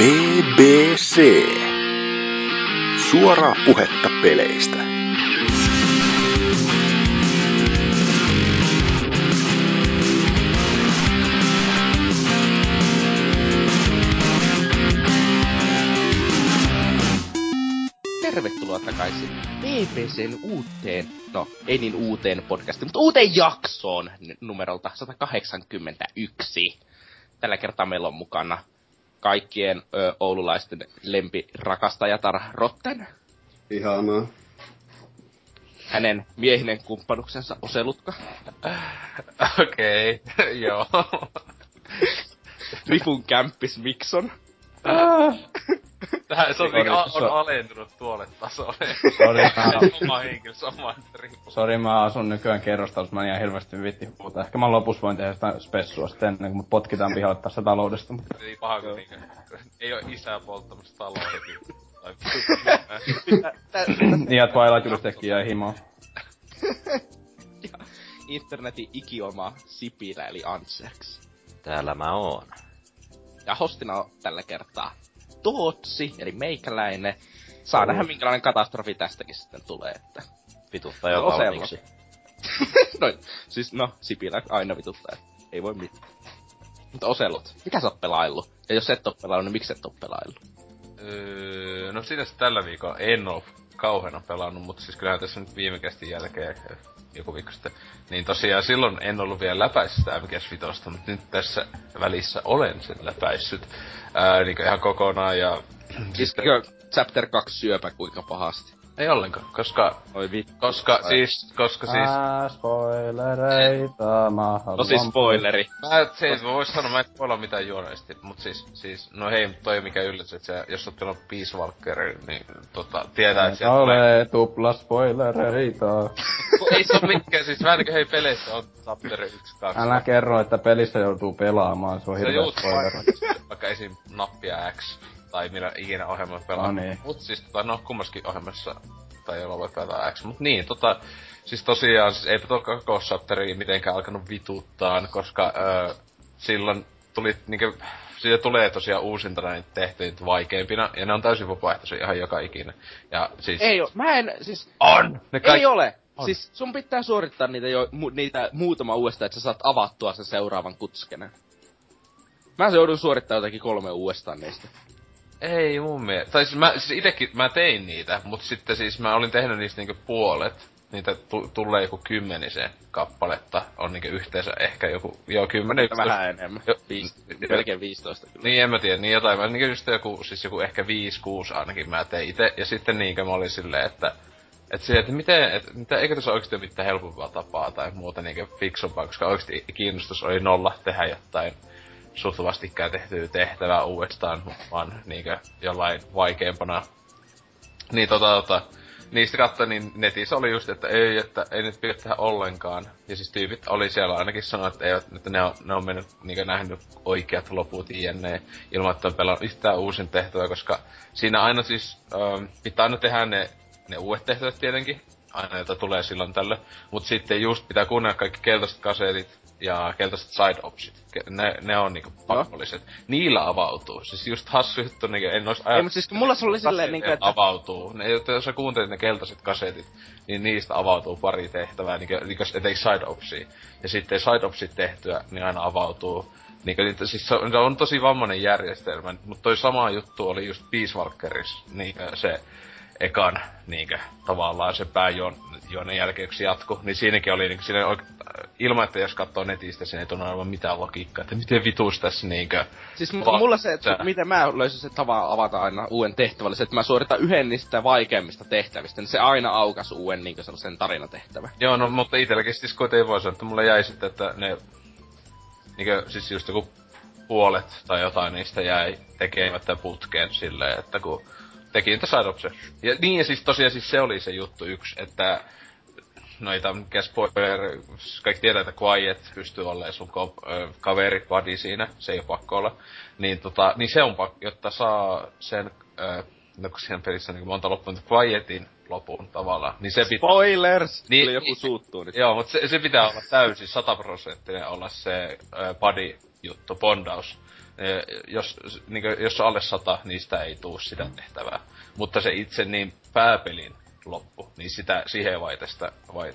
BBC. Suoraa puhetta peleistä. Tervetuloa takaisin BBCn uuteen, no ei niin uuteen podcastiin, mutta uuteen jaksoon numerolta 181. Tällä kertaa meillä on mukana kaikkien ö, oululaisten lempirakastajatar Rotten, Ihanaa. hänen miehinen kumppanuksensa Oselutka, Okei, joo. Rifun kämppis Mikson, Tähän se on, Sori, niinku a- so- on alentunut tuolle tasolle. Sori, mä, Oma henkilö, sama riippu. sori, mä asun nykyään kerrostalossa, mä en ihan hirveästi vitti huuta. Ehkä mä lopussa voin tehdä sitä spessua sitten ennen kuin mut potkitaan pihalle tässä taloudesta. mutta- Ei paha kun niinkö, ei oo isää polttamassa taloa heti. Niin ja Twilight Julistekin jäi himoon. internetin ikioma Sipilä eli Anserks. Täällä mä oon. Ja hostina on tällä kertaa Tootsi, eli meikäläinen. Saa nähdä minkälainen katastrofi tästäkin sitten tulee, että... Vituttaa jo No, valmiiksi. no, siis no, Sipilä aina vituttaa, ei voi mitään. Mutta Oselot, mitä sä oot pelaillut? Ja jos et oo pelaillut, niin miksi et oo pelaillut? Öö, no sinänsä tällä viikolla en oo kauheena pelannut, mutta siis kyllähän tässä nyt viime kästin jälkeen joku viikko sitten. Niin tosiaan silloin en ollut vielä läpäissyt MGS Vitosta, mutta nyt tässä välissä olen sen läpäissyt. Ää, niin ihan kokonaan ja... Siis eikö Chapter 2 syöpä kuinka pahasti? Ei ollenkaan, koska... Oi vittu. Koska Ai. siis, koska siis... Ää, spoilereita, mä haluan... No siis spoileri. Mä, siis, mä vois sanoa, mä en spoilaa mitään juonellisesti, mut siis, siis, no hei, toi mikä yllätys, että se, jos oot pelannut Peace Walker, niin tota, tietää, että sieltä tulee- ole tupla spoilereita. ei se ole mikään, siis vähän niinku hei peleissä on chapter 1, 2. Älä kerro, että pelissä joutuu pelaamaan, se on se hirveä juut spoiler. vaikka, vaikka esim. nappia X, tai millä ikinä ohjelmalla pelaa. No niin. Mut siis tota, no kummaskin ohjelmassa, tai jolla voi pelata X, mut niin, tota, siis tosiaan, siis eipä tuo koko chapteri mitenkään alkanut vituttaan, koska öö, silloin tuli niinkö, siitä tulee tosiaan uusinta näitä tehtyjä vaikeimpina, ja ne on täysin vapaaehtoisia ihan joka ikinen. Ja siis... Ei oo, mä en, siis... On! Ne Ei ole! On. Siis sun pitää suorittaa niitä jo, mu, niitä muutama uudestaan, että sä saat avattua sen seuraavan kutskenen. Mä joudun suorittamaan jotakin kolme uudestaan niistä. Ei mun mielestä. Tai siis mä siis itekin, mä tein niitä, mutta sitten siis mä olin tehnyt niistä niinku puolet. Niitä tu- tulee joku kymmenisen kappaletta. On niinku yhteensä ehkä joku, joo kymmenen. Vähän enemmän. Jo- Viis, melkein 15 kyllä. Niin en mä tiedä, niin jotain. Mä niinku just joku, siis joku ehkä 5-6 ainakin mä tein ite. Ja sitten niinkö mä olin silleen, että et se, että miten, et, mitä, eikö tässä oikeesti ole mitään helpompaa tapaa tai muuta niinkö fiksumpaa, koska oikeesti kiinnostus oli nolla tehdä jotain suht vastikään tehtyä tehtävää uudestaan, vaan niinkö jollain vaikeampana. Niin tota, tota niistä katsoin, niin netissä oli just, että ei, että ei nyt pidä tehdä ollenkaan. Ja siis tyypit oli siellä ainakin sanoa, että, eivät, että ne on, ne on mennyt niinkö nähnyt oikeat loput jne. Ilman, että on pelannut yhtään uusin tehtävä, koska siinä aina siis ähm, pitää aina tehdä ne, ne uudet tehtävät tietenkin, aina jota tulee silloin tällöin. Mut sitten just pitää kuunnella kaikki keltaiset kasetit ja keltaiset side opsit. Ne, ne on niinku pakolliset. Niillä avautuu. Siis just hassu juttu, niinku en ois Ei, mut siis kun mulla se oli silleen niinku, että... avautuu. Ne, että jos sä kuuntelit ne keltaiset kasetit, niin niistä avautuu pari tehtävää, niinku, niinku etenkin side opsia. Ja sitten side opsit tehtyä, niin aina avautuu. Niinku, niitä- siis se on, se on tosi vammainen järjestelmä, mutta toi sama juttu oli just Peace Walkerissa, niinku se ekan niinkö, tavallaan se pääjuonen jälkeen yksi jatku, niin siinäkin oli niinku, siinä oike, ilman, että jos katsoo netistä, siinä ei tunnu aivan mitään logiikkaa, että miten vitus tässä niinkö... Siis Va- mulla se, että sä- miten mä löysin se tapa avata aina uuden tehtävän, oli se, että mä suoritan yhden niistä vaikeimmista tehtävistä, niin se aina aukas uuden niinku sellaisen tarinatehtävän. Joo, no mutta itselläkin siis kuitenkin voi sanoa, että mulla jäi sitten, että ne... Niinkö, siis just joku puolet tai jotain niistä jäi tekemättä putkeen silleen, että kun teki niitä side Ja niin ja siis tosiaan siis se oli se juttu yksi, että no ei tää mikään spoiler, kaikki tietää, että Quiet pystyy olemaan sun ko- kaveri, buddy siinä, se ei oo pakko olla. Niin tota, niin se on pakko, jotta saa sen, no kun siinä pelissä on niin monta loppunut Quietin lopun tavallaan, niin se pitää... Spoilers! Niin- Niin, joku suuttuu nyt. Joo, mutta se, se pitää olla täysin sataprosenttinen olla se body juttu, bondaus. Jos, niin jos on alle sata, niin sitä ei tuu sitä tehtävää. Mutta se itse niin pääpelin loppu, niin sitä, siihen ei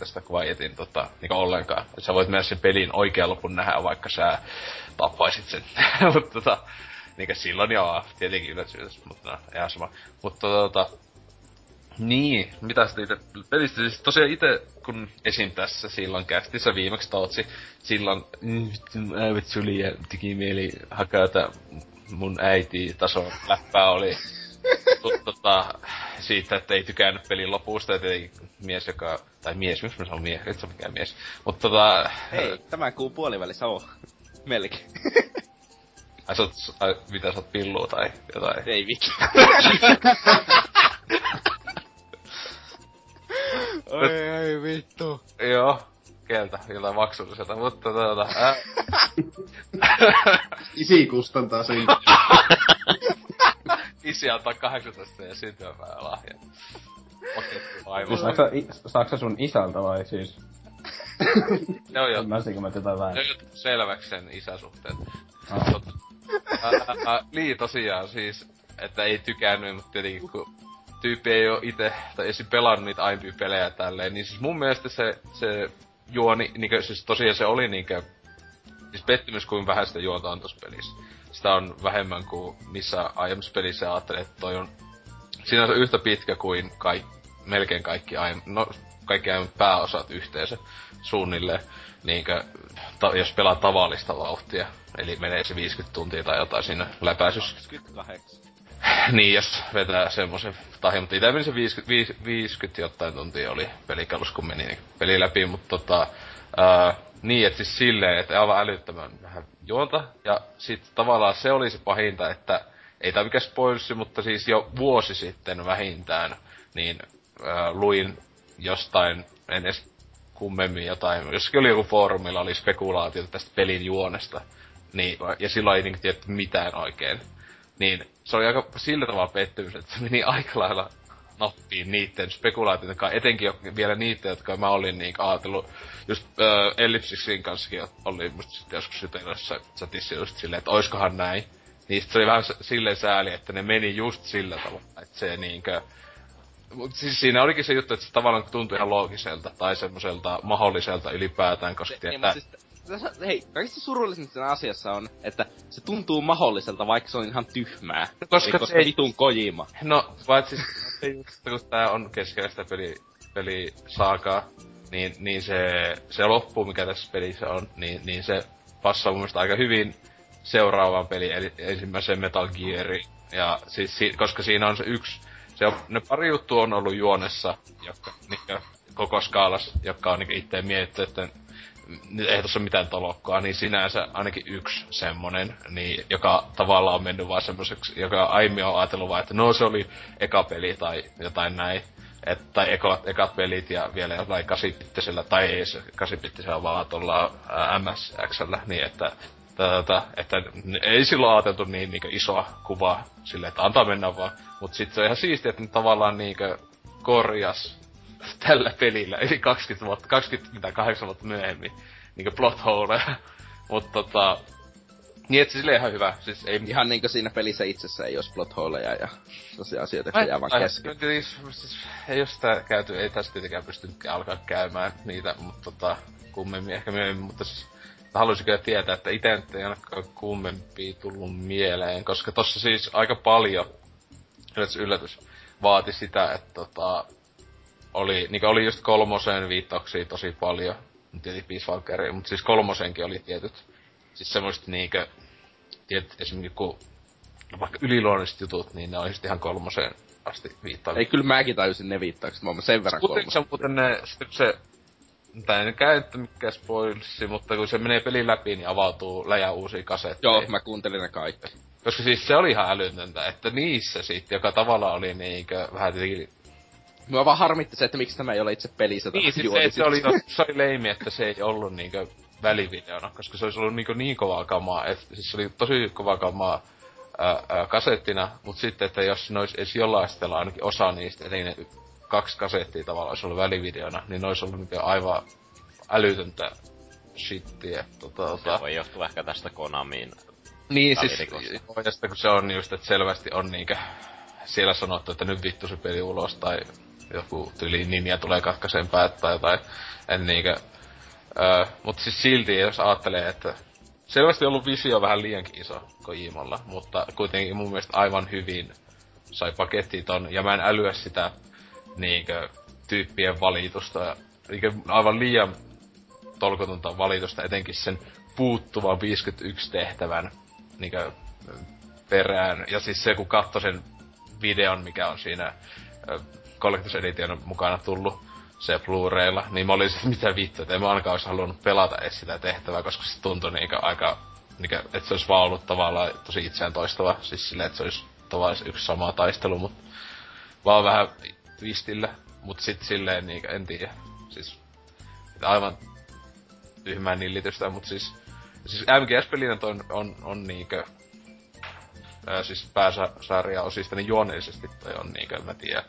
sitä quietin tota, niin ollenkaan. Et sä voit myös sen pelin oikean lopun nähdä, vaikka sä tappaisit sen. mutta tota, niin silloin joo, tietenkin yllätys, mutta no, ihan sama. Mutta tota, niin, mitä sitten itse pelistä? Siis tosiaan itse, kun esim. tässä silloin kästissä viimeksi tautsi, silloin äivät suli ja teki mieli hakata mun äiti tason läppää oli tota, siitä, että ei tykännyt pelin lopusta, ja tietenkin mies, joka, tai mies, miksi mä sanon mies, et se mikään mies. Mutta tota, Hei, tämän kuun puolivälissä on. Melkein. ai, sä oot, ai, mitä sä oot pillua tai jotain. Ei mikään. Oi, ai vittu. Joo, keltä, jotain maksulliselta, mutta tota, ää, Isi kustantaa sen. isi antaa 18 ja syntymäpäivä lahja. Okei. Saatko sä, i- saatko sun isältä vai siis? Joo, joo. Ymmärsinkö mä tätä väärin? joo, selväksi sen isäsuhteet. Ah. Ää, ää, Niin tosiaan siis, että ei tykännyt, mutta tietenkin kun tyyppi ei oo itse, tai esim. pelannut niitä aiempia pelejä tälleen, niin siis mun mielestä se, se juoni, niinkö, siis tosiaan se oli niinkö, siis pettymys kuin vähän sitä juonta on tossa pelissä. Sitä on vähemmän kuin missä aiemmassa pelissä ajattelin, että toi on sinänsä yhtä pitkä kuin kaik, melkein kaikki aiemmat, no kaikki aiemmat pääosat yhteensä suunnilleen, niinkö, ta, jos pelaa tavallista vauhtia. Eli menee se 50 tuntia tai jotain siinä läpäisyssä. 28. niin, jos vetää semmoisen tahin, mutta meni se 50, 50, 50 jotain tuntia oli pelikalus, kun meni niin peli läpi, mutta tota, ää, niin, että siis silleen, että aivan älyttömän vähän juonta, ja sitten tavallaan se oli se pahinta, että ei tää mikään spoilissi, mutta siis jo vuosi sitten vähintään, niin ää, luin jostain, en edes kummemmin jotain, jossakin oli joku foorumilla, oli spekulaatiota tästä pelin juonesta, niin, ja silloin ei niinku tiedetty mitään oikein. Niin se oli aika sillä tavalla pettymys, että se meni aika lailla nappiin niitten spekulaatioiden kanssa, etenkin jo, vielä niitten, jotka mä olin niin ajatellut, just äh, Ellipsisin kanssakin oli musta sitten joskus jutellussa chatissa just silleen, että oiskohan näin. Niin se oli vähän silleen sääli, että ne meni just sillä tavalla, että se niinkö... Mut siis siinä olikin se juttu, että se tavallaan tuntui ihan loogiselta tai semmoiselta mahdolliselta ylipäätään, koska Niin, tietää... mutta siis, tässä, hei, kaikista surullisinta asiassa on, että se tuntuu mahdolliselta, vaikka se on ihan tyhmää. Koska Eli koska se ei- vitun Kojima. No, paitsi just, kun tää on keskellä sitä peli, pelisaakaa, niin, niin se, se loppu, mikä tässä pelissä on, niin, niin se passaa mun mielestä aika hyvin seuraavaan peliin, eli ensimmäiseen Metal Geariin. Ja siis, si, koska siinä on se yksi, se on, ne pari juttua on ollut juonessa, jotka niinkö, koko skaalas, jotka on niinkö itse mietitty, että ei tossa mitään tolokkoa, niin sinänsä ainakin yksi semmonen, niin, joka tavallaan on mennyt vaan semmoiseksi, joka aiemmin on ajatellut vaan, että no se oli eka peli tai jotain näin. Et, tai ekat, ekat pelit ja vielä jotain kasipittisellä, tai ei se kasipittisellä, vaan tuolla MSXllä, niin että tätä, että ei silloin ajateltu niin, niin isoa kuvaa silleen, että antaa mennä vaan. Mut sit se on ihan siistiä, että ne tavallaan niinkö korjas tällä pelillä, eli 20 vuotta, 28 vuotta myöhemmin, niinkö plot hole. Mut tota, niin et silleen ihan hyvä, siis ei Ihan niinku siinä pelissä itsessä ei olisi plot holeja ja sellaisia asioita, jotka jää vaan kesken. Siis, siis, ei jos sitä käyty, ei tästä tietenkään pysty alkaa käymään niitä, mutta tota, kummemmin ehkä myöhemmin, mutta siis haluaisin kyllä tietää, että itse nyt ei ainakaan kummempia tullut mieleen, koska tossa siis aika paljon, yllätys yllätys, vaati sitä, että tota, oli, niin oli just kolmosen viittauksia tosi paljon, tietenkin Peace Walkeria, mutta siis kolmosenkin oli tietyt, siis semmoiset niinkö, tiedät, esimerkiksi kun vaikka yliluonnolliset jutut, niin ne on just ihan kolmoseen asti viittaavia. Ei, kyllä mäkin tajusin ne viittaukset, mä oon sen verran Kuitenkin se muuten ne, sit se, tai ei käy, että mikään spoilsi, mutta kun se menee pelin läpi, niin avautuu läjä uusia kasetteja. Joo, mä kuuntelin ne kaikki. Koska siis se oli ihan älytöntä, että niissä sitten, joka tavalla oli niinkö vähän tietenkin... Mua vaan harmitti se, että miksi tämä ei ole itse pelissä. Niin, siis se, että se oli, se oli leimi, että se ei ollut niinkö välivideona, koska se olisi ollut niinkö niin kovaa kamaa, että siis se oli tosi kovaa kamaa ää, ää, kasettina, mutta sitten, että jos ne olisi edes jollain asteella ainakin osa niistä, eli ne kaksi kasettia tavallaan olisi ollut välivideona, niin ne olisi ollut niinkö aivan älytöntä shittiä. Tota, Se tota. voi johtua ehkä tästä Konamin Niin siis, ja sitten kun se on just, että selvästi on niinkö siellä sanottu, että nyt vittu se peli ulos, tai joku tyli ninja tulee katkaiseen päät tai jotain. En niinkö, öö, mut siis silti jos ajattelee, että selvästi ollut visio vähän liiankin iso Kojimalla, mutta kuitenkin mun mielestä aivan hyvin sai pakettiin ton, ja mä en älyä sitä niinkö tyyppien valitusta, niinkö aivan liian tolkotonta valitusta, etenkin sen puuttuvan 51 tehtävän niinkö perään. Ja siis se, kun katsoi sen videon, mikä on siinä Collector's Edition mukana tullut se Blu-raylla, niin mä olin siis mitä vittu, että en mä ainakaan olisi halunnut pelata edes sitä tehtävää, koska se tuntui niinkö aika, niinkö, että se olisi vaan ollut tavallaan tosi itseään toistava, siis silleen, että se olisi tavallaan yksi sama taistelu, mutta vaan vähän twistillä, mut sit silleen niinkö, en tiedä, siis aivan tyhmää nillitystä, mut siis, siis MGS-pelinä on, on, on niinkö, ää, siis pääsarja osista, niin juoneellisesti toi on niinkö, mä tiedän,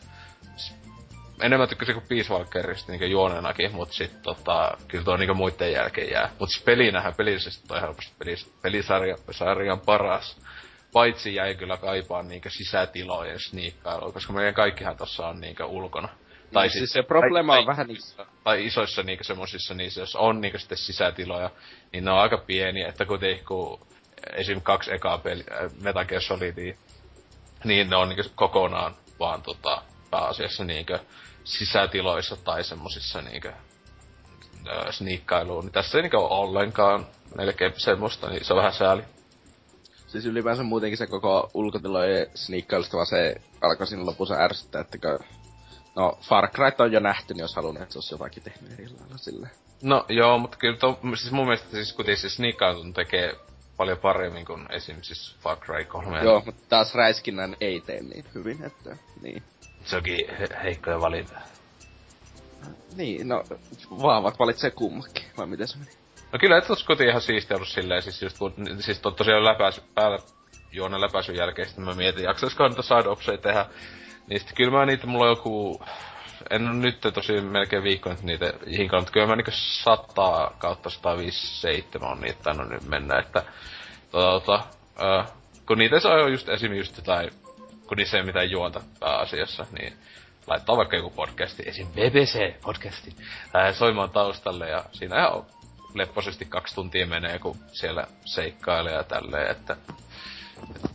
enemmän tykkäsin kuin Peace Walkerista niinkö juonenakin, mut sit tota, kyllä tuo niinkö muitten jälkeen jää. Mut siis pelinähän pelillisesti toi helposti pelis, pelisarja, sarjan paras. Paitsi jäi kyllä kaipaan niinkö sisätilojen sniikkailua, koska meidän kaikkihan tossa on niinkö ulkona. Tai siis se probleema tai- on vähän niin tai isoissa niinkö semmosissa niissä, jos on niinkö sitten sisätiloja, niin ne on aika pieniä, että kuitenkin kun esim. kaksi ekaa peli, äh, Metal Gear Solidia, niin ne on niinkö kokonaan vaan tota, pääasiassa niinkö sisätiloissa tai semmosissa niinkö sniikkailuun. Niin tässä ei niinkö ole ollenkaan melkein semmoista, niin se on vähän sääli. Siis ylipäänsä muutenkin se koko ulkotilojen sniikkailusta vaan se alkoi siinä lopussa ärsyttää, että kun... No, Far Cry on jo nähty, niin jos halunnut, että se olisi jotakin tehnyt eri lailla sille. No joo, mutta kyllä to, siis mun mielestä siis kuitenkin se sniikkailu tekee paljon paremmin kuin esim. siis Far Cry 3. Joo, mutta taas räiskinnän ei tee niin hyvin, että niin. Se onkin he- heikkoja valintoja. Niin, no, vaavat valitsee kummakin, vai miten se meni? No kyllä, et kotiin ihan siistiä ollut silleen, siis just kun, siis to, tosiaan läpäisy, päällä juonen läpäisyn jälkeen sitten mä mietin, jaksaisiko niitä side tehdä. Niin sitten kyllä mä niitä, mulla on joku, en oo nyt tosi melkein viikko nyt niitä hinkalla, mutta kyllä mä niinku 100 kautta 157 on niitä tainnut nyt mennä, että tota, äh, kun niitä saa just esim. just jotain, kun niissä ei ole mitään juonta pääasiassa, niin laittaa vaikka joku podcasti, esim. BBC-podcasti, soimaan taustalle ja siinä ihan lepposesti kaksi tuntia menee, kun siellä seikkailee ja tälleen, että...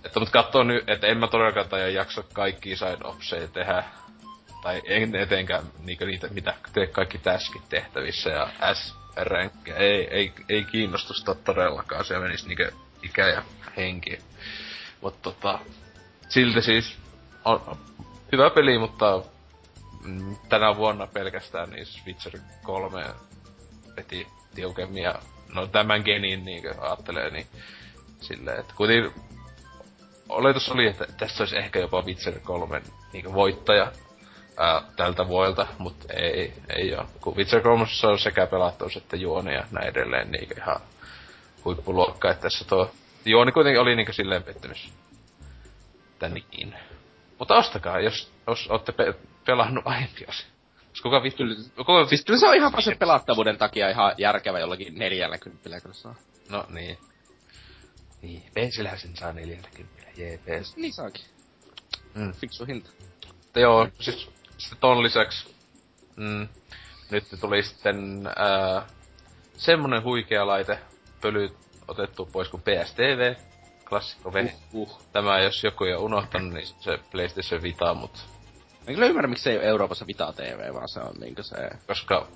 Että, mut kattoo nyt, että en mä todellakaan tai jaksa kaikki side opseja tehdä. Tai en etenkään niitä, niitä mitä tee kaikki täskit tehtävissä ja s ränkkä ei, ei, ei kiinnostusta todellakaan, se menisi niinkö ikä ja henki. Mut tota, silti siis on, hyvä peli, mutta mm, tänä vuonna pelkästään niin Witcher 3 veti tiukemmin ja no tämän genin niin ajattelee, niin silleen, että kuitenkin oletus oli, että tässä olisi ehkä jopa Witcher 3 niin voittaja ää, tältä vuodelta, mutta ei, ei ole. Kun Witcher 3 on sekä pelattuus että juoni ja näin edelleen niin ihan huippuluokka, että tässä tuo juoni kuitenkin oli niin silleen pettymys. Että niin. Mutta ostakaa, jos, jos olette pe- pelannut aiempia. Jos kuka vittu... Kuka Siis kyllä se on ihan sen pelattavuuden takia ihan järkevä jollakin neljällä kympillä, kun saa. No niin. Niin, PCllähän sen saa 40, JPS. Niin saakin. Mm. Fiksu hinta. Mutta joo, siis sitten ton lisäksi, mm, nyt tuli sitten ää, semmonen huikea laite, pöly otettu pois kuin PSTV, klassikko vehje. Uh. Tämä jos joku ei ole unohtanut, niin se PlayStation Vita, mut En kyllä ymmärrä, miksi se ei ole Euroopassa Vita TV, vaan se on niinkö se... koska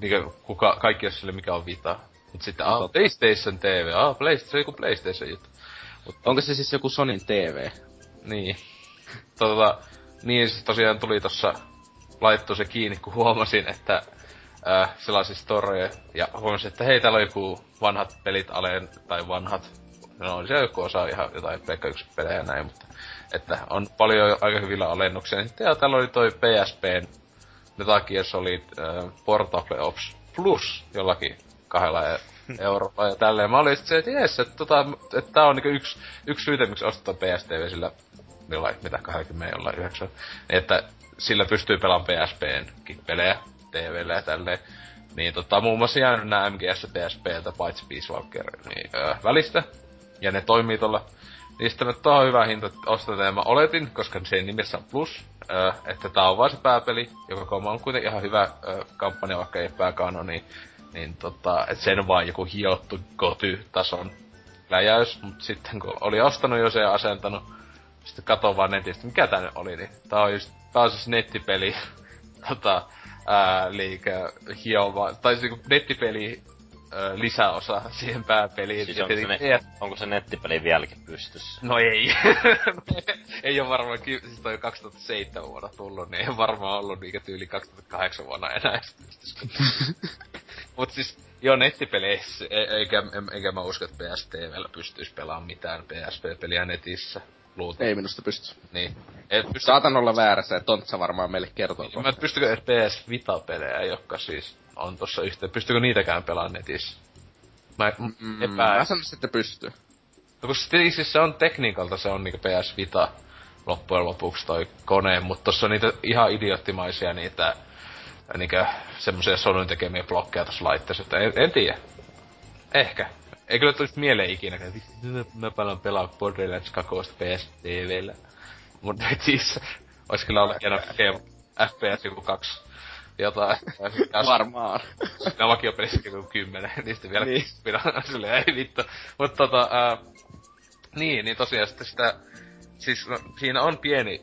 niinkö, kuka, kaikki on sille mikä on Vita. Mut sitten, No ah. PlayStation TV, ah, PlayStation, se on joku PlayStation juttu. Onko se siis joku Sonin TV? Niin. Tota, niin siis tosiaan tuli tossa laittu se kiinni, kun huomasin, että äh, sellaisia storeja, ja huomasin, että hei, täällä on joku vanhat pelit aleen, tai vanhat, no on siellä joku osa ihan jotain Pleikka 1 pelejä ja näin, mutta että on paljon aika hyvillä alennuksia. Ja Sitten ja täällä oli toi PSPn Metal Gear Solid äh, Portable Ops Plus jollakin kahdella e- eurolla ja tälleen. Mä olin se, että jes, että, tota, että tää on niinku yksi, yksi syytä, miksi ostaa PSTV sillä jollain, mitä 20 jollain 9. Että sillä pystyy pelaamaan PSPnkin pelejä TVllä ja tälleen. Niin tota, muun muassa jäänyt nää MGS PSPltä, paitsi Peace Walker, niin öö, välistä. Ja ne toimii tuolla Niistä nyt on hyvä hinta ostata, ja mä oletin, koska sen nimessä on plus, öö, että tää on vaan se pääpeli, joka on kuitenkin ihan hyvä öö, kampanja, vaikka ei pääkano, niin, niin tota, et sen vaan joku hiottu goty-tason läjäys, mut sitten kun oli ostanut jo se ja asentanut, sitten katon vaan netistä, mikä tää nyt oli, niin tää on just, tää on siis nettipeli, tota, ää, liikä hiova, tai siis niinku nettipeli ö, lisäosa siihen pääpeliin. Siis onko se, ne, onko se nettipeli vieläkin pystyssä? No ei. ei ole varmaan, siis toi 2007 vuonna tullut, niin ei ole varmaan ollut niikä tyyli 2008 vuonna enää Mut siis, joo, nettipeleissä, e- eikä, eikä mä usko, että PSTVllä pystyisi pelaamaan mitään PSP-peliä netissä. Luulta. Ei minusta pysty. Niin. Et pysty... Saatan olla väärässä, että Tontsa varmaan meille kertoo. Niin, mä pystykö PS Vita-pelejä, jotka siis on tossa yhteen. Pystykö niitäkään pelaamaan netissä? Mä mm, epä... Mä sanoisin, että pystyy. No kun siis se on tekniikalta, se on niinku PS Vita loppujen lopuksi toi kone, mutta tossa on niitä ihan idioottimaisia niitä niinkö semmosia Sonyn tekemiä blokkeja tossa laitteessa, että en, en tiedä. Ehkä. Ei kyllä tulisi mieleen ikinä, että mä pelaan pelaa Borderlands 2 PS TVllä. Mut siis, ois kyllä olla hieno FPS joku kaksi jotain. Varmaan. Ne vakiopelissä joku kymmenen, niistä vielä niin. silleen, ei vittu. Mut tota, ää, niin, niin tosiaan sitten sitä, siis no, siinä on pieni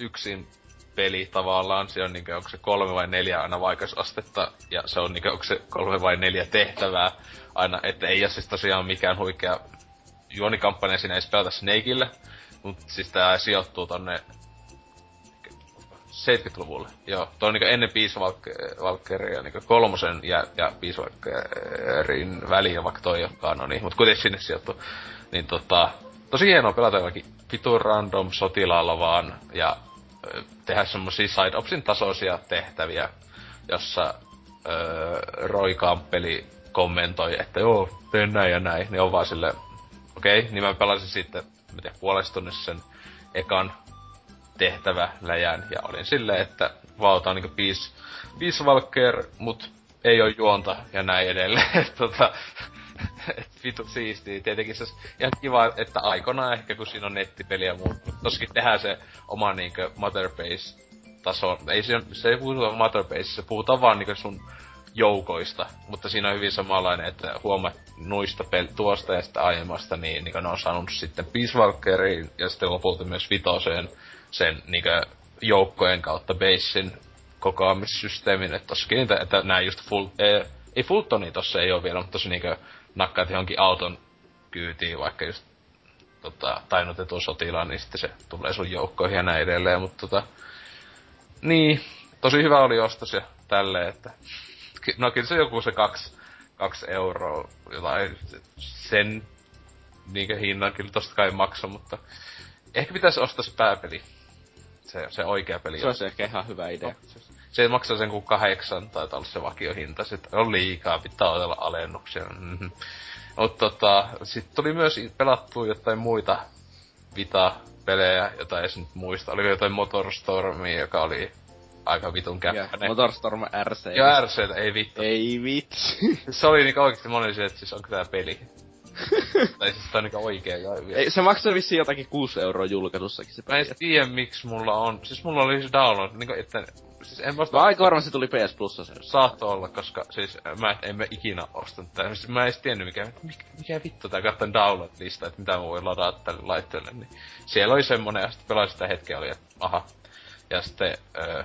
yksin peli tavallaan, se on niinkö, onko se kolme vai neljä aina vaikeusastetta, ja se on niinkö, onko se kolme vai neljä tehtävää aina, että ei ole siis tosiaan mikään huikea juonikampanja siinä edes pelata Snakeille, mutta siis tää sijoittuu tonne 70-luvulle. Joo, toi on niinku ennen Peace Walkeria niinku kolmosen ja, ja Peace väliä, vaikka toi on kanoni, mut kuitenkin sinne sijoittu. Niin tota, tosi hienoa pelata jollakin vitun random sotilaalla vaan ja tehdä semmosia side opsin tasoisia tehtäviä, jossa öö, Roy Campbelli kommentoi, että joo, teen näin ja näin, niin on vaan sille, okei, okay, niin mä pelasin sitten, mä tiedän, sen ekan tehtävä läjän, ja olin silleen, että vauta niinku Peace, Peace Walker, mut ei oo juonta ja näin edelleen. tota, et vitu siistiä. Tietenkin se ihan kiva, että aikona ehkä kun siinä on nettipeli ja muut, mutta toskin tehdään se oma niinkö Motherbase taso. Ei se, se ei puhuta Motherbase, se puhutaan vaan niinkö sun joukoista, mutta siinä on hyvin samanlainen, että huomaat nuista pel- tuosta ja sitten aiemmasta, niin, niin ne on saanut sitten Peace Walkeriin ja sitten lopulta myös Vitoseen sen niinkö joukkojen kautta basein kokoamissysteemin, että tossakin niitä, että nää just full, ei, ei Fultoni tossa ei oo vielä, mutta tossa niinkö nakkaat johonkin auton kyytiin, vaikka just tota, tainnutetun sotilaan, niin sitten se tulee sun joukkoihin ja näin edelleen, mutta tota, niin, tosi hyvä oli ostos ja tälleen, että no kyllä se joku se kaksi, kaksi euroa, jotain sen niinkö hinnan kyllä tosta kai maksa, mutta ehkä pitäisi ostaa se pääpeli. Se, se oikea peli. Se olisi ehkä ihan hyvä idea. No, se maksaa sen kuin kahdeksan, tai olla se vakiohinta. Sitten on liikaa, pitää odotella alennuksia. Mm-hmm. Mutta tota, sitten tuli myös pelattua jotain muita Vita-pelejä, jota ei nyt muista. Oli jotain Motorstormia, joka oli aika vitun käppäinen. Motorstorm RC. Joo, RC, ei vittu. Ei vitsi. se oli niinku oikeesti moni että siis onko tää peli. tai siis tää on niinku oikee. Ja Ei, se maksaa vissiin jotakin 6 euroa julkaisussakin se. Mä en tiedä miksi mulla on. Siis mulla oli se download, niinku että siis en vasta... Mä aika varmaan se tuli PS Plussa se. Saatto olla, koska siis mä en mä ikinä ostanut tää. Siis mä en edes tiennyt mikä, mikä, mikä vittu tää katsoin download-lista, että mitä mä voin ladata tälle laitteelle. Niin siellä oli semmonen ja sitten pelasin sitä hetkeä oli, että aha. Ja sitten, öö,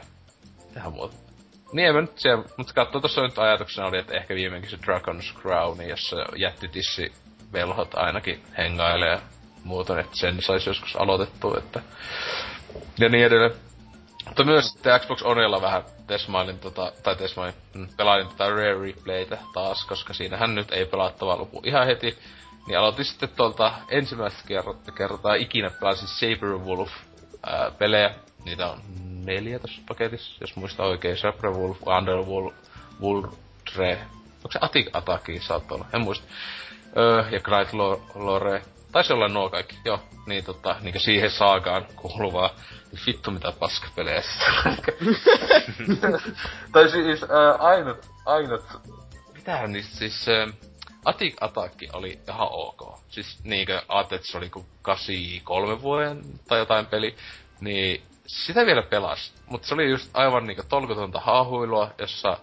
tähän muuta. Niin, mä nyt siellä, mutta katso, tossa nyt ajatuksena oli, että ehkä viimeinkin se Dragon's Crown, jossa jättitissi velhot ainakin hengailee ja että sen saisi joskus aloitettua, että... Ja niin edelleen. Mutta myös sitten Xbox Onella vähän tesmailin tota, tai tesmailin, mm, pelailin tätä Rare Replaytä taas, koska siinähän nyt ei pelattava lupu ihan heti. Niin aloitin sitten tuolta ensimmäistä kertaa, kertaa ikinä pelasin Saberwolf ää, pelejä. Niitä on neljä tässä paketissa, jos muista oikein. Saberwolf, Underwolf, Wolfre, onko se Atik Ataki saattaa olla, en muista. Öö, ja Knight Lore. taisi olla nuo kaikki, joo. Niin tota, niinku siihen saakaan kuuluvaa. Vittu mitä paskapelejä. tai siis äh, ainut, ainut, mitähän niistä siis, äh, Atik Attack oli ihan ok. Siis niinkö ajattelet, että se oli kuin 83 vuoden tai jotain peli, niin sitä vielä pelas. Mutta se oli just aivan niinku tolkutonta haahuilua, jossa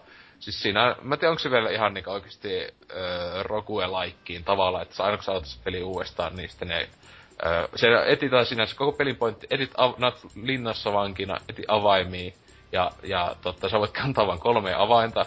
Siis siinä, mä tiedän, onko se vielä ihan niinku oikeesti öö, Rogue-laikkiin tavallaan, että aina kun sä aloitat peli uudestaan, niin sitten ne Öö, se etitään sinänsä koko pelin pointti, etit av, linnassa vankina, eti avaimia, ja, ja totta, sä voit kantaa vain kolme avainta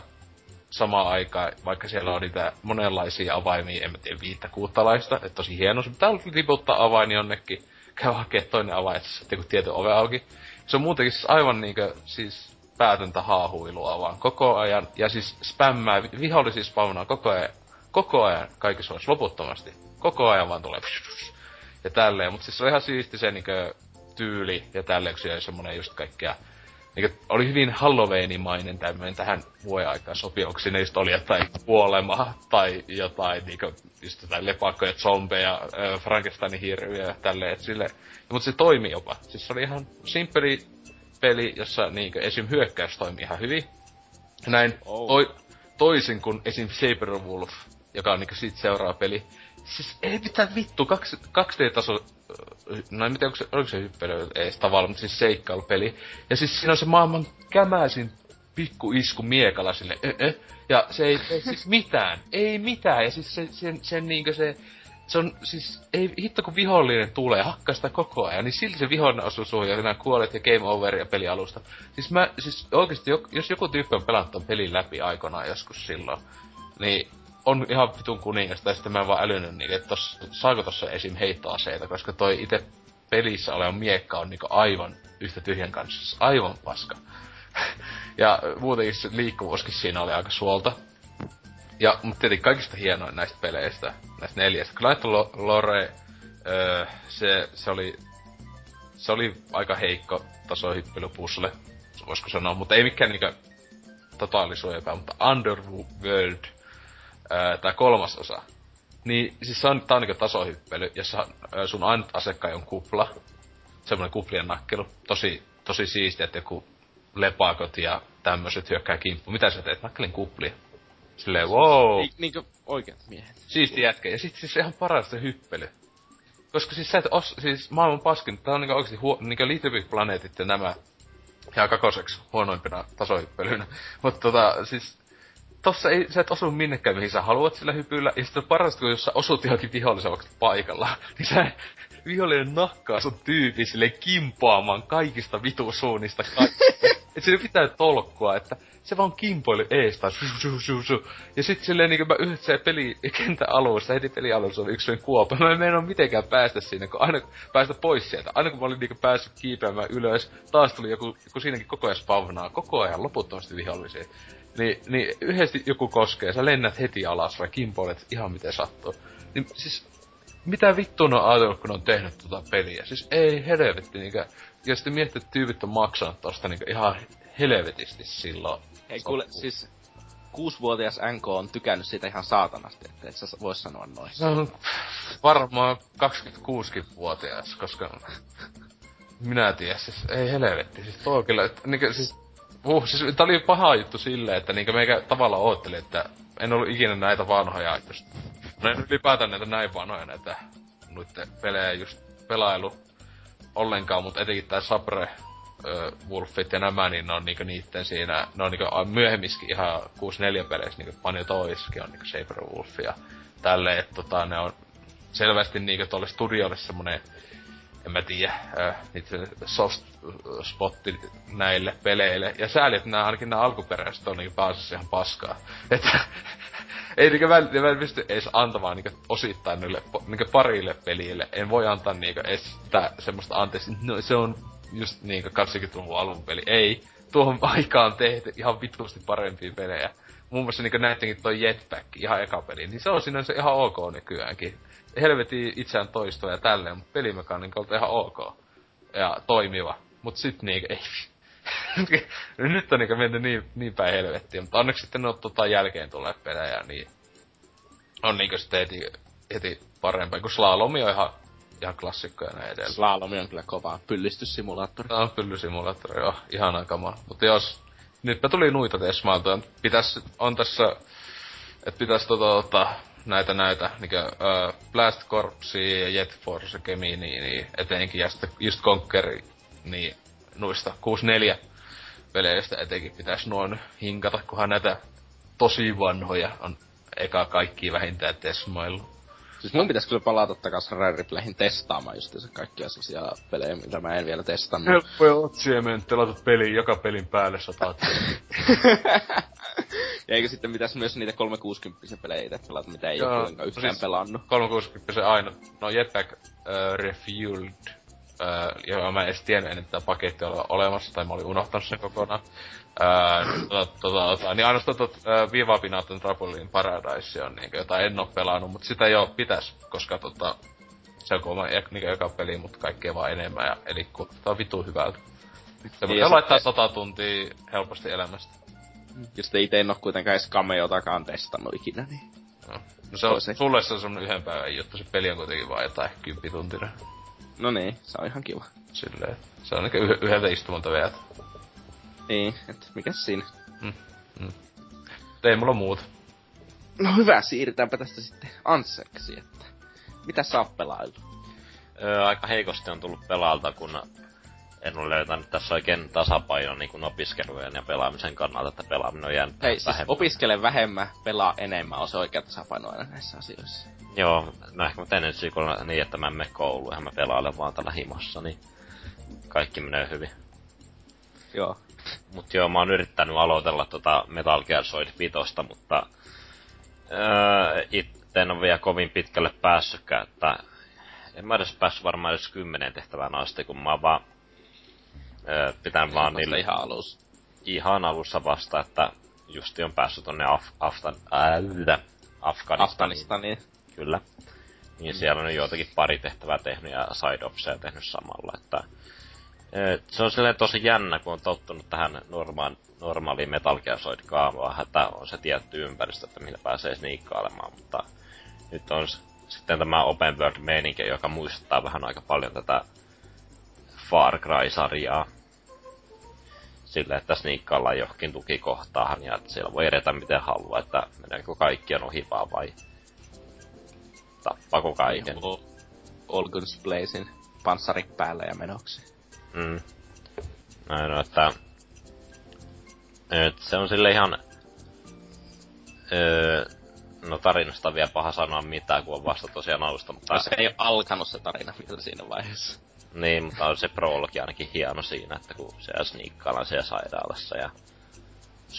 samaan aikaan, vaikka siellä on niitä monenlaisia avaimia, en mä tiedä, viittä kuuttalaista, että tosi hieno. Se pitää liputtaa avain jonnekin, käy hakea toinen avain, että kun tietty ove auki. Se on muutenkin siis aivan niinkö, siis päätöntä haahuilua vaan koko ajan. Ja siis spämmää, vihollisia spawnaa koko ajan, koko ajan kaikissa olisi loputtomasti. Koko ajan vaan tulee ja tälleen. Mutta siis se on ihan siisti se niinkö tyyli ja tälleen, kun siellä semmonen just kaikkea niin oli hyvin Halloweenimainen tämmöinen tähän vuoden aikaan sopi, onko siinä just oli jotain kuolema tai jotain niinku just jotain lepakkoja, zombeja, Frankensteinin hirviä ja tälleen, sille, mutta se toimi jopa. Siis se oli ihan simppeli peli, jossa niinkö esim. hyökkäys toimi ihan hyvin. Näin oh. toi, toisin kuin esim. Saberwolf, joka on niinku sit seuraava peli. Siis ei mitään vittu, 2D-taso no en tiedä, onko se, oliko se hyppely ees tavallaan, mutta siis seikkailupeli. Ja siis siinä on se maailman kämäisin pikku isku miekalla sille, ö, ö, ja se ei tee siis mitään, ei mitään, ja siis se, sen, sen niinkö se, se on siis, ei hitto kun vihollinen tulee, hakkaa sitä koko ajan, niin silti se vihollinen osuu suun ja sinä kuolet ja game over ja peli alusta. Siis mä, siis oikeesti, jos joku tyyppi on pelannut ton pelin läpi aikoinaan joskus silloin, niin on ihan vitun kuningas, tai sitten mä en vaan älynyt niin, että tos, saako tossa esim. heittoaseita, koska toi itse pelissä oleva miekka on niinku aivan yhtä tyhjän kanssa. Aivan paska. ja muutenkin se liikkuvuuskin siinä oli aika suolta. Ja, mutta tietenkin kaikista hienoin näistä peleistä, näistä neljästä. Knight Lore, öö, se, se oli se oli aika heikko tasohyppelypussle, voisiko sanoa, mutta ei mikään niinkö totaalisuojapää, mutta Underworld ää, tää kolmas osa. Niin siis se on, tää on niinku tasohyppely, jossa sun ainut asekkai on kupla. Semmonen kuplien nakkelu. Tosi, tosi siistiä, että joku lepakot ja tämmöiset hyökkää kimppu. Mitä sä teet? Nakkelin kuplia. Silleen, wow. Ei, niinkö oikeat miehet. Siisti jätkä. Ja sit siis ihan paras se hyppely. Koska siis sä et os, siis maailman paskin, tää on niinku oikeesti huo, niinku Little Big Planetit ja nämä ja kakoseksi huonoimpina tasohyppelyinä. Mutta tota, siis tossa ei, sä et osu minnekään mihin sä haluat sillä hypyllä, ja sitten parasta, kun jos sä osut johonkin vihollisen vaikka paikalla, niin sä vihollinen nakkaa sun tyypi sille kimpoamaan kaikista vitusuunnista kaikista. Et siinä pitää tolkkua, että se vaan kimpoili eestä. Ja sit silleen niinku mä yhdessä peli kentän alussa, heti peli alussa oli yksi kuopa. Mä en meinaa mitenkään päästä sinne, kun aina päästä pois sieltä. Aina kun mä olin niinku päässyt kiipeämään ylös, taas tuli joku, joku siinäkin koko ajan spavnaa, koko ajan loputtomasti vihollisia. Niin, niin yhdesti joku koskee, sä lennät heti alas vai kimpoilet ihan miten sattuu. Niin siis, mitä vittu on ajatellut, kun on tehnyt tota peliä? Siis ei helvetti, niinkö, ja sitten miettii, että tyypit on maksanut tosta niinkö ihan helvetisti silloin. Hei kuule, siis kuusivuotias NK on tykännyt siitä ihan saatanasti, että et sä vois sanoa noin. No, varmaan 26-vuotias, koska minä tiedän, siis ei helvetti, siis toi kyllä, että niinkö, siis Uh, siis tää oli paha juttu silleen, että niinkö meikä tavallaan ootteli, että en ollut ikinä näitä vanhoja just. No en ylipäätään näitä näin vanhoja näitä noitten pelejä just pelailu ollenkaan, mutta etenkin tää Sabre Wolfit ja nämä, niin ne on niinku niitten siinä, ne on niinku myöhemmiskin ihan 6-4 peleissä niinku Panjo Toiskin on niinku Sabre Wolf ja tälleen, että tota ne on selvästi niinku tolle studiolle semmonen en mä tiedä, äh, soft spotti näille peleille. Ja sääli, että nää, ainakin nämä alkuperäiset on niinku pääasiassa ihan paskaa. Että ei niinku mä, mä en pysty edes antamaan niinku osittain niille niinku parille pelille. En voi antaa niinku edes sitä semmoista anteeksi, no se on just niinku 80-luvun alun peli. Ei. Tuohon aikaan tehty ihan vitusti parempia pelejä. Muun muassa niinku näittekin toi Jetpack, ihan eka peli, niin se on sinänsä ihan ok nykyäänkin helvetin itseään toistoa ja tälleen, mutta pelimekaniikalta ihan ok. Ja toimiva. Mut sit niinku, ei. Nyt on niinku mennyt niin, niin päin helvettiä, mutta onneksi sitten ne on tota jälkeen tulee pelejä, niin on niinku sitten heti heti parempaa, kun slalomi on ihan, ihan klassikko ja näin edelleen. Slalomi on kyllä kova pyllistyssimulaattori. Tämä on pyllysimulaattori, joo, ihana kama. Mutta jos, nytpä tuli nuita tesmailta, pitäis, on tässä, että pitäis tota, tota, näitä näitä, niinkö, äh, Blast Corpsia ja Jet Force Kemi, niin, niin, etenkin, ja sitten just Conquer, niin noista 64 peleistä etenkin pitäisi noin hinkata, kunhan näitä tosi vanhoja on eka kaikki vähintään tesmailu. Siis mun pitäisi kyllä palata takas Rare Replayhin testaamaan just se kaikkia sellaisia pelejä, mitä mä en vielä testannut. Helppoja otsia mennyt, laitat peliin, joka pelin päälle sataat. ja eikö sitten pitäisi myös niitä 360 pelejä itse pelata, mitä ei ole yhtään siis pelannut. 360 aina. No Jetpack uh, Refueled Uh, joo, mä en edes tiennyt ennen tätä pakettia olla olemassa, tai mä olin unohtanut sen kokonaan. Uh, tota, tota, niin ainoastaan tot, uh, Viva Pinaton Trouble Paradise on niin, jota en oo pelannut, mutta sitä jo pitäis, koska tota, se on kova niin, joka peli, mutta kaikkea vaan enemmän, ja eli kuulostaa vitu hyvältä. Se voi laittaa sata tuntia helposti elämästä. Ja sitten ite en oo kuitenkaan edes cameotakaan testannut ikinä, niin... No, no se on, sulle se on semmonen yhden päivän juttu, se peli on kuitenkin vaan jotain kymppituntinen. No niin, se on ihan kiva. Silleen, se on niinku yhdeltä istumalta veät. Niin, et mikäs siinä? Mm, mm. Ei mulla muuta. No hyvä, siirrytäänpä tästä sitten Anseksi, että mitä sä oot pelailtu? Öö, aika heikosti on tullut pelaalta, kun en ole löytänyt tässä oikein tasapaino niin kuin opiskelujen ja pelaamisen kannalta, että pelaaminen on jäänyt Hei, siis vähemmän. opiskele vähemmän, pelaa enemmän, on se oikea tasapaino aina näissä asioissa. Joo, no ehkä mä teen ensi viikolla niin, että mä en mene kouluun, ja mä pelailen vaan tällä himossa, niin kaikki menee hyvin. Joo. Mut joo, mä oon yrittänyt aloitella tota Metal Gear Solid 5, mutta öö, itse en ole vielä kovin pitkälle päässytkään, että en mä edes päässyt varmaan edes kymmenen tehtävään asti, kun mä oon vaan öö, pitän vaan niille... Ihan alussa. Ihan alussa vasta, että justi on päässyt tonne Af- Aftan... Äh, Afganistaniin. Afganistaniin. Kyllä. Niin mm. siellä on joitakin pari tehtävää tehnyt ja side tehnyt samalla, että se on silleen tosi jännä, kun on tottunut tähän normaan, normaaliin Metal Gear Solid kaavaan, että on se tietty ympäristö, että millä pääsee sniikkailemaan, mutta nyt on sitten tämä open world meininki, joka muistuttaa vähän aika paljon tätä Far Cry-sarjaa. Sille, että sniikkaillaan johonkin tukikohtaahan ja että siellä voi edetä miten haluaa, että meneekö kaikkien ohi vaan vai tappako kaiken. All Guns Blazing panssarit päällä ja menoksi. Mm. Näin no, että... Et se on sille ihan... Öö, no tarinasta vielä paha sanoa mitään, kun on vasta tosiaan alusta, mutta... No se ei ole alkanut se tarina vielä siinä vaiheessa. Niin, mutta on se prologi ainakin hieno siinä, että kun se sniikkaillaan siellä sairaalassa ja...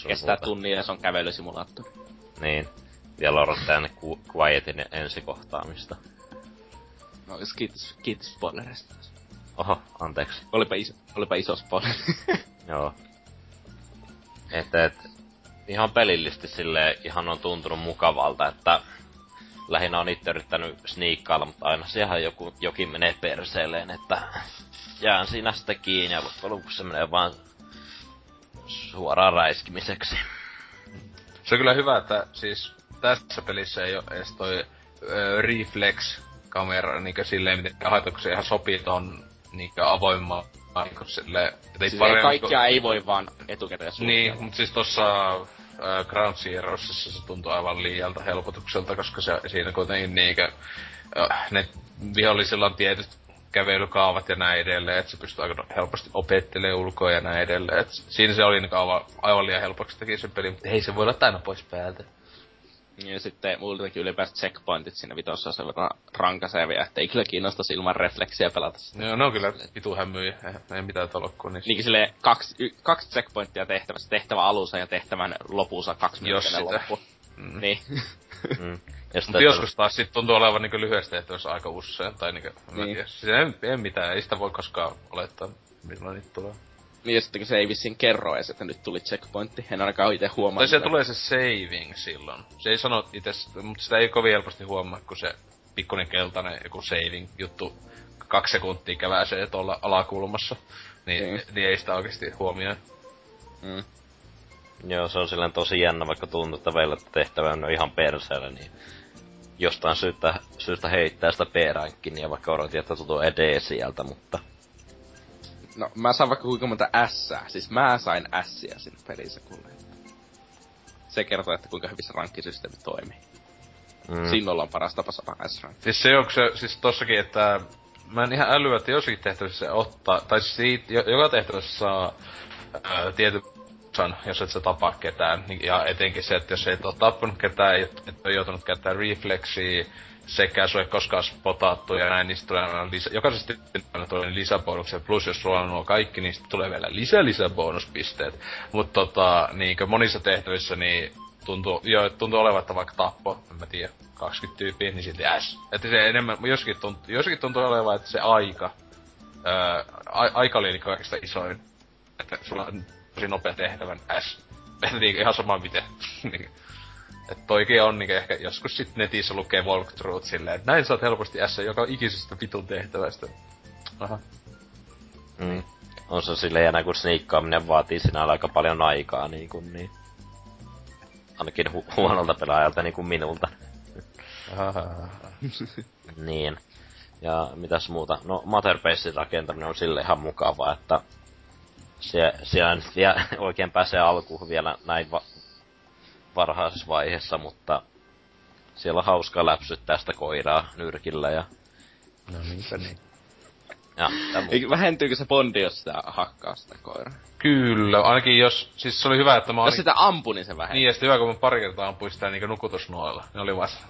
Kestää tunnin ja se on kävelysimulaattori. Niin. Vielä odottaa ne Quietin ensikohtaamista. No, kiitos, kiitos spoilerista. Oho, anteeksi. Olipa iso, olipa iso spoiler. Joo. Että, et, ihan pelillisesti sille ihan on tuntunut mukavalta, että lähinnä on itse yrittänyt sniikkailla, mutta aina siellä joku, jokin menee perseelleen, että jään siinä sitten kiinni ja loppujen lopuksi se menee vaan suoraan räiskimiseksi. Se on kyllä hyvä, että siis tässä pelissä ei ole edes toi ö, reflex-kamera niin silleen, miten ajatuksia ihan sopii ton niin avoimmaa niinku sille, siis paremmin, kaikkia ei voi vaan etukäteen Niin, mutta siis tossa äh, Ground Zeroesissa se tuntuu aivan liialta helpotukselta, koska se, siinä kuitenkin niinkö, äh, ne vihollisilla on tietyt kävelykaavat ja näin edelleen, että se pystyy aika helposti opettelemaan ulkoa ja näin edelleen. Et siinä se oli niinku aivan, aivan liian helpoksi teki sen pelin, mutta hei se voi olla aina pois päältä. Ja sitten multakin ylipäätään checkpointit siinä vitossa on sen verran rankasevia, että ei kyllä kiinnosta ilman refleksiä pelata sitä. Joo, no on kyllä vitu hämyjä, ei, ei mitään tolkkua niissä. Niin sille kaksi, y, kaksi checkpointtia tehtävässä, tehtävä alussa ja tehtävän lopussa kaksi minuuttinen loppu. Mm. Niin. mm. Mutta joskus taas sit tuntuu olevan niinku lyhyesti tehtävässä aika usein, tai niinku, niin. Siis en, en mitään, ei sitä voi koskaan olettaa, milloin niitä tulee. Niin ja sitten se ei vissiin kerro edes, että nyt tuli checkpointti. En ainakaan itse huomaa. Tai se tulee se saving silloin. Se ei sano itse, mutta sitä ei kovin helposti huomaa, kun se pikkuinen keltainen joku saving juttu kaksi sekuntia käväsee tuolla alakulmassa. Niin, mm. niin ei sitä oikeasti huomioi. Mm. Joo, se on silleen tosi jännä, vaikka tuntuu, että vielä tehtävä on ihan perseellä, niin jostain syystä, syystä heittää sitä B-rankkin, ja vaikka odotin, että tuntuu edes sieltä, mutta... No, mä saan vaikka kuinka monta S. Siis mä sain Siä sinne pelissä kuule. Se kertoo, että kuinka hyvin se rankkisysteemi toimii. Mm. Siinä ollaan paras tapa saada s. Siis se onko se, siis tossakin, että mä en ihan älyä, että jossakin tehtävissä se ottaa, tai siitä, joka tehtävissä saa ää, tietyn san, jos et sä tapaa ketään. Ja etenkin se, että jos et ole tappanut ketään, et, et ole joutunut käyttämään refleksiä, sekä ei koskaan spotattu ja näin, niin tulee lisä, jokaisesti tulee lisäbonuksia, plus jos sulla on nuo kaikki, niin tulee vielä lisä lisäbonuspisteet. Mutta tota, niin monissa tehtävissä, niin tuntuu, jo, tuntuu olevan, että vaikka tappo, en mä tiedä, 20 tyyppiä, niin silti äs. Että se enemmän, joskin tuntuu, joskin tuntuu olevan, että se aika, ää, a, aika oli niin kaikista isoin. Että sulla on tosi nopea tehtävän S. Että niin, ihan sama miten. Että toikin on niin ehkä joskus sit netissä lukee walkthrough silleen, että näin saat helposti S joka ikisestä vitun tehtävästä. Aha. Mm. On se silleen enää kun sniikkaaminen vaatii sinä aika paljon aikaa niin kuin niin. Ainakin hu- huonolta pelaajalta niin kuin minulta. niin. Ja mitäs muuta? No, Motherbasein rakentaminen on sille ihan mukavaa, että se, siellä nyt vielä oikein pääsee alkuun vielä näin va- varhaisessa vaiheessa, mutta siellä on hauska läpsyttää sitä koiraa nyrkillä ja... No niinpä niin. Ja, Vähentyykö se bondi, jos sitä hakkaa sitä koiraa? Kyllä, ainakin jos, siis se oli hyvä, että mä Jos sitä ampu, niin se vähentyy. Niin, ja sitten hyvä, kun mä pari kertaa ampuin sitä niinku nukutusnoilla. Ne oli vasta...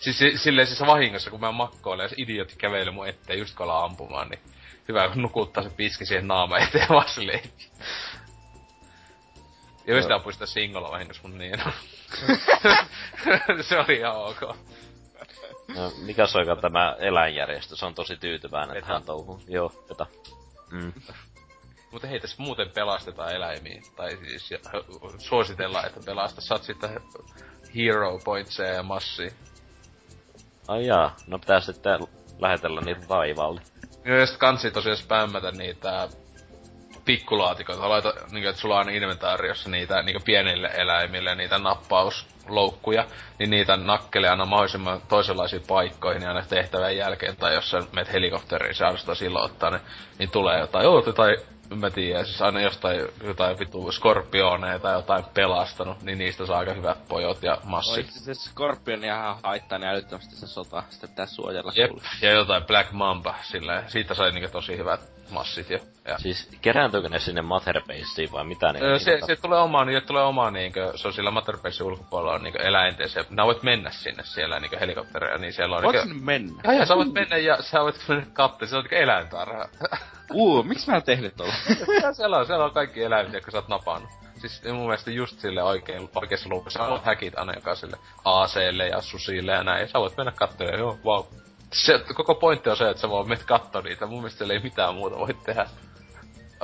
siis silleen siis vahingossa, kun mä makkoilen ja se idiotti kävelee mun eteen just kun ampumaan, niin hyvä, kun nukuttaa se piski siihen naama eteen vaan silleen. Sitä ampui sitä singolla vahingossa mun niin. se oli ihan ok. No, mikä soikaan tämä eläinjärjestö? Se on tosi tyytyväinen että hän touhuu. Joo, peta. Mm. Mutta hei, tässä muuten pelastetaan eläimiä. Tai siis suositellaan, että pelasta. Saat sitten hero pointseja ja massia. Ai jaa, no pitää sitten lähetellä niitä taivaalle. Joo, ja sit kansi tosiaan spämmätä niitä pikkulaatikoita. Laita, niin, että sulla on inventaariossa niitä niin pienille eläimille, niitä nappausloukkuja, niin niitä nakkelee aina mahdollisimman toisenlaisiin paikkoihin aina tehtävän jälkeen, tai jos sä menet helikopteriin, sä silloin ottaa ne, niin tulee jotain, oo, tai mä tiedän, siis aina jostain jotain vitu skorpioneja tai jotain pelastanut, niin niistä saa aika hyvät pojot ja massit. Oikeesti se skorpion ihan haittaa niin älyttömästi se sota, sitä pitää suojella Jep, ja jotain Black Mamba, sillä siitä sai niinku tosi hyvät massit jo. Ja. Siis kerääntyykö ne sinne Motherbaseen vai mitä ne öö, se, se, tulee omaan, niin tulee omaan niinkö, se on sillä Motherbasen ulkopuolella on niinkö eläinten, se, nää voit mennä sinne siellä niinkö helikoptereja, niin siellä on Voit niinkö... sinne mennä? Ja, ja sä voit mennä ja sä voit mennä katsoa, se on niinkö eläintarha. Uu, miksi mä en tehnyt tuolla? siellä on, siellä on kaikki eläimet, jotka sä oot napannut. Siis mun mielestä just sille oikein, oikeessa luvussa sä voit häkit aina jokaiselle AClle ja susille ja näin. Ja sä voit mennä katsomaan, joo, wow. Se, koko pointti on se, että sä voit mennä katsoa niitä. Mun mielestä ei mitään muuta voi tehdä.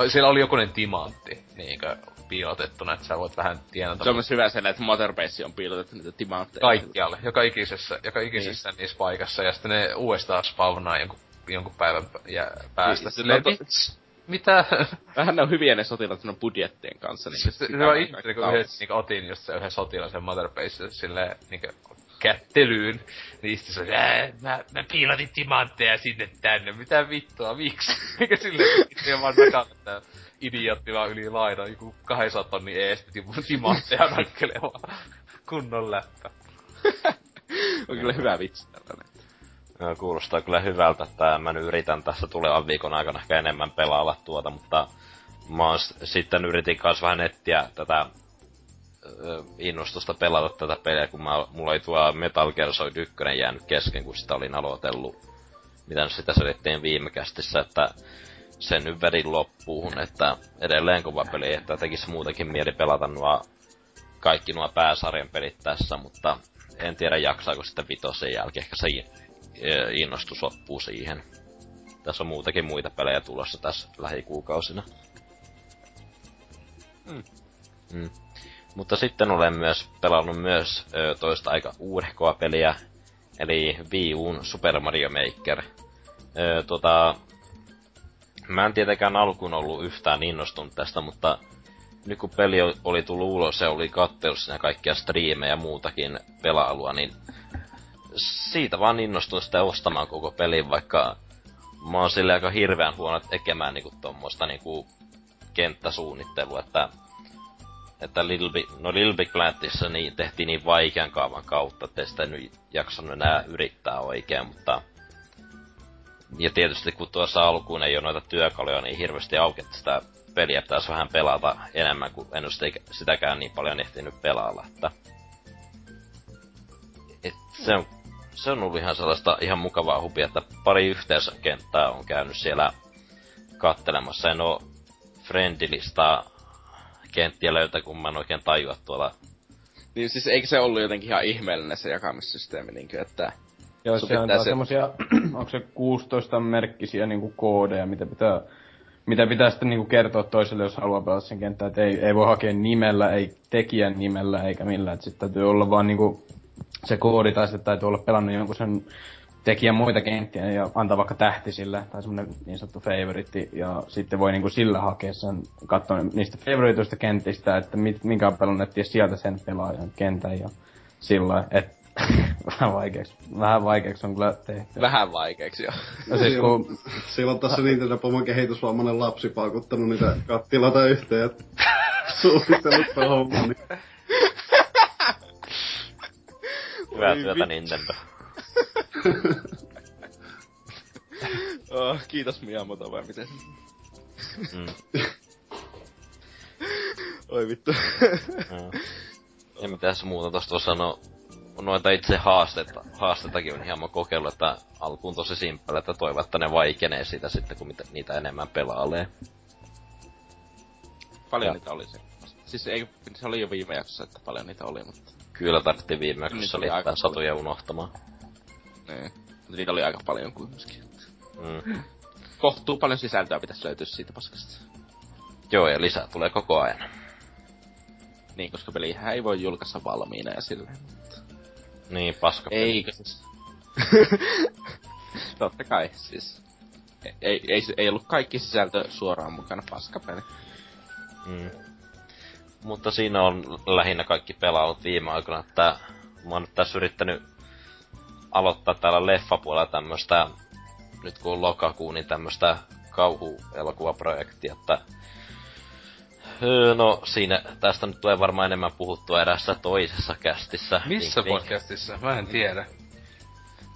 Siellä oli jokunen timantti, niinkö, piilotettuna, että sä voit vähän tienata. Se on myös hyvä sen, että Motherbase on piilotettu niitä timantteja. Kaikkialle, joka ikisessä, joka ikisessä niin. niissä paikassa, ja sitten ne uudestaan spawnaa jonkun, jonkun päivän jä, päästä. Niin, Silleen, to... mitä? Vähän ne on hyviä ne sotilat on budjettien kanssa. Niin se, se on ihme, kun yhdet, niin otin just se yhden sotilaisen Motherbase silleen, niin kättelyyn. Niin sitten se oli, mä, mä piilotin timantteja sinne tänne, mitä vittua, miksi? Mikä silleen, itse vaan näkään, idiotti vaan yli laidan, joku 200 tonni eestä timantteja nakkelemaan. Kunnon läppä. on kyllä hyvä vitsi tällainen. Joo, kuulostaa kyllä hyvältä, että mä nyt yritän tässä tulevan viikon aikana ehkä enemmän pelailla tuota, mutta mä oon sitten yritin kanssa vähän etsiä tätä innostusta pelata tätä peliä, kun mä, mulla ei tuo Metal Gear Solid 1 jäänyt kesken, kun sitä olin aloitellut. Mitä nyt sitä selittiin viime kästissä, että sen nyt vedin loppuun, että edelleen kova peli, että tekisi muutenkin mieli pelata nuo kaikki nuo pääsarjan pelit tässä, mutta en tiedä jaksaako sitten vitosen jälkeen, ehkä se innostus loppuu siihen. Tässä on muutakin muita pelejä tulossa tässä lähikuukausina. Mm. Mm. Mutta sitten olen myös pelannut myös ö, toista aika uudehkoa peliä, eli Wii Uun Super Mario Maker. Ö, tota, mä en tietenkään alkuun ollut yhtään innostunut tästä, mutta nyt kun peli oli tullut ulos ja oli kattelussa ja kaikkia striimejä ja muutakin pelailua, niin siitä vaan innostunut sitä ostamaan koko pelin, vaikka mä oon sille aika hirveän huono tekemään niinku tommoista niinku kenttäsuunnittelua, että että Little Big, no Little Big niin tehtiin niin vaikean kaavan kautta, että sitä nyt jaksanut enää yrittää oikein, mutta... Ja tietysti kun tuossa alkuun ei ole noita työkaluja niin hirveästi auki, että sitä peliä pitäisi vähän pelata enemmän, kuin en ole sitäkään niin paljon ehtinyt pelailla, että... Et se on, se on ollut ihan sellaista ihan mukavaa hupia, että pari yhteiskenttää on käynyt siellä kattelemassa. En oo friendilistaa kenttiä löytää, kun mä en oikein tajua tuolla. Niin siis eikö se ollut jotenkin ihan ihmeellinen se jakamissysteemi, niin kuin, että... Joo, se on se... semmosia, onko se 16 merkkisiä niinku koodeja, mitä pitää mitä pitää sitten niinku kertoa toiselle, jos haluaa pelata sen kenttää, että ei, ei voi hakea nimellä, ei tekijän nimellä eikä millään, että sitten täytyy olla vaan niinku se koodi tai sitten täytyy olla pelannut jonkun sen tekijän muita kenttiä ja antaa vaikka tähti sille, tai semmonen niin sanottu favorite, ja sitten voi niinku sillä hakea sen, katsoa niistä favorituista kentistä, että mit, minkä on pelannut, ja sieltä sen pelaajan kentän, ja sillä että vähän vaikeeksi. Vähän vaikeeksi on kyllä tehty. Vähän vaikeeksi, joo. No siis kun... Silloin tässä Nintendo Pomon kehitysvammainen lapsi paukuttanut niitä kattiloita yhteen ja suunnitellut homman, niin... Hyvää työtä Nintendo oh, kiitos Miyamoto vai miten? Mm. Oi vittu. no. Ja mitäs muuta tosta voi sanoa. Noita itse haastetta, haastetakin on hieman kokeillut, että alkuun tosi simppele, että toivon, että ne vaikenee siitä sitten, kun mitä, niitä enemmän pelaalee. Paljon ja. niitä oli se. Siis ei, se oli jo viime jaksossa, että paljon niitä oli, mutta... Kyllä tarvittiin viime jaksossa oli satuja unohtamaan. Niin. Mutta niitä oli aika paljon kuitenkin. Mm. Kohtuu paljon sisältöä pitäisi löytyä siitä paskasta. Joo, ja lisää tulee koko ajan. Niin, koska pelihän ei voi julkaista valmiina ja silleen, mutta... Niin, paska Eikö siis? Totta kai, siis. Ei, ei, ei, ei ollut kaikki sisältö suoraan mukana paskapeli. Mm. Mutta siinä on lähinnä kaikki pelaut viime aikoina, että mä oon nyt tässä yrittänyt aloittaa täällä leffapuolella tämmöstä, nyt kun on lokakuu, niin tämmöstä kauhuelokuvaprojektia, että öö, No siinä, tästä nyt tulee varmaan enemmän puhuttua erässä toisessa kästissä. Missä niin, podcastissa? Mä en tiedä.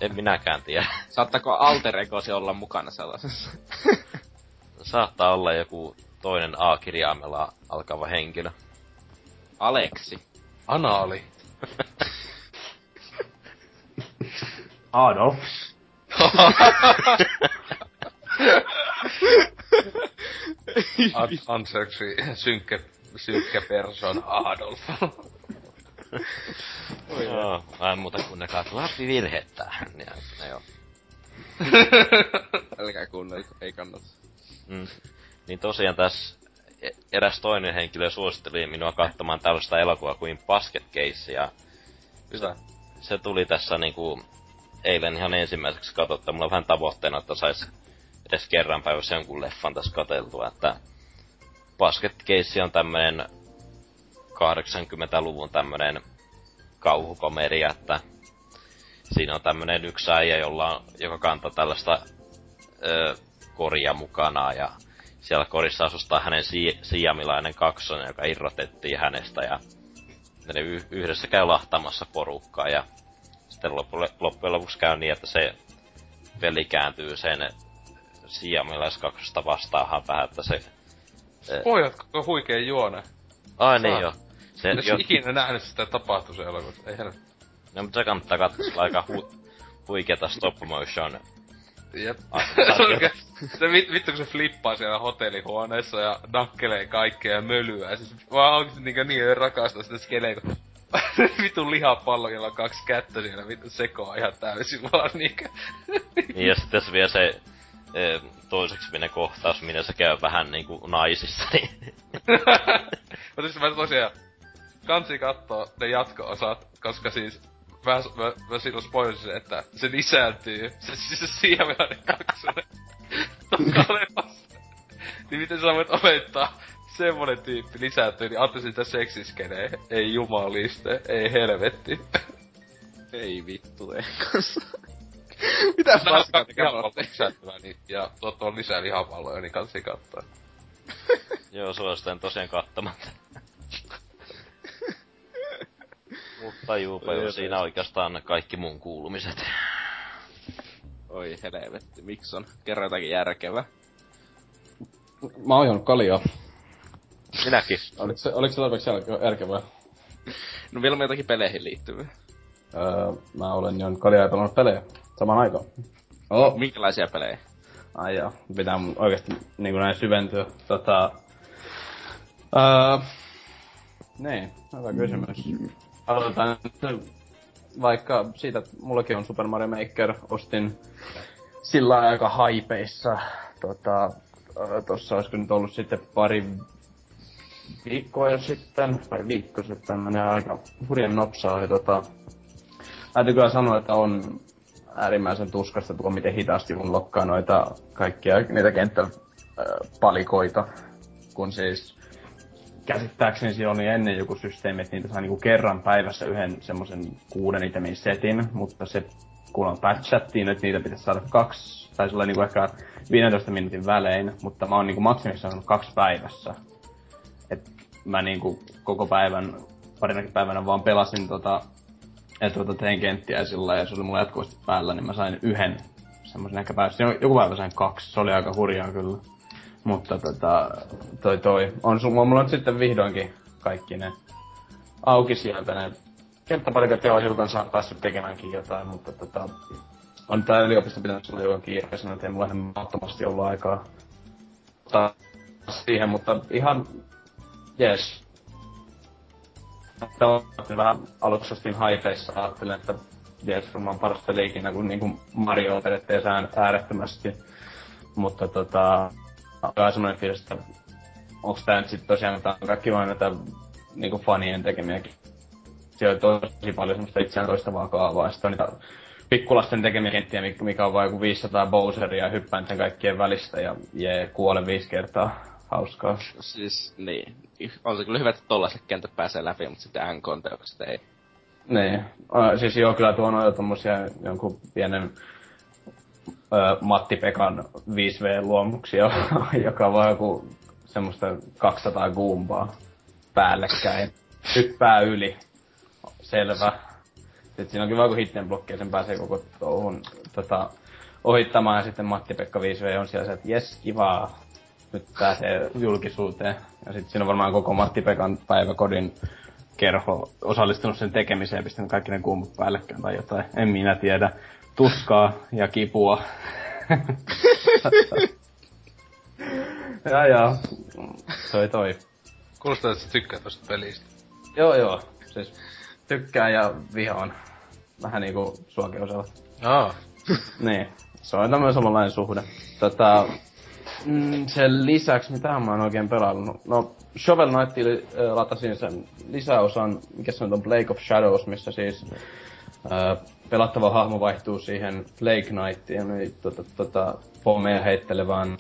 En minäkään tiedä. Saattaako Alter Egosi olla mukana sellaisessa? Saattaa olla joku toinen A-kirjaimella alkava henkilö. Aleksi. Anaali. Adolf. Anseksi synkkä, synkkä person Adolf. Joo, vähän muuta kuin ne katsoo virhettä. Ja, no joo. Älkää kuunnelko, ei kannata. Mm. Niin tosiaan tässä e- eräs toinen henkilö suositteli minua katsomaan tällaista elokuvaa kuin Basket Case ja Hyvä. Se, tuli tässä niinku eilen ihan ensimmäiseksi katsottu. Mulla on vähän tavoitteena, että sais edes kerran päivässä jonkun leffan tässä kateltua, että Basket Case on tämmönen 80-luvun tämmönen kauhukomedia, että siinä on tämmönen yksi äijä, jolla on, joka kantaa tällaista ö, koria mukana ja siellä korissa asustaa hänen si- siamilainen kaksonen, joka irrotettiin hänestä ja ne yhdessä käy lahtamassa porukkaa ja sitten loppujen lopuksi käy niin, että se peli kääntyy sen siamilaiskaksesta vastaahan vähän, että se... Pojat, koko huikea juone. Ai niin joo. Se, Jos jo... ikinä nähnyt sitä tapahtuu se elokuva, ei helvetti. No mutta se kannattaa katsoa aika hu- huikeeta stop motion Jep. se vit, vittu kun se flippaa siellä hotellihuoneessa ja nakkelee kaikkea ja mölyää. Ja siis vaan onko niin, niin rakastaa sitä skeleä, kun vitun lihapallo, jolla on kaksi kättä siellä vittu sekoa ihan täysin vaan niinkö. niin ja sitten vielä se e, toiseksi minne kohtaus, minne se käy vähän niinku naisissa, niin... Mutta siis mä tosiaan, kansi kattoo ne jatko-osat, koska siis mä, mä, mä silloin spoilisin, että se lisääntyy, se siis se siemelainen kaksonen toka Niin miten sä voit olettaa, semmonen tyyppi lisääntyy, niin ajattelin sitä seksiskenee. Ei jumaliste, ei helvetti. Ei vittu, ei kanssa. Mitä paskaa niin, ja tuottaa lisää lihapalloja, niin kansi katsoa. Joo, suosittelen tosiaan kattamatta. Mutta juupa joo, siinä oikeastaan kaikki mun kuulumiset. Oi helvetti, miksi on? Kerro jotakin järkevää. Mä oon juonut kaljaa. Minäkin. Oliko se, oliko se tarpeeksi järkevää? No vielä jotakin peleihin liittyviä. Öö, mä olen juonut kaljaa ja pelannut pelejä samaan aikaan. Oh. Minkälaisia pelejä? Ai joo, pitää oikeesti niinku näin syventyä. Tota... Öö, niin, hyvä kysymys. Aloitetaan vaikka siitä, että mullakin on Super Mario Maker, ostin sillä aika haipeissa. Tota, tossa olisiko nyt ollut sitten pari viikkoa sitten, tai viikko sitten, menee aika hurjan nopsaa. Ja tota, täytyy kyllä sanoa, että on äärimmäisen tuskasta tuo, miten hitaasti mun lokkaa noita kaikkia niitä kenttäpalikoita. Kun siis käsittääkseni siellä oli ennen joku systeemi, että niitä saa niinku kerran päivässä yhden semmoisen kuuden itemin setin, mutta se kuulemma patchattiin, että niitä pitäisi saada kaksi, tai sulla niinku ehkä 15 minuutin välein, mutta mä oon niinku maksimissa saanut kaksi päivässä. Et mä niinku koko päivän, parinakin päivänä vaan pelasin tota, että tota tein kenttiä sillä ja se oli mulla jatkuvasti päällä, niin mä sain yhden semmoisen ehkä päivässä. Joku päivä sain kaksi, se oli aika hurjaa kyllä. Mutta tota, toi toi, on sulla, mulla on sitten vihdoinkin kaikki ne auki sieltä ne kenttäpalikat joo, hiukan saa päässyt tekemäänkin jotain, mutta tota, on tää yliopisto pitänyt olla joku kiireisenä, että ei mulla ihan mahdottomasti ollut aikaa siihen, mutta ihan jees. Tämä vähän aluksi ostin haipeissa, ajattelin, että jees, varmaan paras peli ikinä, kun niinku Mario on periaatteessa äärettömästi. Mutta tota, on semmoinen fiilis, että onks tää nyt sit tosiaan tää on kaikki vaan näitä niinku fanien tekemiäkin. Siellä on tosi paljon semmoista itseään toistavaa kaavaa, sitten on niitä pikkulasten tekemiä kenttiä, mikä on vain joku 500 Bowseria hyppään sen kaikkien välistä ja jee, kuolen viisi kertaa. Hauskaa. Siis, niin. On se kyllä hyvä, että tollaiset kentät pääsee läpi, mutta sitten NK-teokset ei. Niin. Siis joo, kyllä tuo on jo tommosia jonkun pienen Matti Pekan 5V-luomuksia, joka on joku semmoista 200 guumpaa päällekkäin. Hyppää yli. Selvä. Sitten siinä onkin vaan kun hitten blokki ja sen pääsee koko touhun tota, ohittamaan ja sitten Matti-Pekka 5V on siellä se, että jes, kivaa, nyt pääsee julkisuuteen. Ja sitten siinä on varmaan koko Matti-Pekan päiväkodin kerho osallistunut sen tekemiseen ja pistänyt kaikki ne kuumut päällekkäin tai jotain. En minä tiedä tuskaa ja kipua. ja ja, toi toi. Kuulostaa, että sä tykkää tosta pelistä. Joo joo, siis tykkää ja vihaan. Vähän niinku suakin osalla. Aa. niin, se on tämmöinen samanlainen suhde. Tota, mm, sen lisäksi, mitä mä oon oikein pelannut? No, Shovel Knight äh, latasin sen lisäosan, mikä se on, Blake of Shadows, missä siis äh, pelattava hahmo vaihtuu siihen Lake Knightiin, niin tota, tota, pommeja heittelevään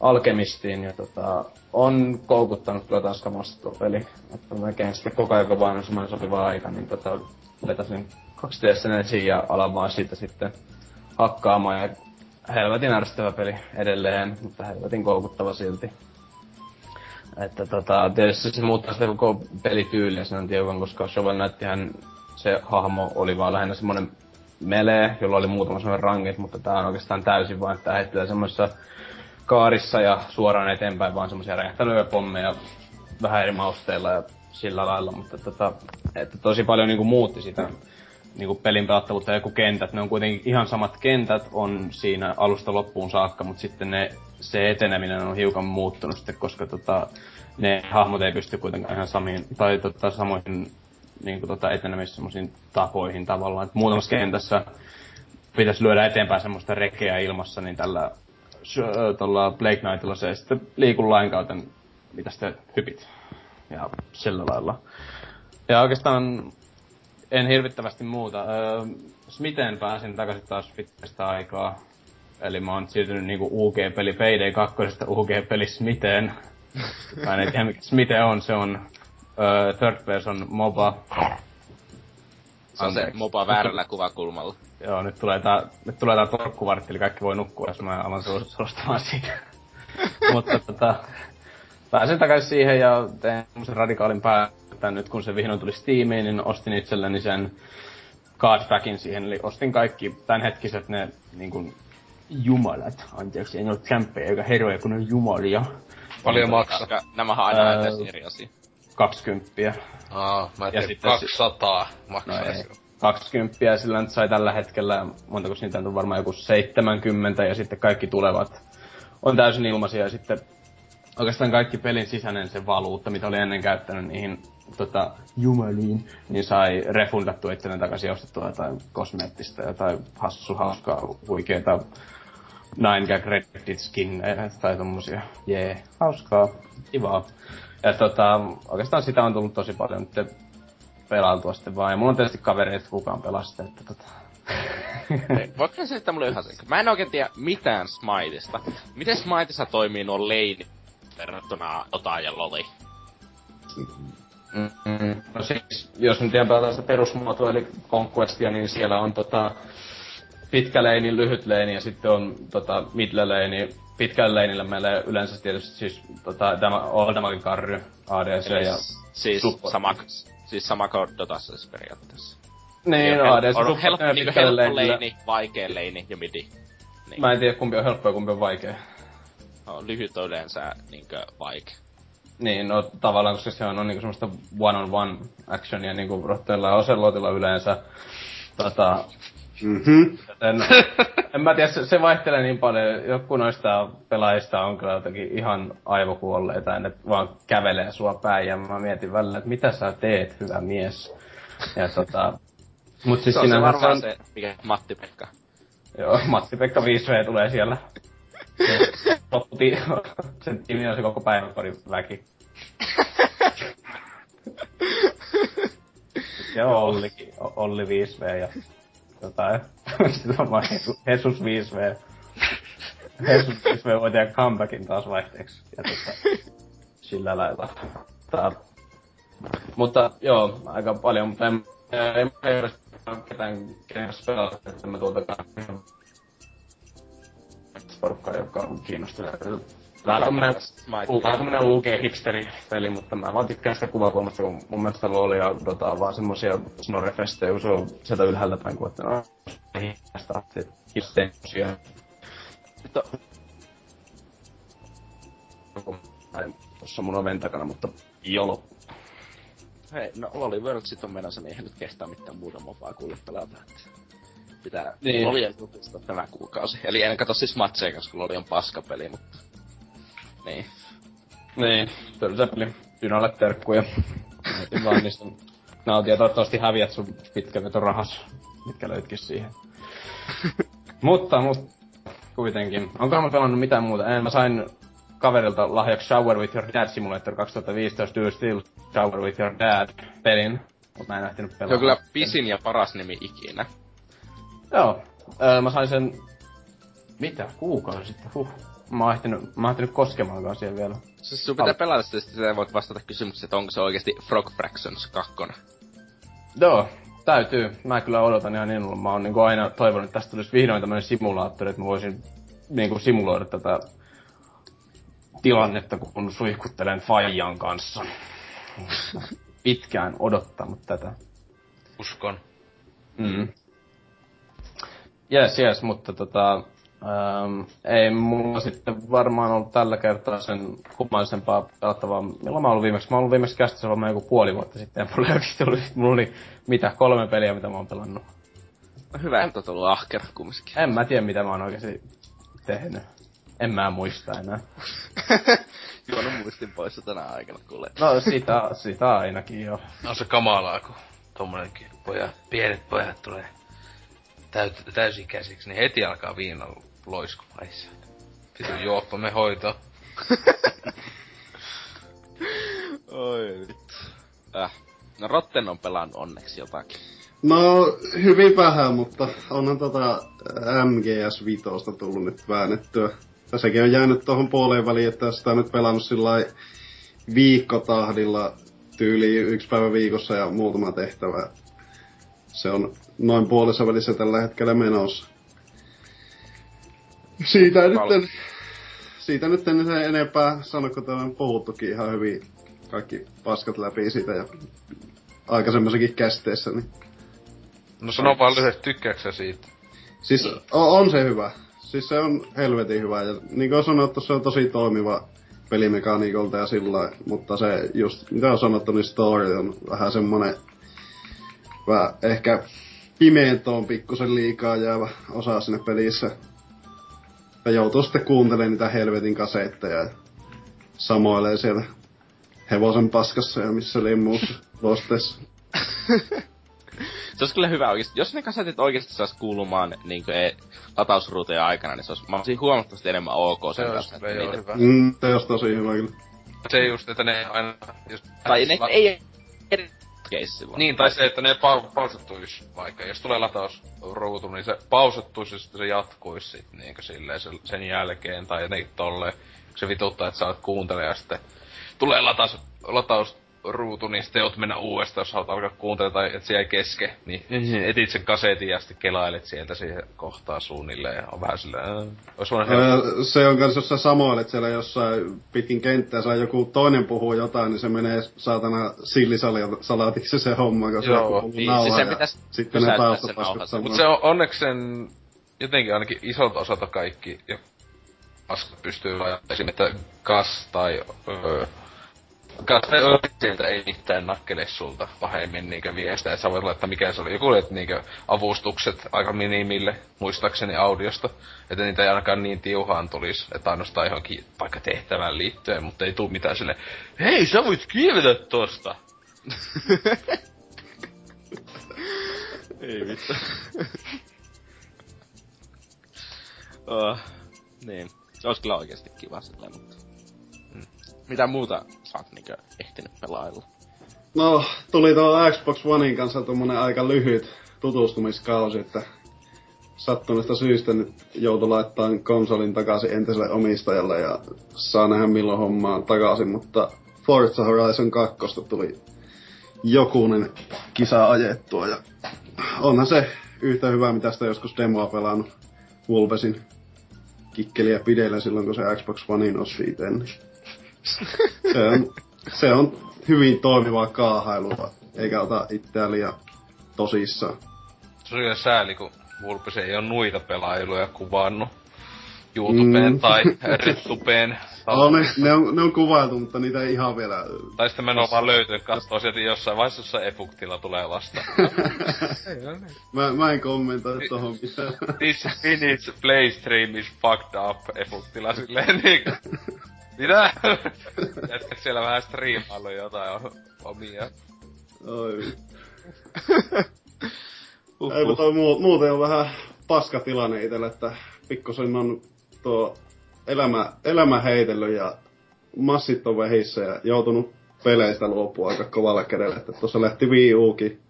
alkemistiin, ja tota, on koukuttanut kyllä taas tuo peli. Että melkein sitten koko ajan, vaan semmoinen sopiva aika, niin tota, vetäsin 2 ds ja alan vaan siitä sitten hakkaamaan. Ja helvetin ärsyttävä peli edelleen, mutta helvetin koukuttava silti. Että tota, tietysti se muuttaa sitä koko pelityyliä sen tiukan, koska Shovel Knighthän se hahmo oli vaan lähinnä semmonen melee, jolla oli muutama semmoinen rangit, mutta tää on oikeastaan täysin vaan, että heittelee semmoisessa kaarissa ja suoraan eteenpäin vaan semmoisia räjähtänyt pommeja vähän eri mausteilla ja sillä lailla, mutta tota, että tosi paljon niinku muutti sitä niinku pelin pelattavuutta. Ja joku kentät, ne on kuitenkin ihan samat kentät on siinä alusta loppuun saakka, mutta sitten ne, se eteneminen on hiukan muuttunut sitten, koska tota, ne hahmot ei pysty kuitenkaan ihan samiin, tai tota, samoihin niin kuin, tota, etenemistä semmoisiin tapoihin tavallaan. Et muutamassa kentässä pitäisi lyödä eteenpäin semmoista rekeä ilmassa, niin tällä tuolla Blake Knightilla se ei sitten liiku lainkaan, mitä sitten hypit. Ja sillä lailla. Ja oikeastaan en hirvittävästi muuta. Öö, miten pääsin takaisin taas pitkästä aikaa. Eli mä oon siirtynyt niinku UG-peli Payday 2 UG-peli Smiteen. mä en tiedä mikä Smite on, se on uh, third person MOBA. Se on se mopa väärällä kuvakulmalla. Joo, nyt tulee tää, nyt tulee tää torkkuvartti, eli kaikki voi nukkua, jos mä alan suostamaan siitä. Mutta tota, pääsin takaisin siihen ja tein semmosen radikaalin päätän nyt kun se vihdoin tuli Steamiin, niin ostin itselleni sen cardbackin siihen, eli ostin kaikki tämänhetkiset ne niin kuin, jumalat, anteeksi, en ole kämppejä eikä herroja, kun on jumalia. Paljon maksaa? Nämä on aina öö, eri asia. 20. Aa, mä ja sitten 200 maksaisi. No 20 sillä nyt sai tällä hetkellä, montako niitä on varmaan joku 70 ja sitten kaikki tulevat on täysin ilmaisia ja sitten oikeastaan kaikki pelin sisäinen se valuutta, mitä oli ennen käyttänyt niihin tota, jumaliin, niin sai refundattua itselleen takaisin ostettua jotain kosmeettista, jotain hassu, hauskaa, huikeeta nine gag reddit skin tai tommosia. Jee, yeah. hauskaa, kivaa. Ja tota, oikeastaan sitä on tullut tosi paljon nyt pelailtua sitten vaan. Ja mulla on tietysti kavereita, kukaan pelaa sitä, että tota... Voitko se, että mulle ihan Mä en oikein tiedä mitään Smiteista. Miten Smiteissa toimii nuo leini verrattuna Dota ja Loli? Mm, no siis, jos nyt ihan pelataan sitä perusmuotoa, eli Conquestia, niin siellä on tota, pitkä leini, lyhyt leini ja sitten on tota, midle leini. Pitkällä leinillä meillä yleensä tietysti siis tota, tämä damage karry, ADC Eli ja siis support. sama, siis sama kuin Dotassa siis periaatteessa. Niin, no ADC on, on helppo, niin helppo leini, vaikea leini ja midi. Niin. Mä en tiedä kumpi on helppo ja kumpi on vaikea. No, lyhyt on yleensä niinkö vaikea. Niin, no tavallaan, koska se on, on niinku semmoista one-on-one actionia niinku Rotteilla ja Ocelotilla yleensä. Tota, Mm-hmm. En, en mä tiedä, se, se vaihtelee niin paljon. Joku noista pelaajista on kyllä jotenkin ihan aivokuolleita, ne vaan kävelee sua päin ja mä mietin välillä, että mitä sä teet, hyvä mies. Ja tota, mut siis se on se varmaan se, mikä Matti-Pekka. Joo, Matti-Pekka 5V tulee siellä. Lopputi, sen tiimi on se koko päiväkodin väki. ja Ollikin, Olli 5V ja jotain. Sitten on vaan Jesus 5V. Jesus 5V voi tehdä comebackin taas vaihteeksi. Ja tota, sillä lailla. Tää. Mutta joo, aika paljon, mutta en, en, en ketään kenessä pelata, että mä tuolta porukkaa, joka on kiinnostunut. Vähän tämmönen lukee hipsteri-peli, mutta mä vaan tykkään sitä kuvakulmasta, kun mun mielestä LOL ja Dota on vaan semmosia snorefestejä, kun se on sieltä ylhäältä päin, kun että no, hiasta hipsteria. Mutta... Tossa mun oven takana, mutta jolo. Hei, no Loli Worldsit on menossa, niin eihän nyt kestää mitään muuta mopaa kuulle pelata. Pitää niin. Lolia tutista tämä kuukausi. Eli en katso siis matseja, koska Loli on paskapeli, mutta niin. Niin, tylsä peli. Dynalle terkkuja. Mietin vaan niistä nautia. Toivottavasti häviät sun rahas, mitkä löytkin siihen. mutta, mutta kuitenkin. Onkohan mä pelannut mitään muuta? En, mä sain kaverilta lahjaksi Shower with Your Dad Simulator 2015 Do Still Shower with Your Dad pelin. Mutta mä en ehtinyt pelata. Se on kyllä pisin ja paras nimi ikinä. Joo. Öö, mä sain sen... Mitä? Kuukausi sitten? Huh mä oon ehtinyt, mä oon ehtinyt koskemaankaan siihen vielä. Siis sun pitää Al- pelata sitä, sitten voit vastata kysymykseen, että onko se oikeasti Frog Fractions 2. Joo, täytyy. Mä kyllä odotan ihan innolla. Mä oon niinku aina toivonut, että tästä tulisi vihdoin tämmönen simulaattori, että mä voisin niinku simuloida tätä tilannetta, kun suihkuttelen Fajan kanssa. Pitkään odottanut tätä. Uskon. Mm. Yes, yes, mutta tota, Ähm, ei mulla sitten varmaan ollut tällä kertaa sen kummallisempaa pelattavaa. Milloin mä oon ollut viimeksi? Mä oon ollut viimeksi kästissä varmaan joku puoli vuotta sitten. Ja mulla oli, mulla oli mitä, kolme peliä, mitä mä oon pelannut. No hyvä, että oot ollut ahkera kumminkin. En mä tiedä, mitä mä oon oikeesti tehnyt. En mä muista enää. Juonut muistin pois tänä aikana, kuule. No sitä, sitä ainakin joo. No se kamalaa, kun tommonenkin pojat, pienet pojat tulee täyt, täysikäisiksi, niin heti alkaa viina loiskumaan. Vitu juoppa me hoito. Oi vittu. Äh. No Rotten on pelannut onneksi jotakin. No, hyvin vähän, mutta onhan tota MGS Vitosta tullut nyt väännettyä. Ja sekin on jäänyt tuohon puoleen väliin, että sitä on nyt pelannut sillä viikkotahdilla tyyli yksi päivä viikossa ja muutama tehtävä se on noin puolessa välissä tällä hetkellä menossa. Siitä nyt en, siitä nyt en sen enempää sano, kun on puhuttukin ihan hyvin kaikki paskat läpi siitä ja aikaisemmassakin kästeessä, niin... No sano vaan lyhyesti, tykkääksä siitä? Siis on, on se hyvä. Siis se on helvetin hyvä ja niin kuin sanottu, se on tosi toimiva pelimekaniikolta ja sillä mutta se just, mitä on sanottu, niin story on vähän semmonen vähän ehkä pimentoon pikkusen liikaa jäävä osa sinne pelissä. Ja joutuu sitten kuuntelemaan niitä helvetin kasetteja ja samoilee siellä hevosen paskassa ja missä lemmuus losteessa. se olisi kyllä hyvä oikeesti. Jos ne kasetit oikeesti sais kuulumaan niin e, latausruutujen aikana, niin se olisi, mä olisin huomattavasti enemmän ok sen kanssa. Se olisi hyvä. Mm, se olisi tosi hyvä kyllä. Se just, että ne aina... Just, tai ne la- ei eri keissi vaan. Niin, tai se, että ne pau- pausettuis vaikka. Jos tulee latausruutu, niin se pausettuis ja sitten se jatkuis sit niinkö silleen sen jälkeen tai jotenkin tolleen. Se vituttaa, että sä oot kuuntelemaan ja sitten tulee lataus, lataus ruutu, niin sitten oot mennä uudestaan, jos haluat alkaa kuuntelemaan tai et siellä keske, niin etit sen kasetin ja sitten kelailet sieltä siihen kohtaan suunnilleen ja on vähän silleen, äh, Se on kanssa, jos sä samoilet siellä jossain pitkin kenttää, saa joku toinen puhuu jotain, niin se menee saatana sillisalaatiksi se homma, koska Joo, joku niin, siis se pitäis sitten ne taustapaskat Mutta se on onneksi sen, jotenkin ainakin isolta osalta kaikki, ja pystyy esimerkiksi, että Gas tai öö, Katse sieltä ei mitään nakkele sulta pahemmin niinkö viestejä, että sä voit laittaa mikä se oli. Joku että niinkö avustukset aika minimille, muistaakseni audiosta. Että niitä ei ainakaan niin tiuhaan tulisi, että ainoastaan johonkin vaikka tehtävään liittyen, mutta ei tuu mitään sille Hei, sä voit kiivetä tosta! ei vittu. oh, niin. Se olisi kyllä oikeesti kiva silleen, mutta... Mm. Mitä muuta sä oot niinkö ehtinyt pelailla? No, tuli tuo Xbox Onein kanssa tuommoinen aika lyhyt tutustumiskausi, että sattuneesta syystä nyt joutui laittamaan konsolin takaisin entiselle omistajalle ja saa nähdä milloin hommaa takaisin, mutta Forza Horizon 2 tuli jokunen kisa ajettua ja onhan se yhtä hyvä, mitä sitä joskus demoa pelannut Wolvesin kikkeliä pidellä silloin, kun se Xbox Onein osi itse. Se, on, se on hyvin toimivaa kaahailua, eikä ota itseään liian tosissaan. Se on sääli, kun Vulpes ei ole nuita pelailuja kuvannut. YouTubeen mm. tai Rettupeen. Oh, ne, ne, on, ne on kuvailtu, mutta niitä ei ihan vielä... Tai sitten mennä vaan löytynyt kattoo sieltä jossain vaiheessa, jossa Efuktilla tulee vasta. mä, mä en kommentoi tohon mitään. This Finnish playstream is fucked up Efuktilla silleen niin mitä? Jätkät siellä vähän striimailu jotain omia. Oi. Ei, mutta muu, muuten on vähän paska tilanne itselle, että pikkusen on tuo elämä, elämä heitellyt ja massit on vehissä ja joutunut peleistä luopua aika kovalla kädellä. Että tuossa lähti Wii Ukin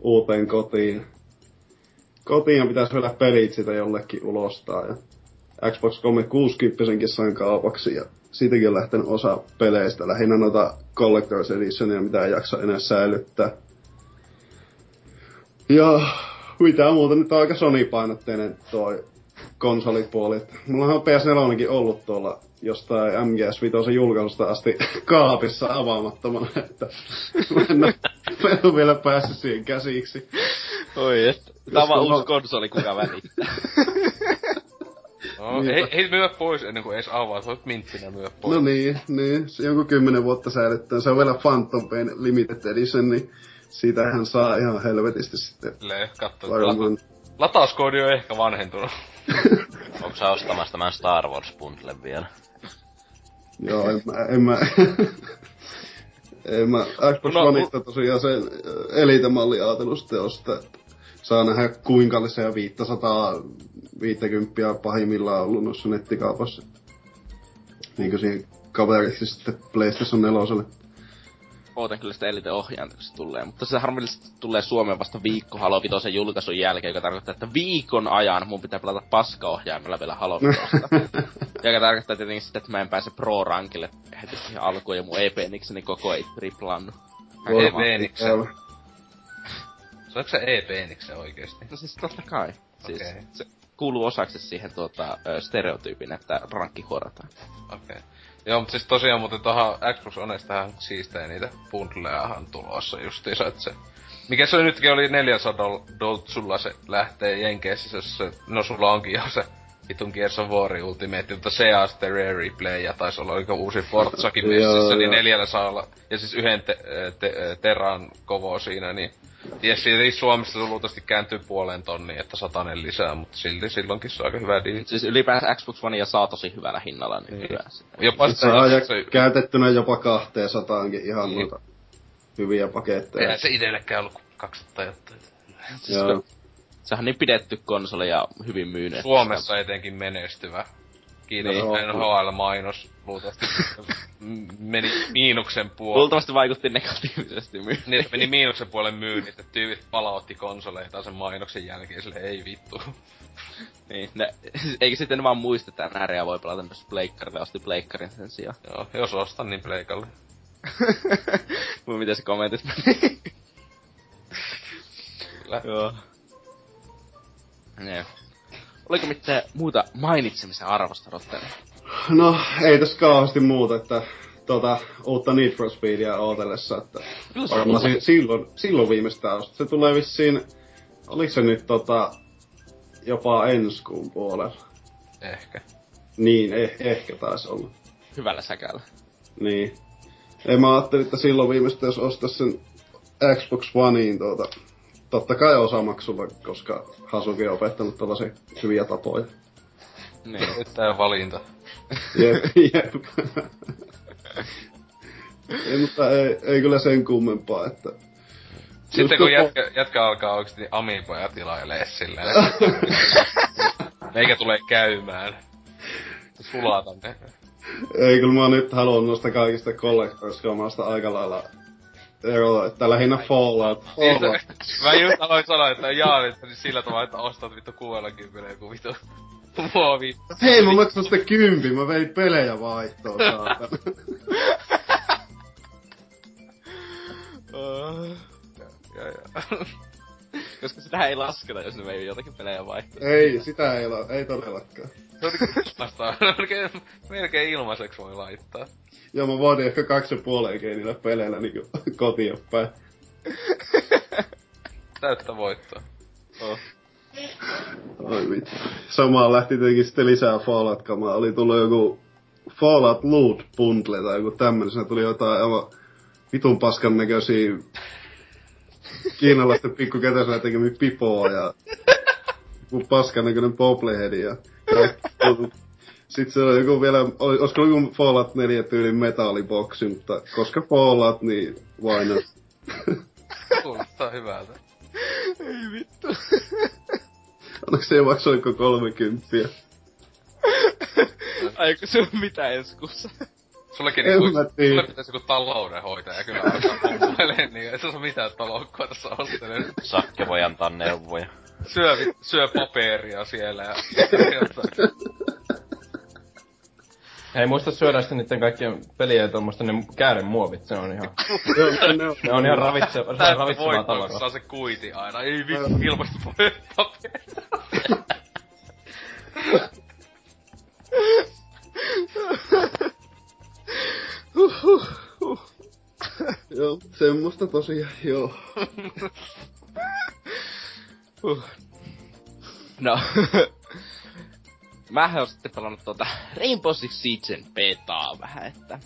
uuteen kotiin. Kotiin pitäisi vielä pelit sitä jollekin ulostaa ja Xbox 360 sain kaupaksi ja siitäkin on lähtenyt osa peleistä, lähinnä noita Collector's Editionia, mitä ei jaksa enää säilyttää. Ja mitä muuta, nyt on aika Sony-painotteinen toi konsolipuoli. Mulla on PS4 ollut tuolla jostain MGS5 julkaisusta asti kaapissa avaamattomana, että mä en, ole, mä en ole vielä päässyt siihen käsiksi. Oi, että tämä on uusi konsoli, kuka välittää. No, niin, ei, ei myö pois ennen kuin edes avaa, sä oot minttinä myö pois. No niin, niin. Se jonkun kymmenen vuotta säilyttää. Se on vielä Phantom Pain Limited Edition, niin siitähän saa ihan helvetisti sitten. Le, katso. Varmaan... Latauskoodi on ehkä vanhentunut. Onko sä ostamassa tämän Star Wars bundle vielä? Joo, en mä... En mä en mä Xbox no, Oneista tosiaan sen elitemalli ajatellut sitten ostaa, saa nähdä kuinka lisää 550 pahimmillaan ollut noissa nettikaupassa. Niinkö siihen kaveriksi sitten PlayStation 4 ootan kyllä sitä Elite ohjainta, kun se tulee. Mutta se harmillisesti tulee Suomeen vasta viikko Halo Vitoisen julkaisun jälkeen, joka tarkoittaa, että viikon ajan mun pitää pelata paska-ohjaimella vielä Halo Vitosta. joka tarkoittaa tietenkin sitä, että mä en pääse Pro-rankille heti siihen alkuun ja mun EP-nikseni koko ei triplannut. EP-niksen. Onko se e-peenikse oikeesti? No siis totta kai. Siis okay. se kuuluu osaksi siihen tuota, stereotyypin, että rankki huorataan. Okei. Okay. Joo, mutta siis tosiaan muuten tuohon Xbox Onestahan siistejä niitä bundleahan tulossa justiinsa, että se... Mikä se nytkin oli 400 doltsulla se lähtee Jenkeissä, se, no sulla onkin jo se vitun Gears of War Ultimate, mutta se ja sitten Rare Replay ja taisi olla oliko uusi Forzakin messissä, niin neljällä saa olla, ja siis yhden te, te, teran kovo siinä, niin Ties siitä Suomessa se luultavasti kääntyy puoleen tonniin, että satanen lisää, mutta silti silloinkin se on aika hyvä diili. Siis ylipäänsä Xbox One ja saa tosi hyvällä hinnalla niin, niin. hyvä. Jopa se, saa ja se... käytettynä jopa kahteen sataankin ihan niin. noita hyviä paketteja. Eihän se itsellekään ollut 200 jotain. Siis Joo. Sehän on niin pidetty konsoli ja hyvin myynyt. Suomessa etenkin menestyvä. Kiitos niin. NHL-mainos. Luultavasti meni miinuksen puolelle. Luultavasti vaikutti negatiivisesti myynnin. Niin, meni miinuksen puolen myynnit, että tyypit palautti konsoleita sen mainoksen jälkeen, sille ei vittu. niin, ne, eikä sitten vaan muista, että NRA voi pelata myös pleikkarille, osti pleikkarin sen sijaan. Joo, jos ostan, niin pleikalle. miten se kommentit meni? Kyllä. Joo. Nee. Oliko mitään muuta mainitsemisen arvosta, Rotteri? No, ei tässä kauheasti muuta, että tota, uutta Need for Speedia ootellessa, että varmaan si- silloin, silloin viimeistään Se tulee vissiin, oliko se nyt tota, jopa ensi kuun puolella? Ehkä. Niin, eh- ehkä taisi olla. Hyvällä säkällä. Niin. Ei mä ajattelin, että silloin viimeistään jos ostais sen Xbox Oneiin tuota, totta kai osamaksulla, koska Hasuki on opettanut tällaisia hyviä tapoja. Niin, tämä valinta. jep, jep. ei, mutta ei, ei kyllä sen kummempaa, että... Sitten kun jätkä, jätkä alkaa oikeesti amiiboja tilailee silleen. Eikä tule käymään. Sulata ne. Ei, kyllä mä nyt haluan noista kaikista kollektorskoomasta aika lailla Joo, että lähinnä Fallout. Fallout. Mä just aloin sanoa, että jaa, että niin sillä tavalla, että ostat vittu 60 joku vittu muovi. Hei, mä maksan sitä kympi, mä vein pelejä vaihtoon, saatana. ja, ja. Koska sitä ei lasketa, jos ne vei jotakin pelejä vaihtoon. Ei, sitä ei, la- ei todellakaan. Se on vastaan. melkein, melkein ilmaiseksi voi laittaa. Joo, mä voitin ehkä kaksi ja puoleen niillä peleillä niinku kotiin päin. Täyttä voittoa. Oh. Oi vittu. Samaan lähti tietenkin sitten lisää Fallout-kamaa. Oli tullut joku Fallout Loot Bundle tai joku tämmönen. Siinä tuli jotain aivan vitun paskan näköisiä kiinalaisten pikkukätösellä tekemiä pipoa ja paskan näköinen bobblehead ja sitten se on joku vielä, olisiko joku Fallout 4 tyylin metalliboksi, mutta koska Fallout, niin why not? Kuulostaa hyvältä. Ei vittu. Onneksi se ei maksoiko 30. Aiko se on mitä ensi kuussa? Sullekin niinku, sulle pitäisi joku taloudenhoitaja kyllä alkaa puhuilee, niin ei se ole mitään taloukkoa tässä ostelen. Sakke voi antaa neuvoja. Syö, syö paperia siellä ja Hei, muista syödä sitten niiden kaikkien pelien tuommoista ne kääremuovit, se on ihan... ne on ihan ravitse, ravitsevaa tavaraa. saa se kuiti aina, ei vittu ilmasta paperi. joo, semmoista tosiaan, joo. No, mä oon sitten pelannut tuota Rainbow Six Siege'n betaa vähän, että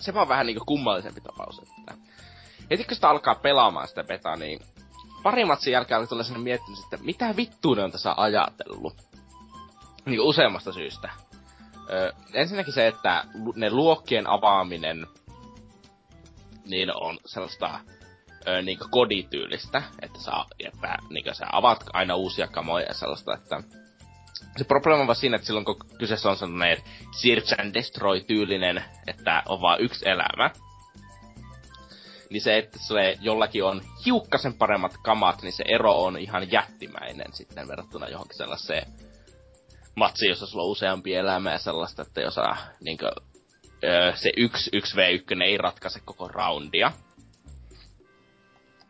se vaan vähän niinku kummallisempi tapaus, että heti kun sitä alkaa pelaamaan sitä betaa, niin pari matsin jälkeen alkoi tulla miettimys, että mitä vittua ne on tässä ajatellut. Niin useammasta syystä. Ö, ensinnäkin se, että ne luokkien avaaminen niin on sellaista ö, niin kodityylistä, että sä, että, niin sä avaat aina uusia kamoja ja sellaista, että se probleema on vaan siinä, että silloin kun kyseessä on sellainen Search and Destroy-tyylinen, että on vaan yksi elämä, niin se, että se jollakin on hiukkasen paremmat kamat, niin se ero on ihan jättimäinen sitten verrattuna johonkin sellaiseen matsiin, jossa sulla on useampi elämä ja sellaista, että jos niin kuin, se 1, 1v1 ei ratkaise koko roundia.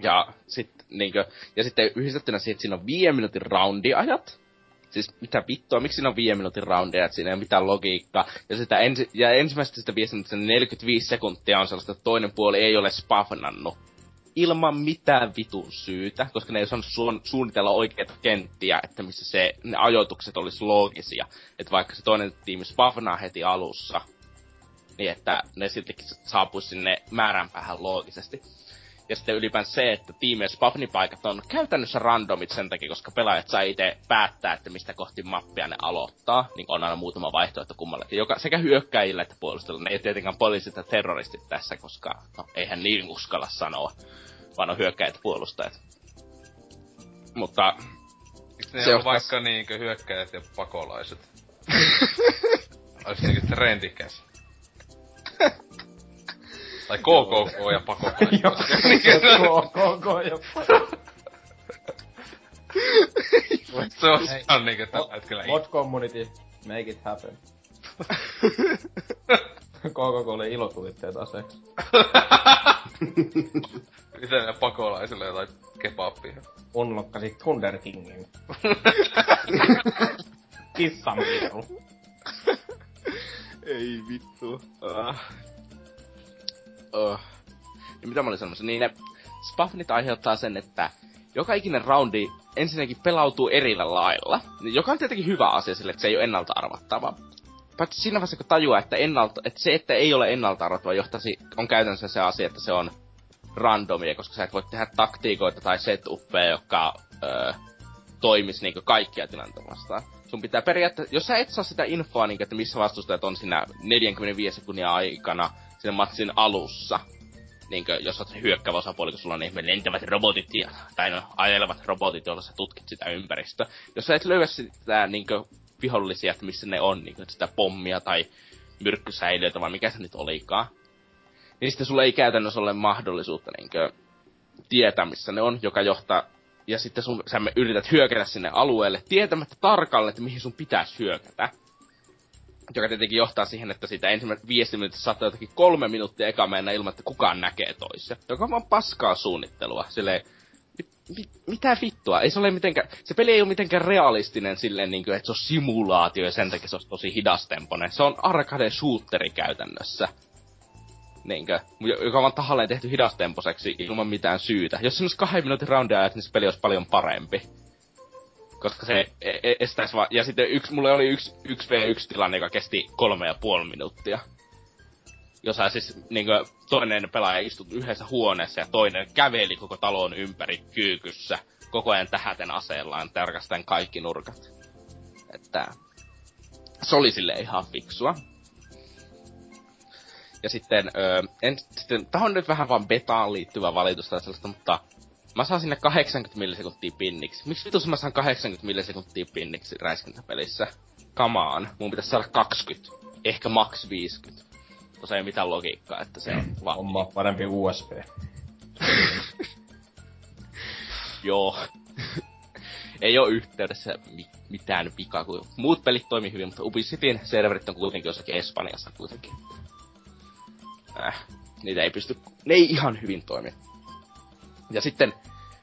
Ja sit niinkö, ja sitten yhdistettynä siihen, että siinä on viiden minuutin roundiajat, siis mitä vittua, miksi siinä on viiden minuutin roundia, että siinä ei ole mitään logiikkaa. Ja, sitä ensi, ja ensimmäistä sitä viestinnästä 45 sekuntia on sellaista, että toinen puoli ei ole spavnannut. Ilman mitään vitun syytä, koska ne ei osannut suun, suunnitella oikeita kenttiä, että missä se, ne ajoitukset olisi loogisia. Että vaikka se toinen tiimi spavnaa heti alussa, niin että ne siltikin saapuisi sinne määränpäähän loogisesti. Ja sitten ylipäänsä se, että tiimien spavnipaikat on käytännössä randomit sen takia, koska pelaajat saa itse päättää, että mistä kohti mappia ne aloittaa. Niin on aina muutama vaihtoehto kummallekin. Joka, sekä hyökkäjillä että puolustella. Ne ei tietenkään poliisit ja terroristit tässä, koska no, eihän niin uskalla sanoa. Vaan on hyökkäjät ja puolustajat. Mutta... Eikö ne on vaikka niinkö hyökkäjät ja pakolaiset? Olisi niinkö trendikäs. Tai KKK ja pakokainen. KKK ja Se on ihan niinkö tällä hetkellä. Mod community, make it happen. KKK oli ilotulitteet aseeksi. Miten ne pakolaisille jotain kebabia? Unlokkasi Thunder Kingin. Kissan Ei vittu. Ah uh, niin mitä mä olin sanomassa, niin ne spawnit aiheuttaa sen, että joka ikinen roundi ensinnäkin pelautuu eri lailla, joka on tietenkin hyvä asia sille, että se ei ole ennalta arvattava. Paitsi siinä vaiheessa, kun tajuaa, että, ennalta, että se, että ei ole ennalta arvattava, johtasi, on käytännössä se asia, että se on randomia, koska sä et voi tehdä taktiikoita tai setuppeja, joka öö, toimisi niin kaikkia tilanteita vastaan. Sun pitää periaatteessa, jos sä et saa sitä infoa, niin, että missä vastustajat on siinä 45 sekunnin aikana, sen matsin alussa. Niinkö, jos se hyökkävä osapuoli, kun sulla on ihme lentävät robotit ja, tai no, ajelevat robotit, joilla sä tutkit sitä ympäristöä. Jos sä et löyä sitä niinkö vihollisia, että missä ne on, niinkö sitä pommia tai myrkkysäiliöitä vai mikä se nyt olikaan. Niin sitten sulla ei käytännössä ole mahdollisuutta niinkö tietää, missä ne on, joka johtaa ja sitten sun, sä yrität hyökätä sinne alueelle tietämättä tarkalleen, että mihin sun pitäisi hyökätä joka tietenkin johtaa siihen, että siitä ensimmäiset viisi minuuttia saattaa jotakin kolme minuuttia eka mennä ilman, että kukaan näkee toisia. Joka on vaan paskaa suunnittelua. Silleen, mit, mit, mitä vittua? Ei se ole mitenkään, se peli ei ole mitenkään realistinen silleen, niin kuin, että se on simulaatio ja sen takia se on tosi hidastemponen. Se on arcade shooteri käytännössä. Niinkö, joka on vaan tahalleen tehty hidastemposeksi ilman mitään syytä. Jos se olisi kahden minuutin roundia niin se peli olisi paljon parempi koska se e- e- estäisi vaan... Ja sitten yksi, mulle oli yksi, yksi v1 tilanne, joka kesti kolme ja puoli minuuttia. Jossa siis niin kuin, toinen pelaaja istui yhdessä huoneessa ja toinen käveli koko talon ympäri kyykyssä. Koko ajan tähäten aseellaan tarkastaen kaikki nurkat. Että se oli sille ihan fiksua. Ja sitten, öö, en, sitten, tämä on nyt vähän vaan betaan liittyvä valitus tai sellaista, mutta Mä saan sinne 80 millisekuntia pinniksi. Miksi vitus mä saan 80 millisekuntia pinniksi räiskintäpelissä? Come on. Mun pitäisi saada 20. Ehkä max 50. Tuossa ei mitään logiikkaa, että se on vaan... Homma parempi USB. Joo. ei oo yhteydessä mi- mitään vikaa, kun muut pelit toimii hyvin, mutta Ubisoftin serverit on kuitenkin jossakin Espanjassa kuitenkin. Äh, niitä ei pysty, ne ei ihan hyvin toimi. Ja sitten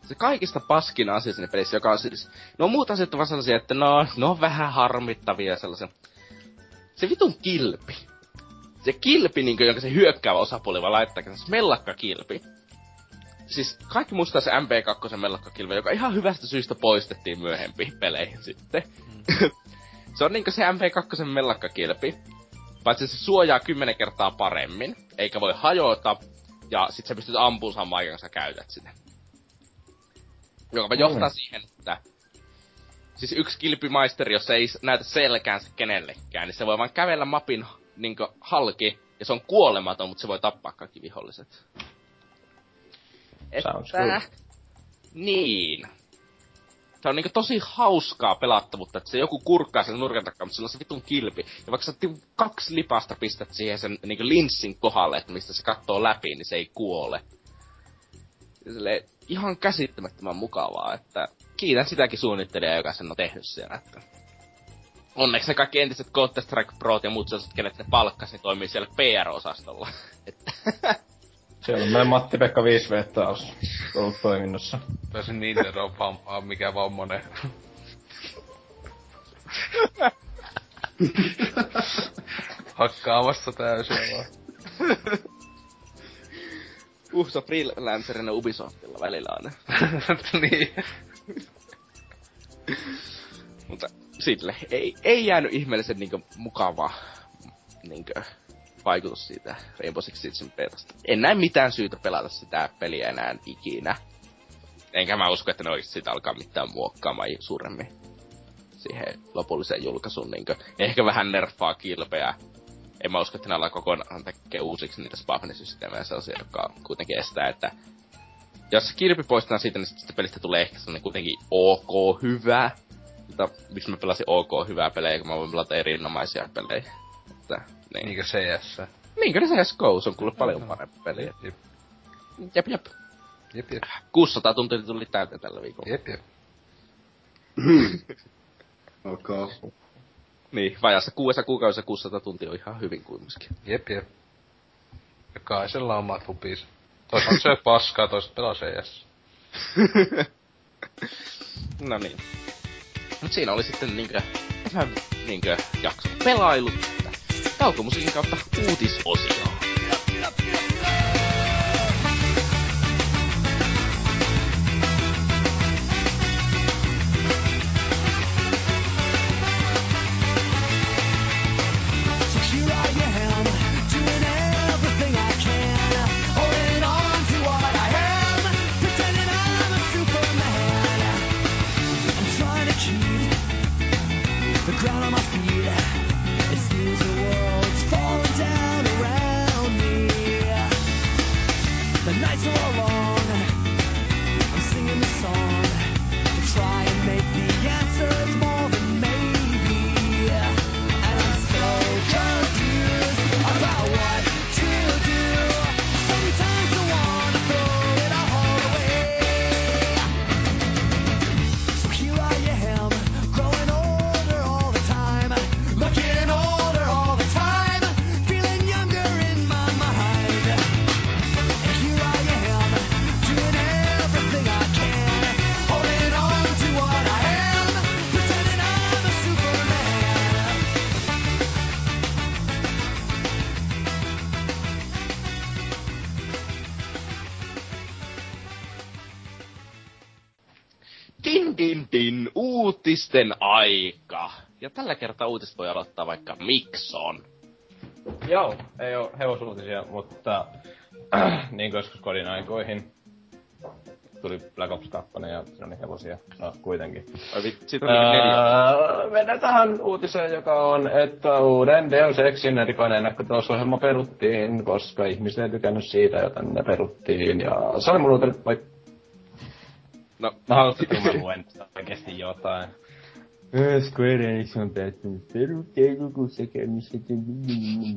se kaikista paskin asia sinne pelissä, joka on siis... No muut asiat ovat sellaisia, että no, no on vähän harmittavia sellaisia. Se vitun kilpi. Se kilpi, niin kuin, jonka se hyökkäävä osapuoli vaan laittaa, se mellakka kilpi. Siis kaikki muistaa se MP2 mellakka kilpi, joka ihan hyvästä syystä poistettiin myöhempiin peleihin sitten. Mm. se on niinku se MP2 mellakka kilpi. Paitsi se suojaa kymmenen kertaa paremmin, eikä voi hajota, ja sit sä pystyt ampumaan samaan aikaan, kun sä käytät sitä. Joka johtaa mm. siihen, että siis yksi kilpimaisteri, jos ei näytä selkäänsä kenellekään, niin se voi vaan kävellä mapin niin halki, ja se on kuolematon, mutta se voi tappaa kaikki viholliset. Sounds että... Niin. Se on niinku tosi hauskaa pelattavuutta, että se joku kurkkaa sen nurkan takaa, mutta sillä on se vitun kilpi. Ja vaikka sä kaksi lipasta pistät siihen sen niinku linssin kohdalle, että mistä se katsoo läpi, niin se ei kuole. Silleen, ihan käsittämättömän mukavaa, että kiitän sitäkin suunnittelijaa, joka sen on tehnyt siellä, että onneksi ne kaikki entiset Counter-Strike Pro ja muut sellaiset, kenet ne palkkasi, niin toimii siellä PR-osastolla. että Siellä on meidän Matti-Pekka 5V taas ollut toiminnassa. Pääsin Nintendo vaan mikä vammonen. Hakkaamassa täysin vaan. Uhsa freelancerina Ubisoftilla välillä aina. niin. Mutta sille ei, ei jäänyt ihmeellisen niinkö mukava niinkö vaikutus siitä Rainbow Six Siegein petasta. En näe mitään syytä pelata sitä peliä enää ikinä. Enkä mä usko, että ne oikeesti sitä alkaa mitään muokkaamaan suuremmin siihen lopulliseen julkaisuun. Niinkö. Ehkä vähän nerfaa kilpeä. En mä usko, että ne alkaa kokonaan tekee uusiksi niitä spawnisysteemejä sellaisia, jotka kuitenkin estää, että jos kilpi poistetaan siitä, niin sitten pelistä tulee ehkä sellainen kuitenkin ok hyvä. Mutta miksi mä pelasin ok hyvää pelejä, kun mä voin pelata erinomaisia pelejä. Että, niin. Niinkö CS? Niinkö ne CS GO, se on kuullut paljon parempi peli. Jep, jep. Jep, jep. Jep, jep. 600 tuntia tuli täyteen tällä viikolla. Jep, jep. okay. Niin, vajassa kuudessa kuukaudessa 600 tuntia on ihan hyvin kuitenkin. Jep, jep. Jokaisella on omat hupis. Toisaalta syö paskaa, toiset pelaa CS. no niin. Mut siinä oli sitten niinkö, niinkö jakso pelailut. Taukomusiikin kautta uutisosio. Uutisten aika. Ja tällä kertaa uutiset voi aloittaa vaikka Mikson. Joo, ei oo hevosuutisia, mutta äh, niin kuin joskus kodin aikoihin tuli Black Ops 2 ja siinä oli hevosia. No, kuitenkin. Ai vitsi, öö, Mennään tähän uutiseen, joka on, että uuden Deus Exin erikoinen ennakkotulosohjelma peruttiin, koska ihmiset ei tykännyt siitä, joten ne peruttiin. Ja se oli mun uutinen, vai? No, mä haluaisin, että mä luen oikeesti jotain. Square Enix on päättänyt perustelukuussa käynnissä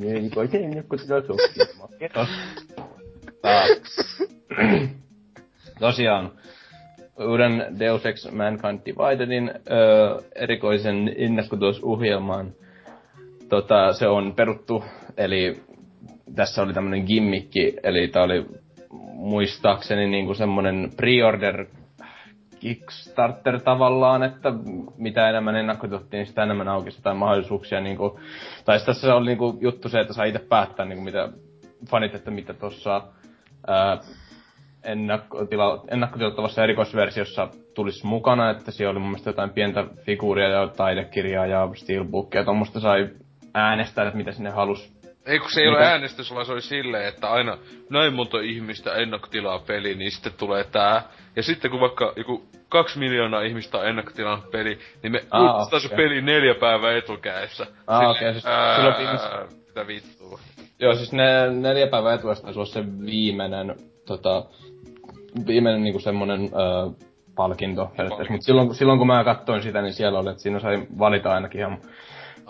erikoisen ennakkotilasohjelma. Tosiaan, uuden Deus Ex Mankind Dividedin öö, erikoisen ennakkotulosohjelman tota, se on peruttu, eli tässä oli tämmönen gimmikki, eli tää oli muistaakseni niinku semmonen pre-order Kickstarter tavallaan, että mitä enemmän ennakkotuottiin, niin sitä enemmän aukesi jotain mahdollisuuksia. Niin kuin, tai tässä on niin kuin, juttu se, että saa itse päättää, niin kuin, mitä fanit, että mitä tuossa ennakkotila, ennakkotilattavassa erikoisversiossa tulisi mukana, että siellä oli mun mielestä jotain pientä figuuria ja taidekirjaa ja steelbookia tuommoista sai äänestää, että mitä sinne halus ei kun se ei Mitä? ole äänestys, vaan se oli silleen, että aina näin monta ihmistä ennakkotilaa peli, niin sitten tulee tää. Ja sitten kun vaikka joku kaksi miljoonaa ihmistä on ennakkotilannut peli, niin me ah, okay. se peli neljä päivää etukäessä. Ah, okei, okay, siis ää, silloin viimeis... Mitä vittua. Joo, siis ne neljä päivää etukäessä taisi olla se viimeinen, tota, viimeinen niinku semmonen öö, palkinto. palkinto. Mutta silloin, silloin kun mä katsoin sitä, niin siellä oli, että siinä sai valita ainakin ihan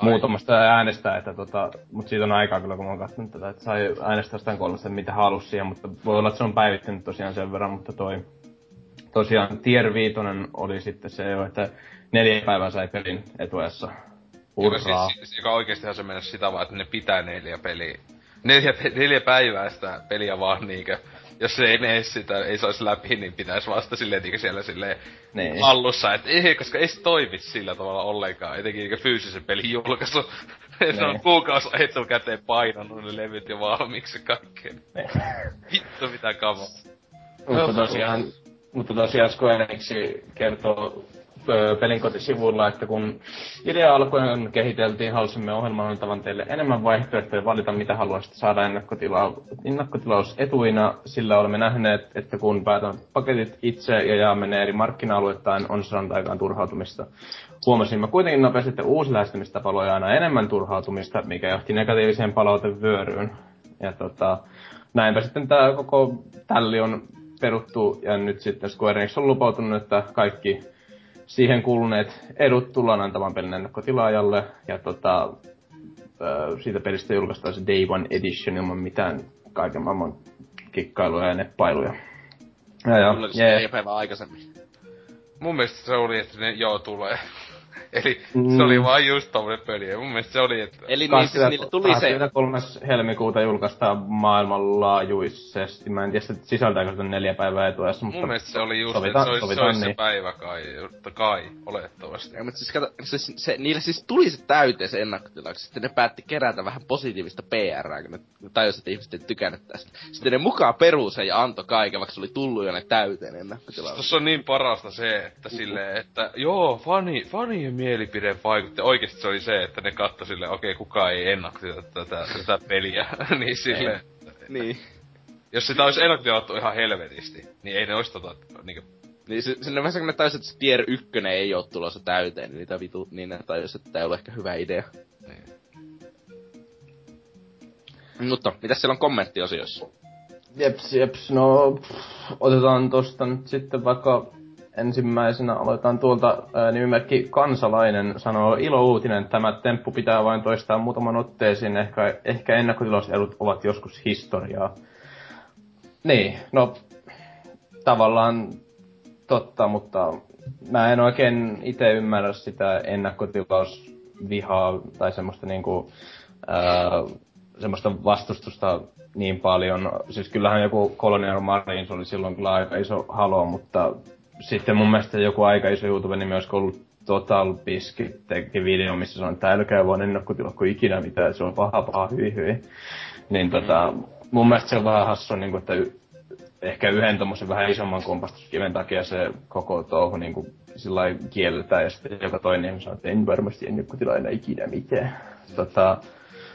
muutamasta äänestää, että tota, mutta siitä on aikaa kyllä, kun mä oon katsonut tätä, että sai äänestää jostain kolmesta, mitä halusi siihen, mutta voi olla, että se on päivittynyt tosiaan sen verran, mutta toi tosiaan Tier 5 oli sitten se jo, että neljä päivää sai pelin etuajassa. Hurraa. Joka, siis, joka oikeestihan se mennä sitä vaan, että ne pitää neljä peliä neljä, neljä päivää sitä peliä vaan niinkö jos se ei mene sitä, ei saisi läpi, niin pitäisi vasta silleen niinkö siellä silleen niin. allussa, että ei, koska ei se toimi sillä tavalla ollenkaan, etenkin niinkö fyysisen pelin julkaisu. Niin. se on kuukausi etukäteen painanut ne levyt jo valmiiksi kaikkeen. Niin. Vittu mitä kamaa. Mutta tosiaan, mutta tosiaan Square Enix kertoo pelin kotisivuilla, että kun idea alkuun kehiteltiin, halusimme ohjelman antavan teille enemmän vaihtoehtoja valita, mitä haluaisitte saada ennakkotilaus, ennakkotilausetuina, sillä olemme nähneet, että kun päätämme paketit itse ja jaamme ne eri markkina-alueittain, on saanut aikaan turhautumista. Huomasimme kuitenkin nopeasti, että uusi lähestymistapa loi aina enemmän turhautumista, mikä johti negatiiviseen palautevyöryyn. Ja tota, näinpä sitten tämä koko tälli on peruttu ja nyt sitten Square Enix on lupautunut, että kaikki siihen kuluneet edut tullaan antamaan pelin ennakkotilaajalle. Ja tota, siitä pelistä julkaistaan se Day One Edition ilman mitään kaiken maailman kikkailuja ja neppailuja. Ja, ja, yeah. päivää aikaisemmin. Mun mielestä se oli, että ne joo tulee. Eli mm. se oli mm. vaan just tommonen peli. Ja mun mielestä se oli, että... Eli niin siis niille tuli se... 3. helmikuuta julkaistaan maailmanlaajuisesti. Mä en tiedä, että sisältääkö sitä neljä päivää etuajassa, mutta... Mun mielestä se oli just, sovitaan, että se olisi, se, olisi niin. se päivä kai, mutta kai, olettavasti. Ja, mutta siis kato, se, se, niille siis tuli se täyteen se ennakkotilaksi. Sitten ne päätti kerätä vähän positiivista PR, kun ne tajusivat, että ihmiset ei tykännyt tästä. Sitten ne mukaan peruuseen ja antoi kaiken, vaikka se oli tullut jo ne täyteen ennakkotilaksi. Tuossa on niin parasta se, että silleen, että joo, fani, fanien mielipide vaikutti. Oikeesti se oli se, että ne katsoi silleen, okei, okay, kukaan ei ennakkotita tätä, tätä peliä. niin silleen. niin. Jos sitä olisi ennakkotilattu ihan helvetisti, niin ei ne olisi tota, niinku... Niin se, sinne vähän kun ne taisi, että tier 1 ei ole tulossa täyteen, niin niitä vitu, niin ne taisi, että tämä ei ole ehkä hyvä idea. Niin. Mutta, mitäs siellä on kommenttiosiossa? Jeps, jeps, no pff, otetaan tosta nyt sitten vaikka ensimmäisenä aloitetaan tuolta ää, nimimerkki Kansalainen sanoo ilo uutinen. Tämä temppu pitää vain toistaa muutaman otteeseen. Ehkä, ehkä ennakkotilausedut ovat joskus historiaa. Niin, no tavallaan totta, mutta mä en oikein itse ymmärrä sitä ennakkotilausvihaa tai semmoista niinku, ää, semmoista vastustusta niin paljon. Siis kyllähän joku Colonial Marines oli silloin kyllä aika iso halo, mutta sitten mun mielestä joku aika iso YouTube-nimi olisi ollut Total Biscuit teki video, missä sanoi, että älkää vaan ennakkotila kuin ikinä mitään, se on paha paha hyi hyi. Niin tota, mun mielestä se on vähän hassu, niin kuin, että y- ehkä yhden tommosen vähän isomman kompastuskiven takia se koko touhu niin kuin, sillä kielletään ja sitten joka toinen ihminen sanoo, että en varmasti ennakkotila enää ikinä mitään. Tota,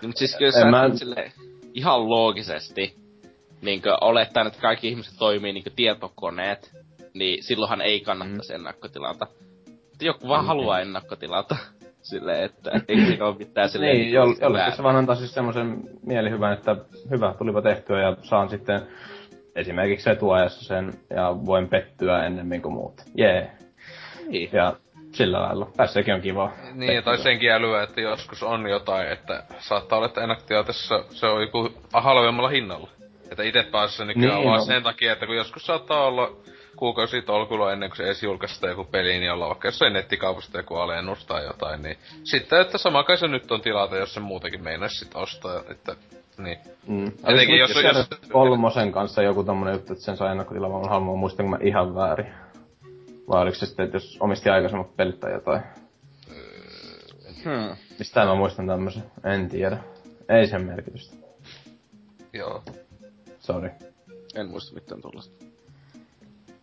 no, mutta siis kyllä sä mä... sille, ihan loogisesti niin olettaa, että kaikki ihmiset toimii niin tietokoneet, niin silloinhan ei kannattaisi mm. ennakkotilata. Joku vaan mm. haluaa ennakkotilata. Silleen, että ei siinä ole mitään silleen... niin, jo, jollekin se vaan antaa siis semmoisen mielihyvän, että hyvä, tulipa tehtyä ja saan sitten esimerkiksi etuajassa sen ja voin pettyä ennemmin kuin muut. Jee. Yeah. Niin. Ja sillä lailla. Tässäkin on kiva. Niin, tai senkin älyä, että joskus on jotain, että saattaa olla, että ennakkotilatessa se on joku halvemmalla hinnalla. Että itse päässyt se nykyään niin, vaan no. sen takia, että kun joskus saattaa olla kuukausi tolkulla ennen kuin se edes julkaistaan joku peli, niin ollaan vaikka jossain nettikaupasta joku alennus tai jotain, niin sitten, että sama kai se nyt on tilata, jos se muutenkin meinaisi sit ostaa, että niin. Mm. Etenkin jos, jos, jos... Kolmosen kanssa joku tommonen juttu, että sen saa ennakkotilaa, mä haluan muistaa, kun mä ihan väärin. Vai oliko se sitten, että jos omisti aikaisemmat pelit tai jotain? Hmm. Mistä mä muistan tämmösen? En tiedä. Ei sen merkitystä. Joo. Sorry. En muista mitään tuollaista.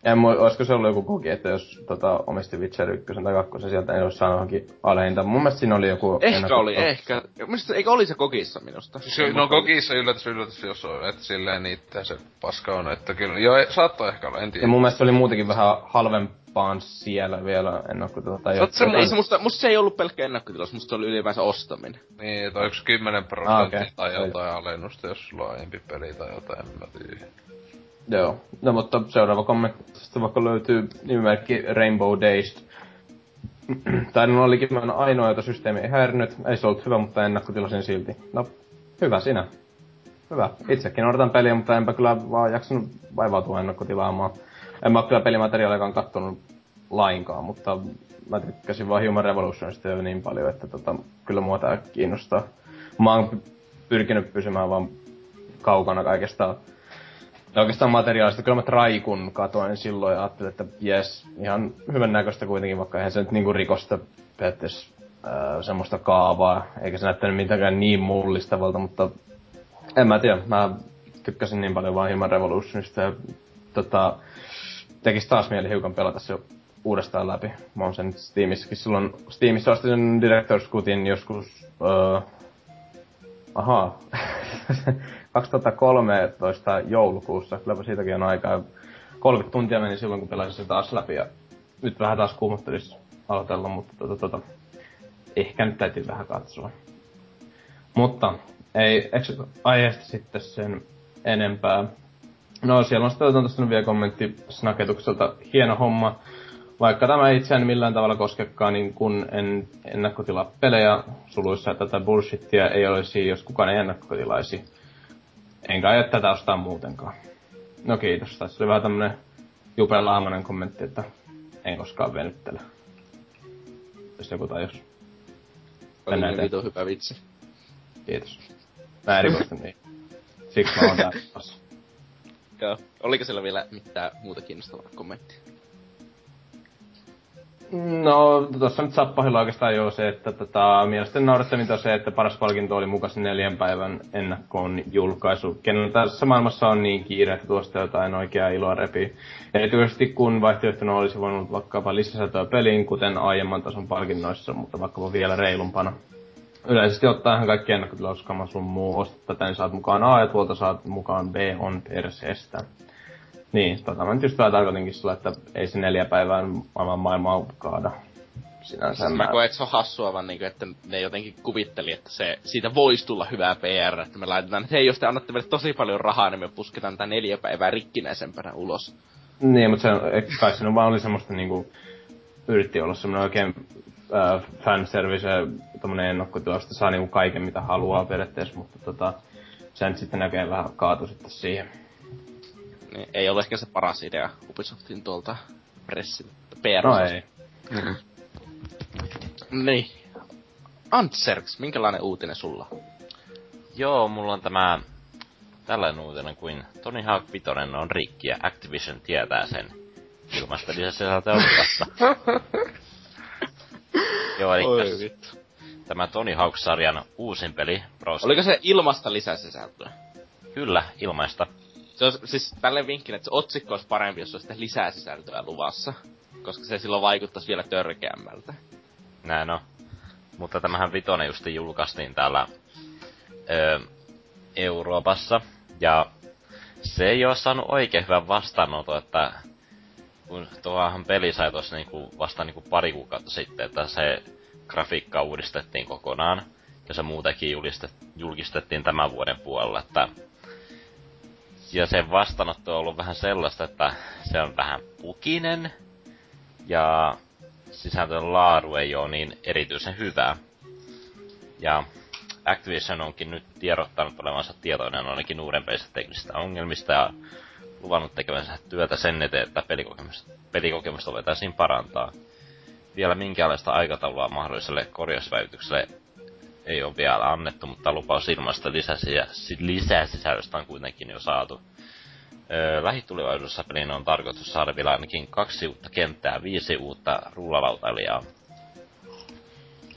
En mu- olisiko se ollut joku koki, että jos tota, omisti Witcher 1 tai 2, sieltä ei olisi saanut johonkin aleinta. Mun mielestä siinä oli joku... Ehkä oli, to- ehkä. Mielestä, eikö oli se kokissa minusta? Se, no kokissa yllätys, yllätys, jos on, että silleen niitä se paska on, että kyllä, joo, saattoi ehkä olla, en tiedä. Ja mun mielestä se oli muutenkin vähän halvempaan siellä vielä ennakkotilaus. Tai se, ei, se musta, musta se ei ollut pelkkä ennakkotilaus, musta se oli ylipäänsä ostaminen. Niin, että onko 10 prosenttia ah, okay. tai jotain alennusta, jos sulla on aiempi peli tai jotain, en mä tiedä. Joo, no mutta seuraava kommentti vaikka löytyy nimimerkki Rainbow Days. tai no olikin ainoa, jota systeemi ei häirinyt. Ei se ollut hyvä, mutta ennakkotilasin silti. No, hyvä sinä. Hyvä. Itsekin odotan peliä, mutta enpä kyllä vaan jaksanut vaivautua ennakkotilaamaan. En mä kyllä pelimateriaalikaan kattonut lainkaan, mutta mä tykkäsin vaan Human Revolutionista jo niin paljon, että tota, kyllä mua tää kiinnostaa. Mä oon pyrkinyt pysymään vaan kaukana kaikesta oikeastaan materiaalista. Kyllä mä Traikun katoin silloin ja ajattelin, että jes, ihan hyvän näköistä kuitenkin, vaikka eihän se nyt niinku rikosta periaatteessa semmoista kaavaa, eikä se näyttänyt mitenkään niin mullistavalta, mutta en mä tiedä, mä tykkäsin niin paljon vaan Human Revolutionista ja tota, tekis taas mieli hiukan pelata se uudestaan läpi. Mä oon sen Steamissakin silloin, Steamissa ostin sen Director's Cutin joskus, uh, ahaa, 2013 joulukuussa, kylläpä siitäkin on aikaa. 30 tuntia meni silloin, kun pelasin se taas läpi ja nyt vähän taas kuumottelis aloitella, mutta tota, tota, ehkä nyt täytyy vähän katsoa. Mutta ei aiheesta sitten sen enempää. No siellä on sitten vielä kommentti Snaketukselta. Hieno homma. Vaikka tämä itseään millään tavalla koskekaan, niin kun en ennakkotilaa pelejä suluissa tätä bullshittia ei olisi, jos kukaan ei ennakkotilaisi. Enkä aio tätä ostaa muutenkaan. No kiitos. Tässä oli vähän tämmönen jupelaamainen kommentti, että en koskaan venyttele. Jos joku tajus. Oli niin vitu hyvä vitsi. Kiitos. Mä erikoistin niin. Siksi mä oon täällä Joo. Oliko siellä vielä mitään muuta kiinnostavaa kommenttia? No, tuossa nyt Sappahilla oikeastaan jo se, että tota, mielestäni naurettavinta on se, että paras palkinto oli mukaan neljän päivän ennakkoon julkaisu. Kenellä tässä maailmassa on niin kiire, että tuosta jotain oikeaa iloa repii. Erityisesti kun vaihtoehtona olisi voinut vaikkapa lisäsäätöä peliin, kuten aiemman tason palkinnoissa, mutta vaikkapa vielä reilumpana. Yleisesti ottaen kaikki ennakkotilauskama sun muu niin saat mukaan A ja tuolta saat mukaan B on perseestä. Niin, tota mä nyt just vähän tarkoitinkin sulle, että ei se neljä päivää maailman maailmaa kaada. Sinänsä siis mä koen, että se on hassua vaan niinku, että ne jotenkin kuvitteli, että se, siitä voisi tulla hyvää PR, että me laitetaan, että hei, jos te annatte meille tosi paljon rahaa, niin me pusketaan tätä neljä päivää rikkinäisempänä ulos. Niin, mutta se on, kai siinä vaan oli semmoista niinku, yritti olla semmoinen oikein äh, fanservice, tommonen ennakkotilaus, että saa niinku kaiken mitä haluaa periaatteessa, mutta tota, sen sitten näkee vähän kaatu sitten siihen niin ei ole ehkä se paras idea Ubisoftin tuolta pressin pr No ei. Mm-hmm. niin. Antserks, minkälainen uutinen sulla? Joo, mulla on tämä tällainen uutinen kuin Tony Hawk 5 on rikki ja Activision tietää sen. Ilmasta lisäsisältöä luvassa. Joo, eli tämä Tony Hawk-sarjan uusin peli, Bros. Oliko se ilmasta lisäsisältöä? Kyllä, ilmaista. Se on siis tälleen vinkkinä, että se otsikko olisi parempi, jos olisi lisää sisältöä luvassa. Koska se silloin vaikuttaisi vielä törkeämmältä. Näin on. Mutta tämähän vitonen just julkaistiin täällä ö, Euroopassa. Ja se ei ole saanut oikein hyvän vastaanoton, että kun tuohan peli sai tuossa niinku vasta niinku pari kuukautta sitten, että se grafiikka uudistettiin kokonaan. Ja se muutenkin julkistettiin tämän vuoden puolella, että ja sen vastaanotto on ollut vähän sellaista, että se on vähän pukinen, ja sisältön laadu ei ole niin erityisen hyvää. Ja Activision onkin nyt tiedottanut olevansa tietoinen ainakin uudempista teknisistä ongelmista ja luvannut tekevänsä työtä sen eteen, että pelikokemusta, voitaisiin parantaa. Vielä minkäänlaista aikataulua mahdolliselle korjausväitykselle ei ole vielä annettu, mutta lupaus ilmaista lisäsisällöstä on kuitenkin jo saatu. Öö, lähitulevaisuudessa pelin on tarkoitus saada vielä ainakin kaksi uutta kenttää, viisi uutta rullalautailijaa.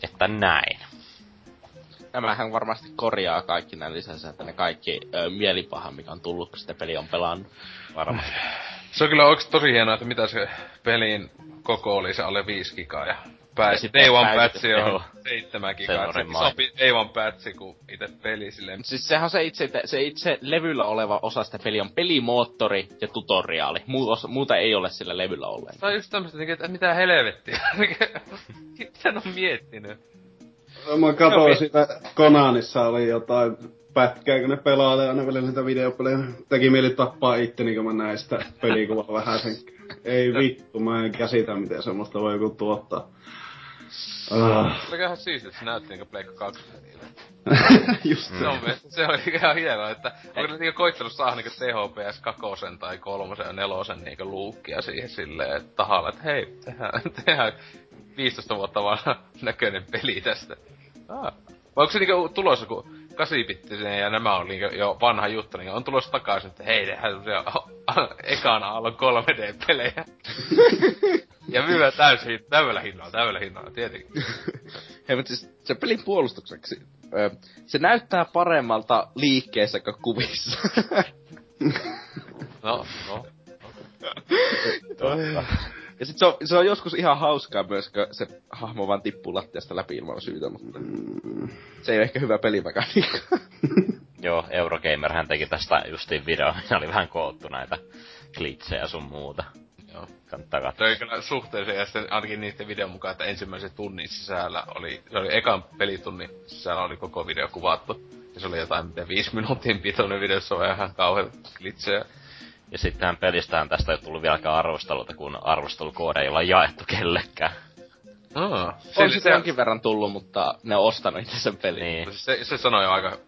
Että näin. Tämähän varmasti korjaa kaikki nämä että ne kaikki ö, mielipaha, mikä on tullut, kun sitä peli on pelannut. Varmasti. Se on kyllä oikeesti tosi hienoa, että mitä se pelin koko oli, se alle 5 gigaa ja pääsi. Day One patchi on 7 gigaa. Se isompi Day One patchi kuin itse peli silleen. Siis sehän on se itse, se itse levyllä oleva osa sitä peliä on pelimoottori ja tutoriaali. muuta ei ole sillä levyllä ollenkaan. Se on just tämmöstä, että mitä helvettiä. mitä on miettinyt? Mä katsoin sitä, Konanissa oli jotain pätkää, kun ne pelaa aina välillä sitä videopelejä. Teki mieli tappaa itteni, kun mä näin sitä pelikuvaa vähän sen. Ei vittu, mä en käsitä, miten semmoista voi joku tuottaa. Ah. Se oli ihan siistiä, että se näytti niinku Pleikka 2 niille. Just se. on, se oli ihan hienoa, että onko ne niinku koittanut saada niinku THPS 2 tai 3 ja 4 niinku luukkia siihen silleen, että tahalla, että hei, tehdään, tehdään 15 vuotta vaan näköinen peli tästä. Ah. Vai onko se niinku tulossa, kun kasipittisen ja nämä on niinku jo vanha juttu, niin on tulossa takaisin, että hei, nehän semmosia ekana aallon 3D-pelejä. ja myydään täysin, täydellä hinnalla, täydellä hinnalla, tietenkin. Hei, mutta siis se pelin puolustukseksi, se näyttää paremmalta liikkeessä kuin kuvissa. no, no. Totta. Ja sit se on, se on joskus ihan hauskaa myös, kun se hahmo vaan tippuu lattiasta läpi ilman syytä, mutta mm. se ei ole ehkä hyvä pelimekaniikka. Joo, Eurogamerhän teki tästä justiin video, ja oli vähän koottu näitä glitsejä sun muuta. Joo. Kannattaa katsoa. Se kyllä suhteellisen, ja sitten ainakin niiden videon mukaan, että ensimmäisen tunnin sisällä oli, se oli ekan pelitunnin sisällä oli koko video kuvattu. Ja se oli jotain, miten viisi minuutin pitoinen videossa on ihan kauhean glitsejä. Ja sittenhän pelistään tästä ei tullut vieläkään arvosteluta, kun arvostelukoodeja ei olla jaettu kellekään. Oh, se, on sitten jonkin verran tullut, mutta ne on ostanut itse sen pelin. Niin. Se, se sanoi jo aika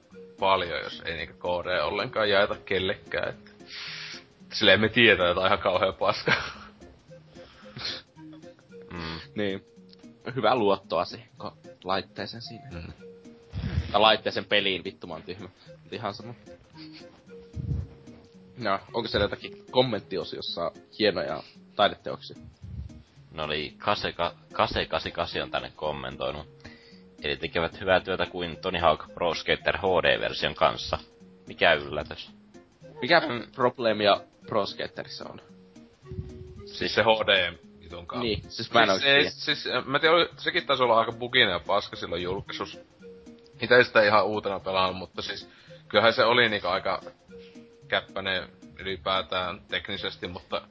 paljon, jos ei niitä koodeja ollenkaan jaeta kellekään. Että... Silleen me tietää jotain ihan kauhean paskaa. mm. Niin. Hyvä luottoasi, kun laitteeseen siinä. Mm. Tai laitteeseen peliin, vittu mä oon tyhmä. Ihan sama. No, onko siellä jotakin kommenttiosiossa hienoja taideteoksia? No oli Kase, Kase 88 on tänne kommentoinut. Eli tekevät hyvää työtä kuin Tony Hawk Pro Skater HD-version kanssa. Mikä yllätys? Mikä mm. probleemia Pro Skaterissa on? Siis se HD vitun kanssa. Niin, siis mä en siis, ei, siis, mä tiedän, sekin taisi olla aika bugina ja paska silloin julkaisus. Itse sitä ihan uutena pelannut, mutta siis kyllähän se oli niinku aika käppänen ylipäätään teknisesti, mutta...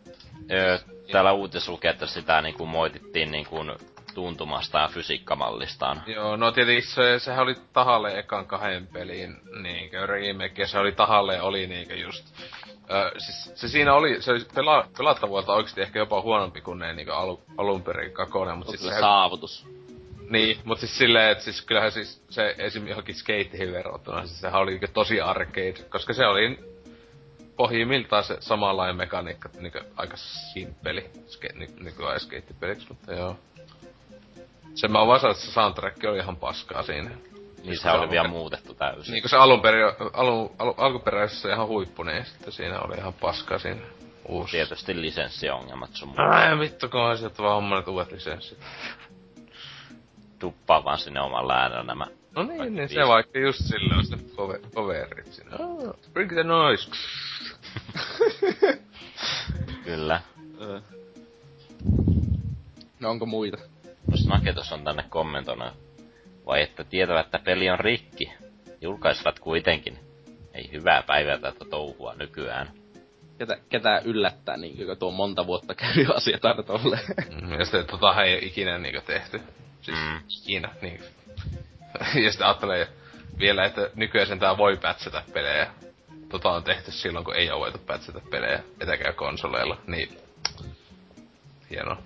Öö, täällä uutis lukee, että sitä niinku moitittiin niinku tuntumasta ja fysiikkamallistaan. Joo, no tietenkin se, sehän oli tahalle ekan kahden pelin niinkö remake, ja se oli tahalle oli niinkö just... Ö, siis se siinä oli, se oli pela, pelattavuolta oikeesti ehkä jopa huonompi kuin ne niinkö alu, alun perin kakonen, mutta siis se... saavutus. Niin, mutta siis silleen, että siis kyllähän siis se esim. johonkin skateihin verrattuna, siis sehän oli tosi arcade, koska se oli pohjimmiltaan se samanlainen mekaniikka, niinku aika simppeli ske, ny, nykyään skeittipeliksi, mutta joo. Se mä vaan että se soundtrack oli ihan paskaa siinä. Niin se, se oli vielä muutettu täysin. Niin se alun peri, alu, alu, alkuperäisessä ihan huippu, niin sitten siinä oli ihan paskaa siinä uusi. Tietysti lisenssiongelmat sun muuta. Ai vittu, kun sieltä vaan hommanut uudet lisenssit. Tuppaa vaan sinne oman läänellä nämä No niin, niin se vaikka just sillä on se coverit siinä. Oh, bring the noise. Kyllä. No onko muita? No Snaketos on tänne kommentoinut, vai että tietävät, että peli on rikki. Julkaisivat kuitenkin. Ei hyvää päivää tätä touhua nykyään. Ketä, ketä yllättää, niin kun tuo monta vuotta käy asiat aina tolleen. Mm, ja sitten tota ei ikinä niin tehty. Siis mm. ikinä, niin ja sitten ajattelee vielä, että nykyään tää voi pätsätä pelejä. Tota on tehty silloin, kun ei ole voitu pätsätä pelejä etäkään konsoleilla, niin... Hienoa.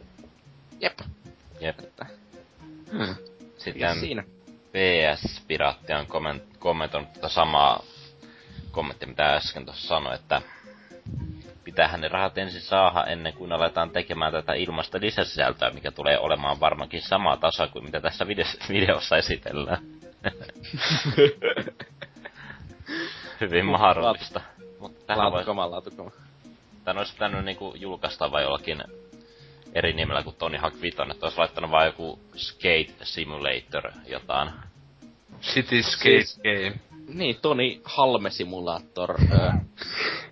Jep. Jep. Hmm. Sitten siinä? PS Piraatti on komment- kommentoinut tätä samaa kommenttia, mitä äsken tuossa sanoi, että pitäähän ne rahat ensin saada ennen kuin aletaan tekemään tätä ilmasta lisäsisältöä, mikä tulee olemaan varmaankin sama tasa kuin mitä tässä videossa, videossa esitellään. Hyvin mahdollista. Mutta voi... laatukama. Tän olisi pitänyt niinku julkaista vai jollakin eri nimellä kuin Tony Hawk 5, että olisi laittanut vaan joku Skate Simulator jotain. City Skate siis, Game. Niin, Toni Halme-simulaattor.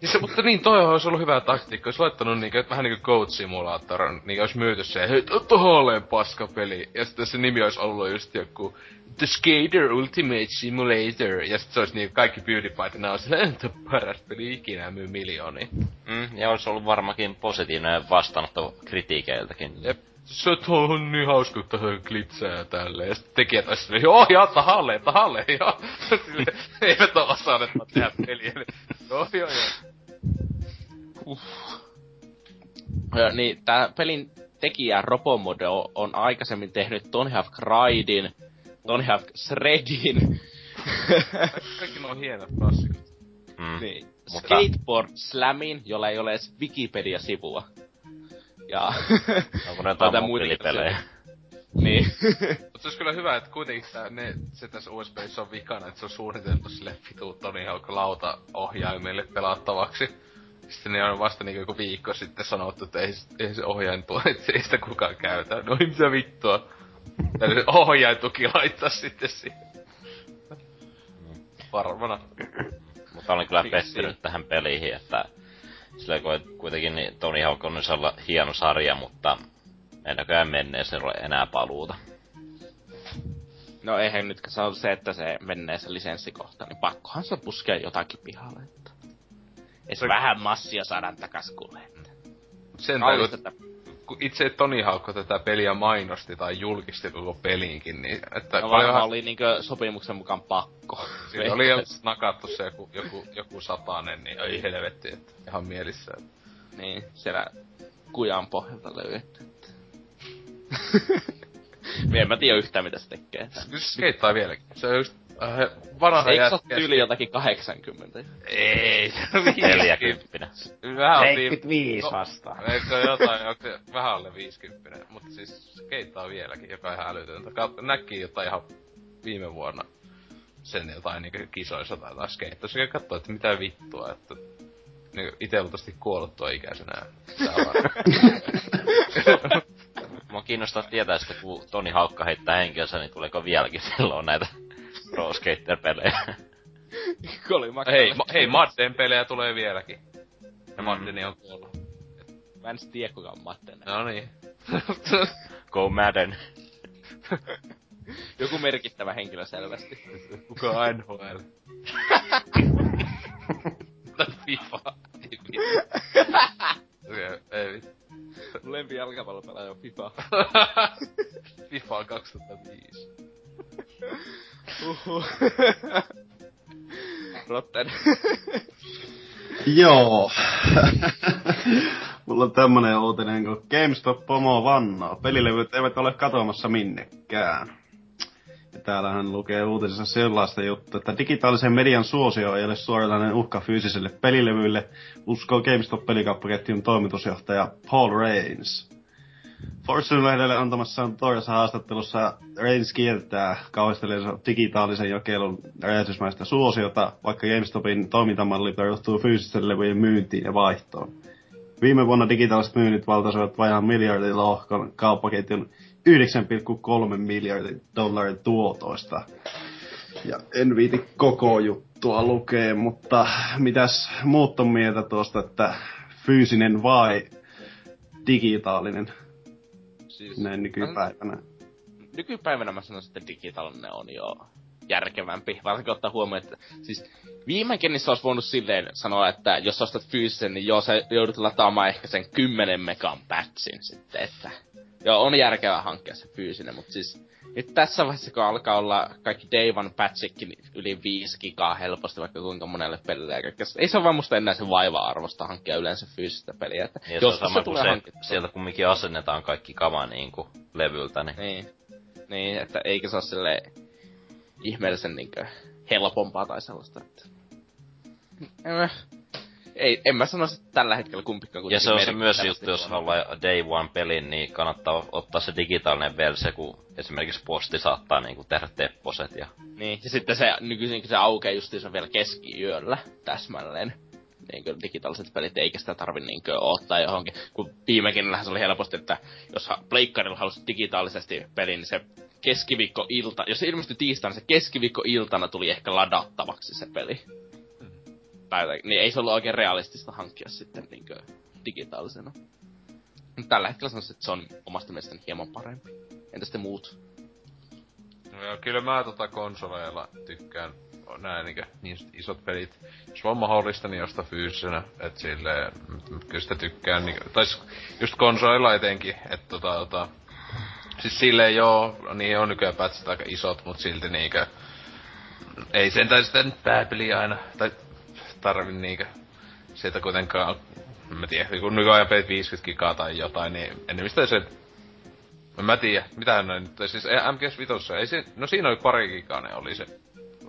niin se, mutta niin, toi olisi ollut hyvä taktiikka. Olisi laittanut niinkö, vähän niinku Goat Simulator, niin olisi myyty se, hei, tohon paskapeli. Ja sitten se nimi olisi ollut just joku The Skater Ultimate Simulator. Ja sitten se olisi niin kaikki PewDiePie, ne olisi että paras peli ikinä myy miljooni. Mm, ja olisi ollut varmakin positiivinen vastaanotto kritiikeiltäkin. Jep se on niin hauska tähän klitsää ja tälleen. Ja sitten tekijät olisi silleen, joo, jaa, tahalle, tahalle, joo. Sille, eivät ole osanneet tehdä peliä. Joo, joo, joo. Uh. Ja, niin, tää pelin tekijä Robomodo on aikaisemmin tehnyt Tony Hawk Raidin, Tony Hawk Shreddin. Kaikki on hienot klassikot. Mm. Niin. Mutta... Skateboard Slamin, jolla ei ole edes Wikipedia-sivua. Ja... Onko ne jotain mobiilipelejä? Niin. Mutta se olisi kyllä hyvä, että kuitenkin tää, ne, se tässä USBissa on vikana, että se on suunniteltu sille vitu Tony Hawk lauta ohjaimille pelattavaksi. Sitten ne on vasta niinku joku viikko sitten sanottu, että ei, ei se ohjain tuo, että ei sitä kukaan käytä. No mitä vittua. Täytyy ohjaintuki laittaa sitten siihen. Varmana. Mutta olen kyllä pettynyt tähän peliin, että sillä kuitenkin niin Tony Hawk on hieno sarja, mutta ei näköjään menneeseen ole enää paluuta. No eihän nyt se on se, että se menneessä lisenssikohta, niin pakkohan se puskee jotakin pihalle. Että... Ei se vähän massia saada takas kuule. Sen takia, että kun itse Toni Haukko tätä peliä mainosti tai julkisti koko peliinkin, niin... Että no varmaan oli niinkö sopimuksen mukaan pakko. Siinä oli jo nakattu se joku, joku, joku satanen, niin ei helvetti, että ihan mielissä. Niin, siellä kujan pohjalta löydetty. en mä tiedä yhtään mitä se tekee. Se keittaa vieläkin. Se on just äh, vanha Eikö se ole tyyli jotakin 80? Ei, se on 40. Vähän 75 no, vastaan. Eikö jotain, onko se vähän alle 50, mutta siis se keittaa vieläkin, joka on ihan älytöntä. Näki jotain ihan viime vuonna sen jotain niinku kisoissa tai taas skeittasi ja katsoi, että mitä vittua, että niin ite luultavasti kuollut tuo ikäisenä. Mua kiinnostaa tietää sitä, kun Toni Haukka heittää henkiönsä, niin tuleeko vieläkin silloin näitä Pro Skater-pelejä? hei, ma- hei, Madden pelejä tulee vieläkin. Ja mm. Maddeni on kuollut. Mä en tiedä kuka on Madden. No niin. Go Madden. Joku merkittävä henkilö selvästi. Kuka on NHL? FIFA. Okei, ei vittu. Mun lempi jalkapallopelaaja on FIFA. FIFA on 2005. Uhu. Rotten. Joo. Mulla on tämmönen uutinen, kun GameStop pomo vannoo. Pelilevyt eivät ole katoamassa minnekään. Ja täällähän lukee uutisessa sellaista juttua, että digitaalisen median suosio ei ole suoranainen uhka fyysiselle pelilevyille, uskoo GameStop-pelikauppaketjun toimitusjohtaja Paul Reigns. Fortune-lehdelle antamassaan toisessa haastattelussa Reigns kieltää kauhistelensa digitaalisen jakelun räjähdysmäistä suosiota, vaikka GameStopin toimintamalli perustuu fyysisten levyjen myyntiin ja vaihtoon. Viime vuonna digitaaliset myynnit valtaisivat vajaan miljardin lohkon kauppaketjun 9,3 miljardin dollarin tuotoista. Ja en viiti koko juttua lukee, mutta mitäs muut on mieltä tuosta, että fyysinen vai digitaalinen siis, näin nykypäivänä? Nykypäivänä mä sanoisin, että digitaalinen on jo järkevämpi, varsinkin ottaa huomioon, että siis viime niissä olisi voinut silleen sanoa, että jos ostat fyysisen, niin joo, sä joudut lataamaan ehkä sen 10 megan patchin sitten, että joo, on järkevää hankkia se fyysinen, mutta siis nyt tässä vaiheessa, kun alkaa olla kaikki Day One patchikin yli 5 gigaa helposti vaikka kuinka monelle pelille ei se ole vaan musta enää se vaiva-arvosta hankkia yleensä fyysistä peliä. Että niin, jos se, sama, se tulee se, sieltä kumminkin asennetaan kaikki kama niinku levyltä, niin... niin. Niin, että eikä se ole silleen ihmeellisen niinkö helpompaa tai sellaista, että... Ei, en mä sano että tällä hetkellä kumpikaan Ja se on se myös juttu, jos haluaa Day One pelin, niin kannattaa ottaa se digitaalinen versio, kun esimerkiksi posti saattaa niinku tehdä tepposet ja... Niin, ja sitten se nykyisin se aukeaa justiinsa vielä keskiyöllä täsmälleen niinkö digitaaliset pelit, eikä sitä tarvi niinkö ottaa johonkin. Kun viimekin se oli helposti, että jos pleikkarilla halusi digitaalisesti pelin, niin se keskiviikko-ilta, jos se ilmestyi tiistaina, se keskiviikko-iltana tuli ehkä ladattavaksi se peli. Tai, niin ei se ollut oikein realistista hankkia sitten niinkö digitaalisena. Tällä hetkellä sanoisin, että se on omasta mielestäni hieman parempi. Entä sitten muut? No joo, kyllä mä tota konsoleilla tykkään nää niinkö niin isot pelit. Jos on mahdollista, niin josta fyysisenä. Et silleen, kyllä sitä tykkään. Niin, tai just konsoleilla etenkin, että tota, tota, Siis silleen joo, niin on nykyään pätsit aika isot, mut silti niinkö... Ei sentään sitä nyt pääpeliä aina, tai tarvi niinkö... Sieltä kuitenkaan, mä tiedän, kun nykyajan pelit 50 gigaa tai jotain, niin enemmistö se... Mä tiedä, mitä näin nyt, siis MGS Vitossa, ei se, no siinä oli pari gigaa ne oli se.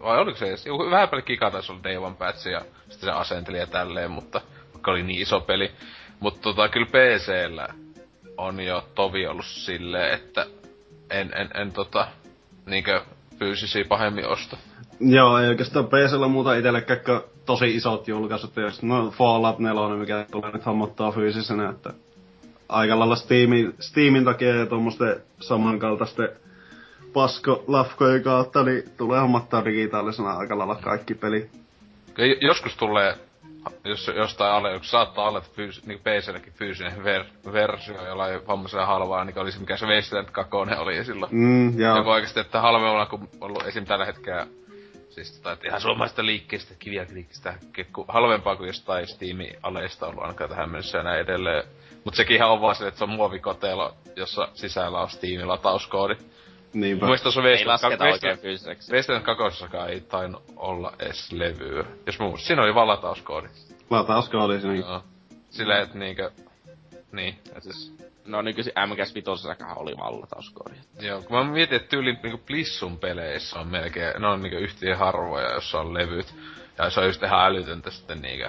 Vai oliko se edes, joku vähän paljon gigaa taisi olla Day One Patch ja sitten se asenteli ja tälleen, mutta vaikka oli niin iso peli. Mutta tota, kyllä PCllä on jo tovi ollut silleen, että en, en, en tota, niinkö fyysisiä pahemmin osta. Joo, ei oikeastaan PCllä muuta itsellekään tosi isot julkaisut, jos no Fallout 4, mikä tulee nyt hammottaa fyysisenä, että aika lailla Steamin, Steamin takia ja tuommoisten samankaltaisten pasko-lafkojen kautta, niin tulee hommattaa digitaalisena aika lailla kaikki peli. Ja joskus tulee, jos jostain alle, jos saattaa olla, että fyys, niin PClläkin fyysinen ver, versio jollain vammaisella halvaa, niin olisi mikä se Wasteland 2 oli silloin. Mm, joo. Ja oikeesti, että halvemmalla kuin ollut esim. tällä hetkellä Siis tota, että ihan suomalaista liikkeestä, kiviä liikkeestä, halvempaa kuin jostain Steamin aleista ollut ainakaan tähän mennessä ja näin edelleen. Mut sekin ihan on vaan se, että se on muovikotelo, jossa sisällä on Steamin latauskoodi. Niinpä. Muista se Ei lasketa oikein fyysiseksi. Wasteland 2 ei tainnut olla edes levyä. Jos muu, siinä oli vaan latauskoodi. Latauskoodi, niin. Joo. Silleen, että niinkö... Niin, et siis No nykyisin MGS 5 oli vallatauskoodi. Joo, kun mä mietin, että tyyli niinku Plissun peleissä on melkein, ne on niinku yhtiä harvoja, jossa on levyt. Ja se on just ihan älytöntä sitten niinku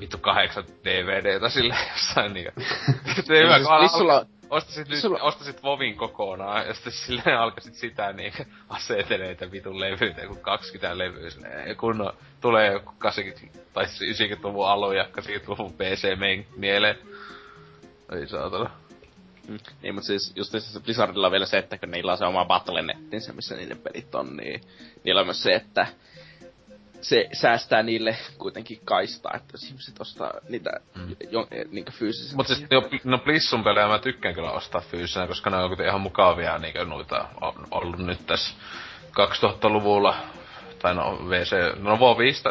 vittu kahdeksan DVDtä sille jossain niinku. se hyvä, kun Plissulla... Ostasit, nyt, sulla... ostasit Vovin kokonaan, ja sitten silleen alkaisit sitä niinku aseteleita vitun levyitä, kun 20 levyä silleen, kun tulee joku 80, tai 90-luvun alu ja 80-luvun PC mieleen. Ei saatana. Mm. Niin, mutta siis just siis Blizzardilla on vielä se, että kun niillä on se oma Battle.nettinsä, missä niiden pelit on, niin niillä on myös se, että se säästää niille kuitenkin kaistaa, että jos ihmiset ostaa niitä mm. jo, niinku fyysisesti. Mutta siis jo, no Blissun pelejä mä tykkään kyllä ostaa fyysisenä, koska ne on ihan mukavia niinku noita on ollut nyt tässä 2000-luvulla tai no VC, no Vo 5,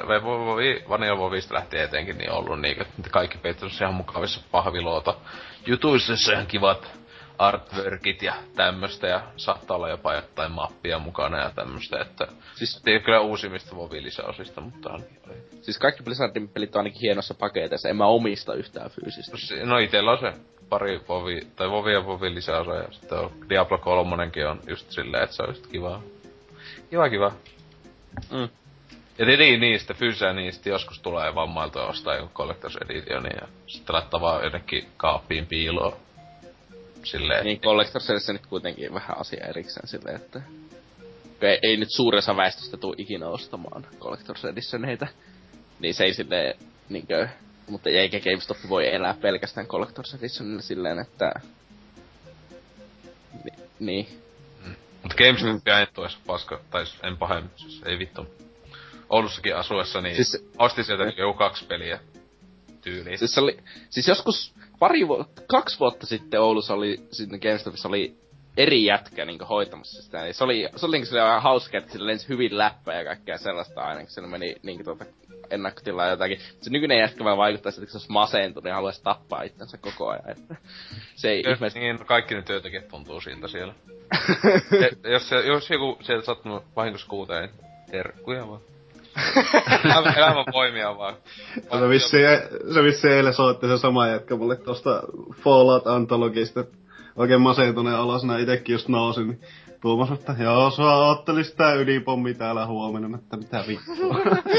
Vanilla Vo 5 lähti etenkin, niin ollut niinku, kaikki pelit on ihan mukavissa pahviloota jutuissa ihan kivat artworkit ja tämmöstä ja saattaa olla jopa jotain mappia mukana ja tämmöstä, että siis ei kyllä uusimmista Vovi lisäosista, mutta on. Siis kaikki Blizzardin pelit on ainakin hienossa paketeissa, en mä omista yhtään fyysistä. No, no itellä on se pari Vovi, tai Vovi ja Vovi lisäosa ja sitten on Diablo 3 on just silleen, että se on just kivaa. Kiva kiva. Mm. Ja tietenkin niistä, fyysää niistä joskus tulee vammailta ostaa joku Collector's Edition ja sitten laittaa vaan jonnekin kaappiin piiloon. Silleen. Niin, Collector's Edition nyt kuitenkin vähän asia erikseen silleen, että ei, ei nyt suuressa väestöstä tuu ikinä ostamaan Collector's Editioneita. Niin se ei silleen, niinkö, mutta eikä GameStop voi elää pelkästään Collector's Editionilla silleen, että... Ni, niin. Mm. Mutta GameStop ei tuossa paska, tai en pahemmin, siis ei vittu Oulussakin asuessa, niin siis, ostin sieltä niin joku kaksi peliä tyyliin. Siis, oli, siis joskus pari vu- kaksi vuotta sitten Oulussa oli, sitten GameStopissa oli eri jätkä niin hoitamassa sitä. Ja se oli, se oli niin vähän hauska, että sillä lensi hyvin läppä ja kaikkea sellaista aina, kun siellä meni niin tuota, ennakkotilaa jotakin. Se nykyinen jätkä vaan vaikuttaa että se olisi masentunut ja haluaisi tappaa itsensä koko ajan. Että se ei ihmeessä... Niin, kaikki ne työntekijät tuntuu siltä siellä. ja, jos, se, jos joku sieltä sattunut vahingossa kuuteen, niin terkkuja vaan. Elämän voimia vaan. Se vissi, se vissi eilen soitti se sama jätkä mulle tosta Fallout Antologista. Oikein masentuneen alasena itekin just nousin. Niin Tuomas, että joo, sua oottelis tää ydinpommi täällä huomenna, että mitä vittua.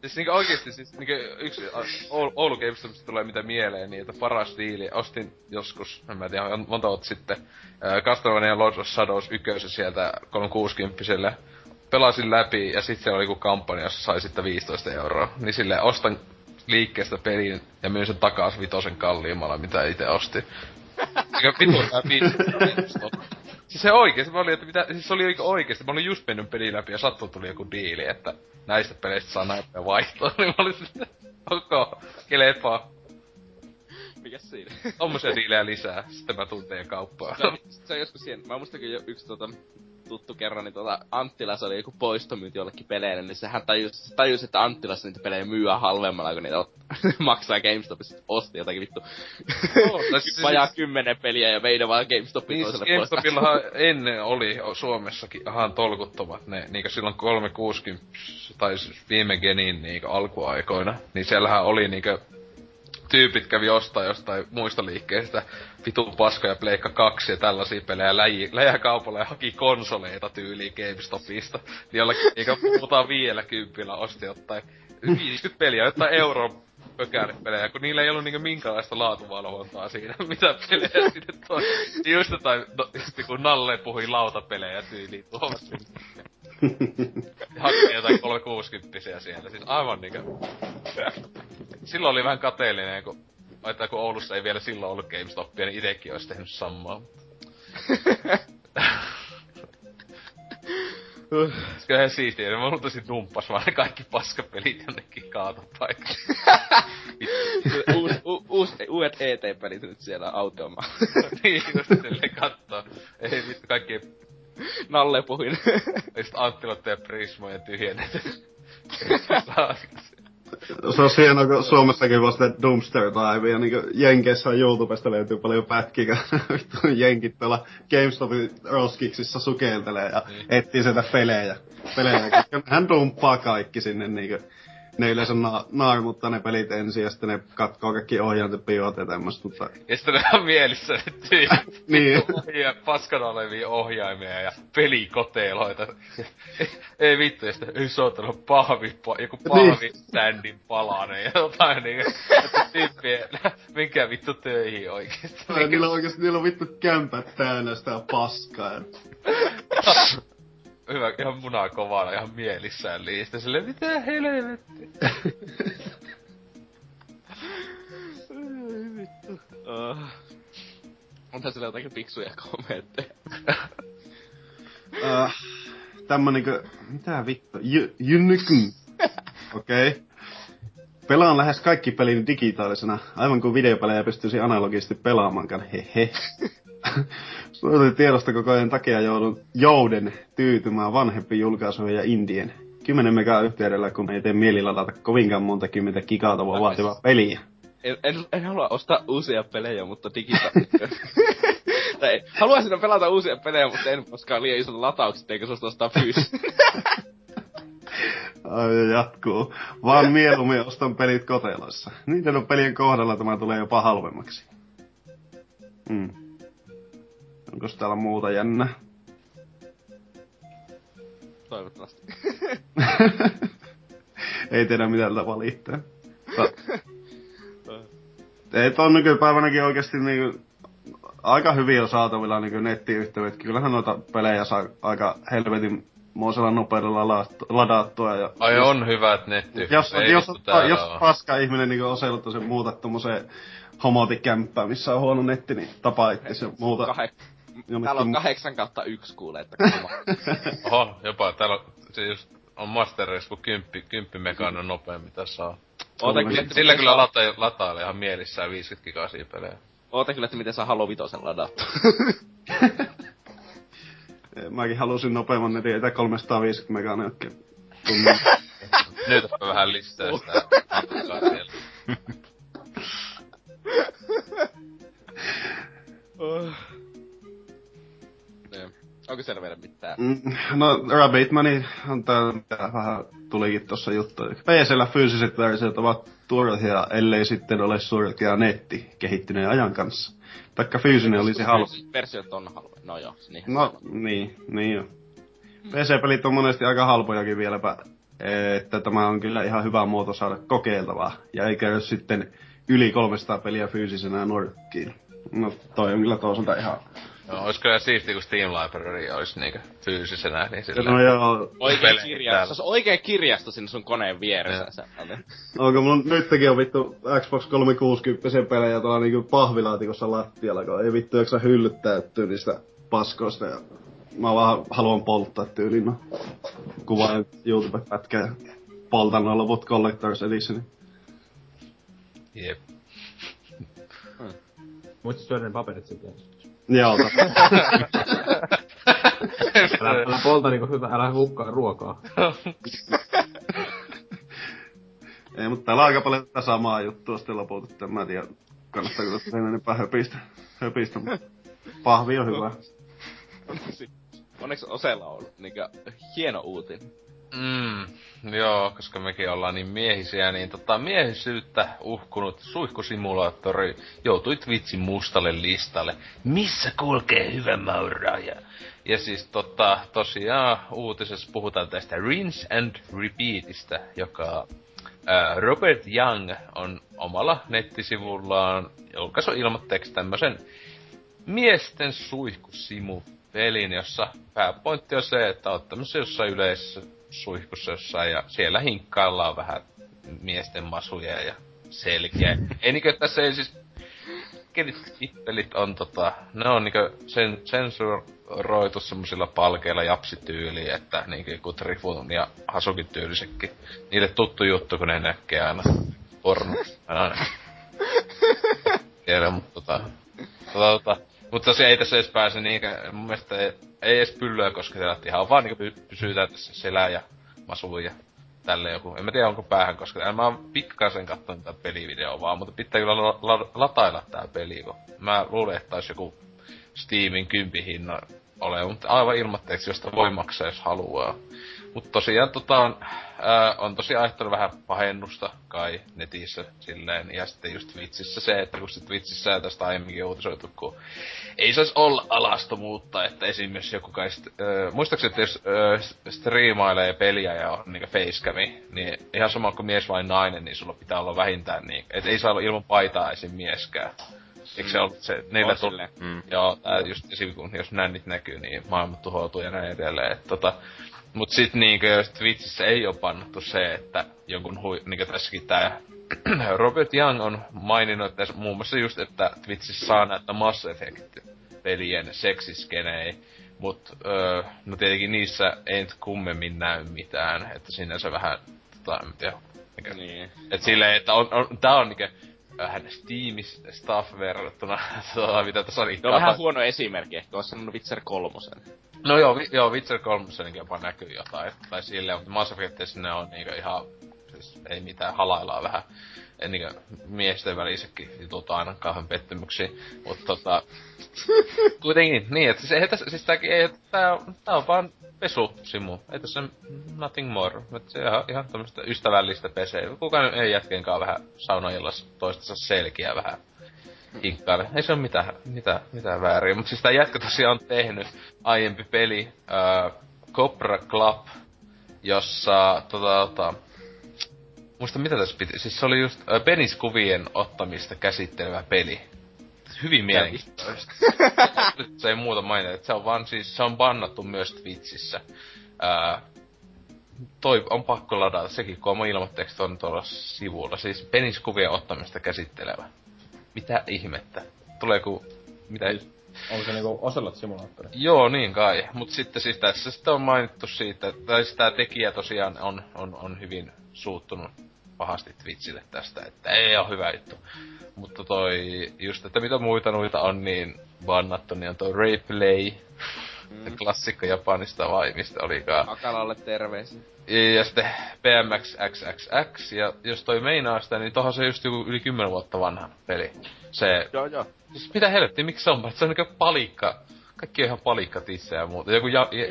siis niinku oikeesti, siis niinku yksi Oulu, Oulu GameStopista tulee mitä mieleen, niin että paras diili. Ostin joskus, en mä tiedä, monta vuotta sitten, äh, Castlevania Lords of Shadows 1 sieltä 360 pelasin läpi ja sitten se oli joku kampanja, jossa sai sitten 15 euroa. Niin sille ostan liikkeestä pelin ja myyn sen takas vitosen kalliimmalla, mitä itse ostin. Eikä vitu tää Siis se oikeesti, mä olin, että mitä, siis se oli oikeesti, mä olin just mennyt pelin läpi ja sattuu tuli joku diili, että näistä peleistä saa näin vaihtoa, niin mä olin sitten, ok, kelepaa. Mikäs siinä? Tommosia diilejä lisää, sitten mä tuun teidän kauppaan. Se, se on joskus siihen, mä muistakin jo yksi tota, tuttu kerran, niin tuota, Anttilas oli joku poistomyynti jollekin peleille, niin sehän tajusi, tajus, että Anttilas niitä pelejä myyä halvemmalla, kun niitä ot, maksaa GameStopissa. Osti jotakin vittu oh, siis, vajaa kymmenen peliä ja meidän vaan GameStopin niin, toiselle GameStopillahan ennen oli Suomessakin ihan tolkuttomat ne, niinku silloin 360 tai siis viime genin niinku alkuaikoina, niin siellähän oli niinku tyypit kävi ostaa jostain muista liikkeistä vitun paskoja Pleikka 2 ja tällaisia pelejä läji, läjäkaupalla ja haki konsoleita tyyliin GameStopista. Niin jollakin eikä puhutaan vielä kympillä osti jotain 50 peliä, jotain euron pökäripelejä, kun niillä ei ollut niinku minkäänlaista laatuvalvontaa siinä, mitä pelejä sinne toi. Just jotain, no, just kun Nalle puhui lautapelejä tyyliin tuolla Hakee jotain 360 siellä, siis aivan niinku... Silloin oli vähän kateellinen, kun että kun Oulussa ei vielä silloin ollut GameStopia, niin itekin olisi tehnyt samaa. Se on ihan siistiä, ne on tosi dumppas vaan ne kaikki paskapelit jonnekin kaatopaikalle. uus, u, uus, uudet ET-pelit nyt siellä automaan. niin, just silleen kattoo. Ei vittu, kaikki Nalle puhuin. Ja sit Anttilotte ja Prismojen tyhjennet. se on hienoa, kun Suomessakin vasta Dumpster Dive, ja niin Jenkeissä on YouTubesta löytyy paljon pätkiä, vittu jenkit tuolla GameStopin roskiksissa sukeltelee ja niin. etsii sieltä pelejä. pelejä hän dumppaa kaikki sinne niinku ne yleensä na- naarmuttaa ne pelit ensin ja sitten ne katkoo kaikki ohjaantet piot ja tämmöstä, mutta... Ja sitten ne on mielissä ne tyypit. niin. Ohja- paskana olevia ohjaimia ja pelikoteloita. ei vittu, ja sitten ei sootanut pahvi, joku pahvi standin palanen ja jotain niinku. Että tyyppiä, minkä vittu töihin oikeesti. niillä on oikeesti, niillä on vittu kämpät täynnä sitä paskaa hyvä, ihan munaa kovana, ihan mielissään liistä. Sille mitä helvetti. vittu. Uh. Onko sillä jotakin fiksuja kommentteja? uh, tämmönen mitä vittu, Jynnykyn. Okei. Okay. Pelaan lähes kaikki pelin digitaalisena, aivan kuin videopelejä pystyisi analogisesti pelaamaan, hehe. Koko ajan takia joudun, jouden tyytymään vanhempi julkaisuihin ja indien. 10 megaa yhteydellä, kun ei tee mieli ladata kovinkaan monta kymmentä gigatavaa vaativaa peliä. En, en, en, halua ostaa uusia pelejä, mutta digitaalisia. tai haluaisin pelata uusia pelejä, mutta en koskaan liian isot lataukset, eikä suosta ostaa. Ai jatkuu. Vaan mieluummin ostan pelit koteloissa. Niiden pelien kohdalla tämä tulee jopa halvemmaksi. Mm. Onko täällä muuta jännä? Toivottavasti. Ei tiedä mitä tältä valittaa. Ei ton nykypäivänäkin oikeesti niinku aika hyvin on saatavilla niinku nettiyhteydet. Kyllähän noita pelejä saa aika helvetin moisella nopeudella ladattua. Ja Ai jos, on hyvät netti. Jos, Ei jos, jos, jos paska ihminen niinku osellut sen muuta tommoseen homotikämppään, missä on huono netti, niin tapaa itse muuta. Kah- Täällä on 8 kautta 1 kuule, että Oho, jopa täällä on, se just on Master Race, kun kymppi, kymppi megan on nopeammin mitä saa. Oota kyllä, että Sillä kyllä lata, lataa ihan mielissään 50 gigaa siinä pelejä. Oota kyllä, että miten saa Halo Vitosen ladattua. Mäkin halusin nopeamman netin, että 350 megaa ne Nyt on vähän lisää sitä. Oh. Onko siellä vielä mitään? Mm, no, Rabbitmani on tää, vähän tulikin tossa juttu. PCllä fyysiset versiot ovat turhia, ellei sitten ole surkea netti kehittyneen ajan kanssa. Taikka fyysinen olisi halpa. Versiot on halpa. No joo, niin. No, niin, niin jo. PC-pelit on monesti aika halpojakin vieläpä, että tämä on kyllä ihan hyvä muoto saada kokeiltavaa. Ja eikä jos sitten yli 300 peliä fyysisenä nurkkiin. No toi on kyllä toisaalta ihan No, ois kyllä siistiä, kun Steam Library olisi niinku fyysisenä, niin sillä... No joo. Oikein kirjasto, se on oikein kirjasto sinne sun koneen vieressä. Onko mulla nytkin on vittu Xbox 360 pelejä tuolla niinku pahvilaatikossa lattialla, kun ei vittu jaksa hyllyttäytyä niistä paskoista ja mä vaan haluan polttaa tyyliin, no. Kuvaan YouTube-pätkää ja poltan noilla loput Collectors Editionin. Jep. Hmm. Muistat syödä ne paperit sitten Joo. älä, älä polta niinku hyvä, älä hukkaa ruokaa. Ei, mutta täällä on aika paljon tätä samaa juttua sitten lopulta, että mä en tiedä, kannattaa kyllä tehdä enempää höpistä. höpistä mutta pahvi on hyvä. Onneksi Osella on niinkö hieno uutinen. Mm, joo, koska mekin ollaan niin miehisiä, niin tota, miehisyyttä uhkunut suihkusimulaattori joutui Twitchin mustalle listalle. Missä kulkee hyvä mauraaja? Ja siis tota, tosiaan uutisessa puhutaan tästä Rinse and Repeatista, joka Robert Young on omalla nettisivullaan julkaisu ilmoitteeksi tämmöisen miesten suihkusimu pelin, jossa pääpointti on se, että oot tämmöisessä jossain yleisessä suihkussa jossain ja siellä hinkkaillaan vähän miesten masuja ja selkeä. ei niinkö tässä ei siis pelit on tota, ne on niinkö sen, sensuroitu semmosilla palkeilla japsityyliin, että niinkö kun Trifun ja Hasukin tyylisekin. Niille tuttu juttu, kun ne näkee aina porno. Aina. Tiedä, mutta tota, tota, tota, mutta tosiaan ei tässä edes pääse niinkö, mun mielestä ei, ei edes pyllyä kosketella, että ihan vaan niinkö pysytään tässä selää ja masuun ja tälle joku. En mä tiedä onko päähän, koska mä oon pikkasen kattonut tätä pelivideoa vaan, mutta pitää kyllä la- la- latailla tää peli, kun mä luulen, että olisi joku Steamin kympihinna ole, mutta aivan ilmatteeksi, josta voi maksaa, jos haluaa. Mutta tosiaan tota on, ää, on tosiaan aiheuttanut vähän pahennusta kai netissä silleen. Ja sitten just Twitchissä se, että kun sit Twitchissä tästä aiemminkin uutisoitu, kun ei saisi olla alastomuutta, että esimerkiksi joku kai sit, ää, muistaakseni, että jos ää, striimailee peliä ja on niinku facecami, niin ihan sama kuin mies vai nainen, niin sulla pitää olla vähintään niin, että ei saa olla ilman paitaa esim. mieskään. Eikö se ollut se, niillä tuli, mm. joo, tää just esim. kun jos nännit näkyy, niin maailma tuhoutuu ja näin edelleen. Et, tota, Mut sit niinkö jos Twitchissä ei oo pannuttu se, että jonkun hui, niinkö tässäkin tää Robert Young on maininnut, että muun muassa just, että Twitchissä saa näyttää Mass Effect pelien seksiskenei. Mut, öö, no tietenkin niissä ei nyt kummemmin näy mitään, että sinänsä vähän, tota, en tiedä, niin. Et silleen, että on, on, tää on niinkö, vähän Steamis stuff verrattuna, tuota, mitä tässä oli. No vähän huono esimerkki, ehkä olisi sanonut Witcher kolmosen. No joo, vi, joo Witcher 3 jopa näkyy jotain, tai silleen, mutta Mass Effectissä ne on niinku ihan, siis ei mitään, halaillaan vähän. En niinku miesten välisekin jutut aina kauhean pettymyksiä, mutta tota, kuitenkin, niin, että siis, ei tässä, siis tääkin ei, tää, tää on vaan pesusimu, ei tässä nothing more, että se ihan, ihan tämmöstä ystävällistä pesee. Kukaan ei jätkeenkaan vähän saunaillas toistensa selkiä vähän hinkkaile. Ei se ole mitään, mitään, mitään väärin. Mutta siis tää jätkä tosiaan on tehnyt aiempi peli, äh, Cobra Club, jossa tota, tota, muista mitä tässä piti, siis se oli just äh, peniskuvien ottamista käsittelevä peli. Hyvin mielenkiintoista. se ei muuta mainita, että se on vaan siis, se on bannattu myös Twitchissä. Äh, toi on pakko ladata, sekin kun oma ilmoitteeksi on tuolla sivulla. Siis peniskuvien ottamista käsittelevä. Mitä ihmettä? Tuleeko... Mitä... Onko se niinku Ocelot simulaattori? Joo, niin kai. Mut sitten siis tässä sitten on mainittu siitä, tai siis tää tekijä tosiaan on, on, on hyvin suuttunut pahasti Twitchille tästä, että ei ole hyvä juttu. Mutta toi, just että mitä muita noita on niin bannattu, niin on toi Replay, mm. klassikko Japanista vai mistä olikaan. Akalalle terveisiä. Ja sitten BMX XXX, ja jos toi meinaa sitä, niin tohon se just joku yli 10 vuotta vanha peli. Se... Joo, joo. Siis mitä helvettiä, miksi se on? Se on niinku palikka. Kaikki on ihan palikka tissejä ja muuta. Joku ja, ja...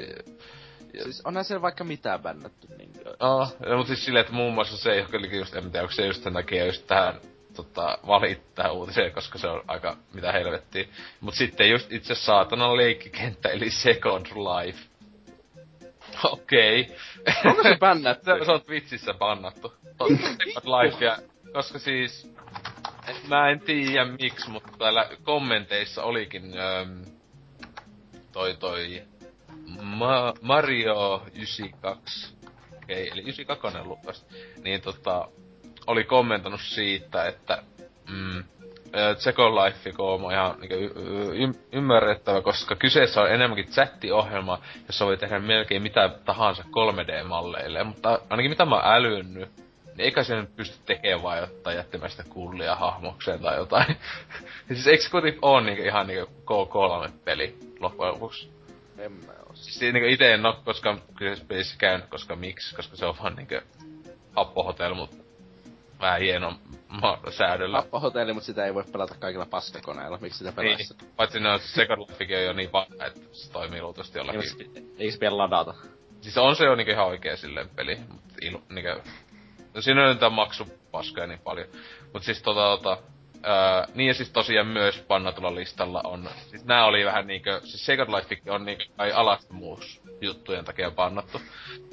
Siis onhan siellä vaikka mitään bännätty niin. Oh, ja, mutta siis silleen, että muun muassa se, joka oli just, en tiedä, onko se just sen takia just tähän tota, valit tähän uutiseen, koska se on aika mitä helvettiä. Mut sitten just itse saatanan leikkikenttä, eli Second Life. Okei. Okay. Onko se bännätty? se, se on Twitchissä bannattu. Second Life, ja, koska siis... Mä en tiedä miksi, mutta täällä kommenteissa olikin öö, toi toi Ma- Mario 92, okei, okay, eli 92 lupas, niin tota, oli kommentoinut siitä, että mm, Second Life on ihan niin y- ymmärrettävä, koska kyseessä on enemmänkin chattiohjelma, jossa voi tehdä melkein mitä tahansa 3D-malleille, mutta ainakin mitä mä oon älynnyt, niin eikä se nyt pysty tekemään vaan jotain jättämään sitä kullia hahmokseen tai jotain. siis eikö se kuitenkin oo niinku ihan niinku K3-peli loppujen lopuksi? En mä oo. Siis niinku ite en oo koskaan pelissä käynyt, koska miksi, koska se on vaan niinku happohotel, mut vähän hieno säädöllä. Happohotelli, mut sitä ei voi pelata kaikilla paskakoneilla, miksi sitä pelaisi? Niin, paitsi ne on Lifekin on jo niin vanha, että se toimii luultavasti jollakin. Eikö se vielä ladata? Siis on se jo niinku ihan oikea silleen peli, mut ilu, niinku... No siinä on jotain maksupaskaa niin paljon. Mut siis tota tota... Öö, niin ja siis tosiaan myös pannatulla listalla on, siis nää oli vähän niinkö, siis Second Life on niinkö kai alastomuus juttujen takia pannattu.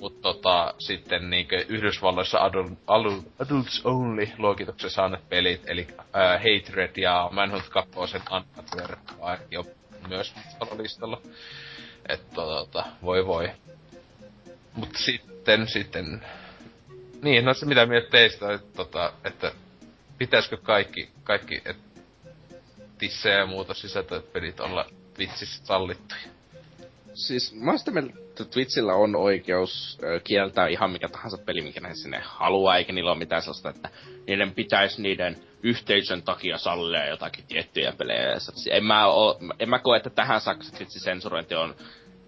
Mut tota, sitten niinkö Yhdysvalloissa adult, adult, adults only luokituksen saaneet pelit, eli äh, Hatred ja Manhunt 2 Unfatware on myös listalla. Että tota, voi voi. Mut sitten, sitten... Niin, no se mitä mieltä teistä, että, tota, että pitäisikö kaikki, kaikki et, tissejä ja muuta sisältöpelit olla vitsissä sallittuja? Siis mä oon sitä mieltä, että Twitchillä on oikeus kieltää ihan mikä tahansa peli, mikä ne sinne haluaa, eikä niillä ole mitään sellaista, että niiden pitäisi niiden yhteisön takia sallia jotakin tiettyjä pelejä. En mä, oo, en mä koe, että tähän saakka sensurointi on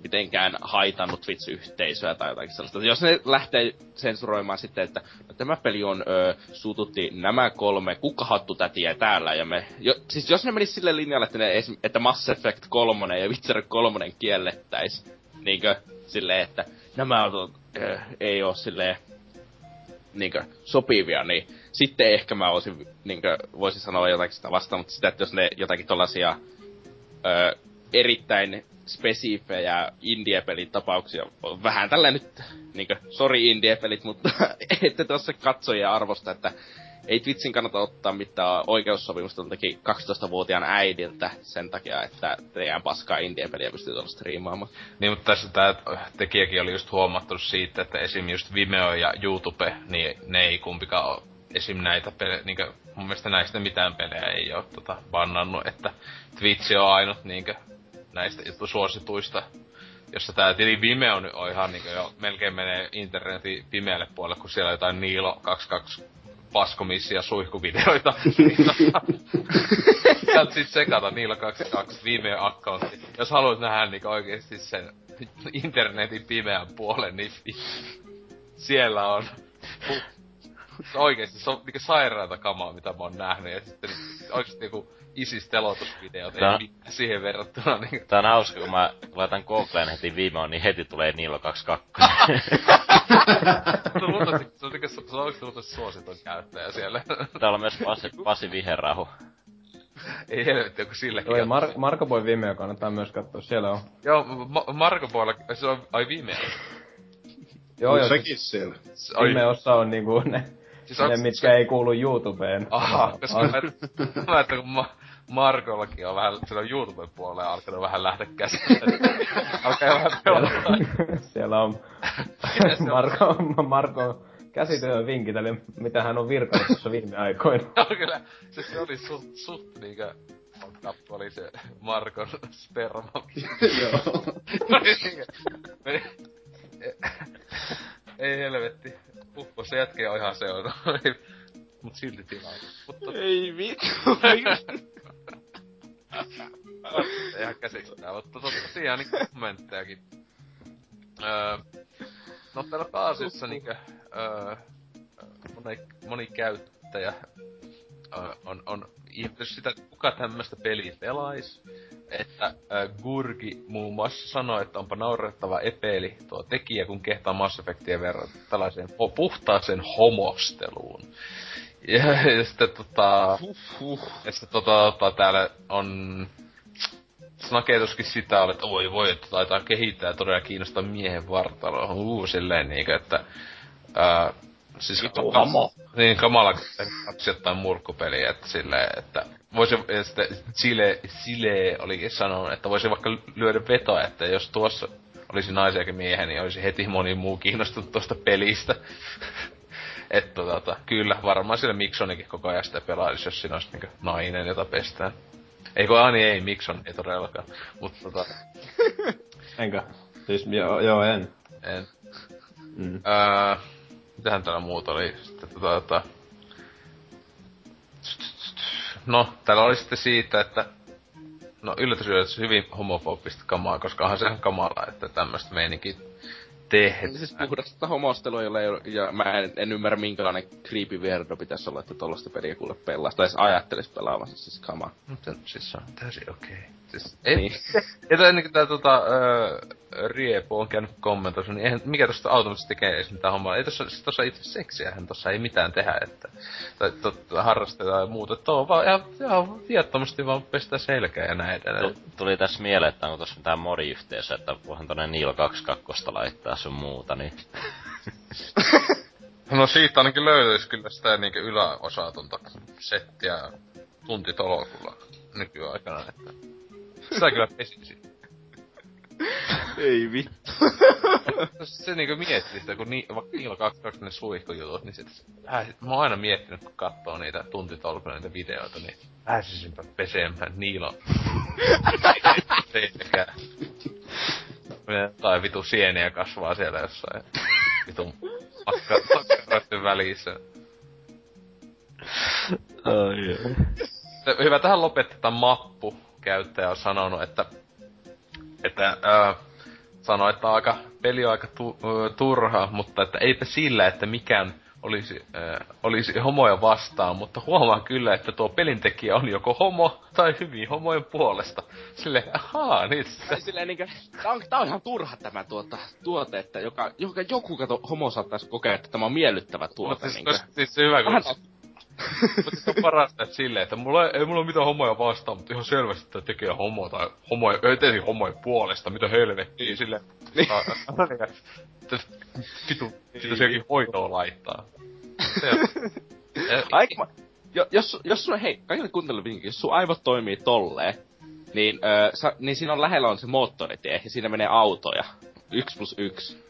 mitenkään haitannut Twitch-yhteisöä tai jotakin sellaista. Jos ne lähtee sensuroimaan sitten, että no, tämä peli on ö, suututti nämä kolme kukkahattutätiä täällä, ja me... Jo, siis jos ne menis sille linjalle, että, ne, että Mass Effect 3 ja Witcher 3 kiellettäis, niinkö silleen, että nämä on, ö, ei oo silleen niinkö, sopivia, niin sitten ehkä mä voisin, niinkö, voisin sanoa jotakin sitä vastaan, mutta sitä, että jos ne jotakin tollasia ö, erittäin spesifejä indie-pelin tapauksia. Vähän tällä nyt, niinkö, sori indie-pelit, mutta ette tuossa katsoja arvosta, että ei Twitchin kannata ottaa mitään oikeussopimusta teki 12-vuotiaan äidiltä sen takia, että teidän paskaa indie-peliä pystyy tuolla striimaamaan. Niin, mutta tässä tämä tekijäkin oli just huomattu siitä, että esim. just Vimeo ja YouTube, niin ne ei kumpikaan ole esim. näitä pelejä, niin mun mielestä näistä mitään pelejä ei ole tota, bannannut, että Twitch on ainut niinkö näistä suosituista. Jossa tää tili Vimeo on ihan niinku jo melkein menee internetin pimeälle puolelle, kun siellä on jotain Niilo 22 paskomissia suihkuvideoita. Sieltä sit sekata Niilo 22 Vimeo accountti. Jos haluat nähdä niinku oikeesti sen internetin pimeän puolen, niin siellä on oikeesti se on niinku sairaata kamaa, mitä mä oon nähnyt. Ja sitten oikeesti niinku isis telotusvideot, Tää... ei mitään siihen verrattuna. Niin... Tää on hauska, kun mä laitan Googleen heti viime niin heti tulee Niilo 22. se on luultavasti, se on, se on luultavasti suositon käyttäjä siellä. Täällä on myös Pasi, Pasi Viherahu. Ei helvetti, joku silläkin. Joo, Mar- Marko Boy Vimeo kannattaa myös katsoa, siellä on. Joo, Ma- Marko Boylla, se on, ai Vimeo. joo, joo. Sekin siellä. Vimeossa on niinku ne Siis ne, mitkä ei kuulu YouTubeen. Aha, koska mä, mä että kun ma- Markollakin on vähän, se on YouTuben puolelle alkanut vähän lähteä käsiin. Alkaa vähän pelottaa. Siellä on Marko, Marko käsityön vinkit, eli mitä hän on virkannut tuossa viime aikoina. no kyllä, se, se oli suht, suht niinkö kappu oli se Markon sperma. Joo. ei helvetti. Uppo, se jätkä on ihan se on. Mut silti tilaa. Mutta... Ei vittu. ihan käsittää, mutta tosiaan niin kommenttejakin. Öö, no täällä pääasiassa niinkö, öö, moni, moni käyttäjä öö, on, on ihmetellyt sitä, että kuka tämmöstä peliä pelais että äh, Gurgi muun muassa sanoi, että onpa naurettava epeli tuo tekijä, kun kehtaa Mass Effectia verran tällaiseen ho- puhtaaseen homosteluun. Ja, ja sitten tota... Ja sitten tota, tota, täällä on snakeetuskin sitä että oi voi, että taitaa kehittää todella kiinnostaa miehen vartaloa. Uu, silleen niinkö, että... Ää, siis homo. Niin, kamala katsi jotain murkkupeliä, että silleen, että voisi, sitten Chile, Chile oli sanonut, että voisi vaikka lyödä vetoa, että jos tuossa olisi naisiakin miehen, niin olisi heti moni muu kiinnostunut tuosta pelistä. että tota, kyllä, varmaan siellä Miksonikin koko ajan sitä pelaisi, jos siinä olisi niinku nainen, jota pestään. Ei kun Ani ei, Mikson ei todellakaan. Mutta tota... Enkä? Siis joo, joo en. En. Mm. Öö, mitähän täällä muuta oli? Sitten tota, tota, no, täällä oli sitten siitä, että no yllätys yllätys hyvin homofobista kamaa, koska onhan sehän kamala, että tämmöistä meininkin tehdään. Siis puhdasta homostelua, jolle ei, ja mä en, en ymmärrä minkälainen creepy weirdo pitäisi olla, että tollaista peliä kuule pelaa, tai edes ajattelis pelaavansa, siis kama. Mutta siis on täysin okei. Okay. Siis, ei, niin. ja ennen tää tota, öö, Riepu on käynyt kommentoissa, niin eihän, mikä tosta automaattisesti tekee edes mitään hommaa. Ei tossa, siis tossa itse seksiähän tossa ei mitään tehdä, että tai totta, harrastetaan ja muuta. Että on vaan ihan, ihan viattomasti vaan pestä selkää ja näin edelleen. Tuli tässä mieleen, että onko tossa mitään modiyhteisö, että voihan tonne Niil 22 laittaa sun muuta, niin... no siitä ainakin löytyisi kyllä sitä niinku yläosatonta settiä tuntitolokulla nykyaikana, että sitä kyllä pesisi. Ei vittu. se niinku miettii sitä, kun ni, vaikka niillä on kaksi, kaksi ne suihkujutut, niin sit, äh, mä oon aina miettinyt, kun katsoo niitä tuntitolkulla niitä videoita, niin pääsisinpä pesemään Niilo. Sekä. Tai vitu sieniä kasvaa siellä jossain. Vitu pakka, välissä. Oh, yeah. Hyvä tähän lopetetaan mappu. Käyttäjä on sanonut, että että äh, sanoi, että aika, peli on aika tu, äh, turha, mutta että eipä sillä, että mikään olisi, äh, olisi homoja vastaan, mutta huomaan kyllä, että tuo pelintekijä on joko homo tai hyvin homojen puolesta. Sille, ahaa, niin se... Silleen niinkö, tää on, tää on ihan turha tämä tuota, tuote, että joka, joka joku kato, homo saattaisi kokea, että tämä on miellyttävä tuote. Mutta siis, koska, siis se hyvä, kun... Mutta se on parasta että silleen, että mulla ei, ei mulla ole mitään homoja vastaan, mutta ihan selvästi että tekee homo tai homoja, etenkin homojen puolesta, mitä helvettiä silleen. Niin. Vitu, sitä sekin hoitoa laittaa. Aika, jo, jos, jos sun, hei, kaikille kuuntelijoille jos sun aivot toimii tolleen, niin, öö, sa, niin siinä on lähellä on se moottoritie, ja siinä menee autoja. Yksi plus yksi.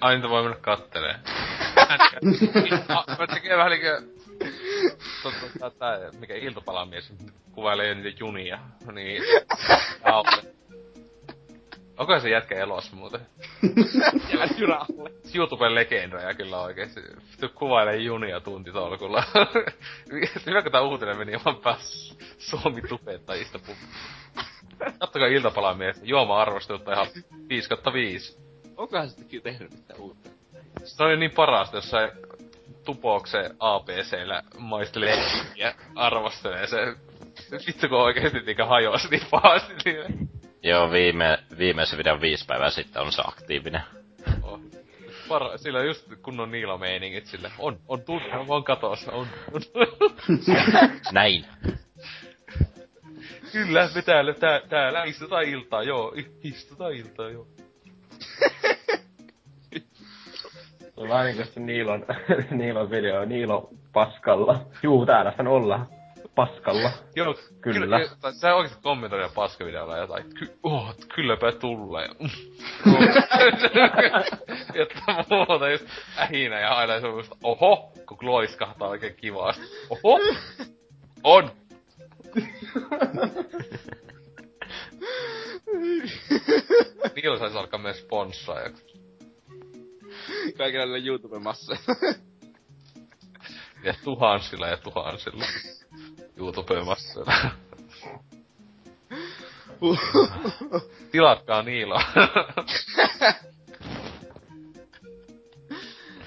Aina voi mennä kattelee. Mä tekee vähän niinkö... Totta, tää, mikä iltapalamies kuvailee niitä junia. Niin... Aulle. Onko se jätkä elossa muuten? Jyrälle. YouTuben legendoja kyllä oikeesti. Kuvailee junia tuntitolkulla. Hyvä kun tää uutinen meni ihan pääs Suomi tupettajista puhumaan. Kattokaa iltapalamies, juoma arvostelutta ihan 5 5. Onkohan sitten tehnyt mitään uutta? Se oli niin parasta, jos sai tupokseen ABCllä maistelee ja arvostelee se. Vittu kun oikeesti niinkä hajosi niin pahasti. Niin... Joo, viime, viimeisen videon viisi päivää sitten on se aktiivinen. Oh. Para, sillä just kunnon niilomeiningit sille. On, on tunne, vaan katossa, on. on. Näin. Kyllä, me täällä, tää, täällä istutaan iltaa, joo. Istutaan iltaa, joo. Vähän niinku se Niilon, Niilon video, Niilo paskalla. Juu, täällä sen ollaan. Paskalla. Joo, kyllä. kyllä sä oikeesti kommentoida paskavideolla jotain. Ky- oh, kylläpä tulee. Jotta muuta just ähinä ja aina semmoista, oho, kun loiskahtaa oikein kivasti. Oho! On! Niillä saisi alkaa myös sponssaajaksi. Kaikilla näillä YouTube-masseilla. ja tuhansilla ja tuhansilla. YouTube-masseilla. Tilatkaa Niilo.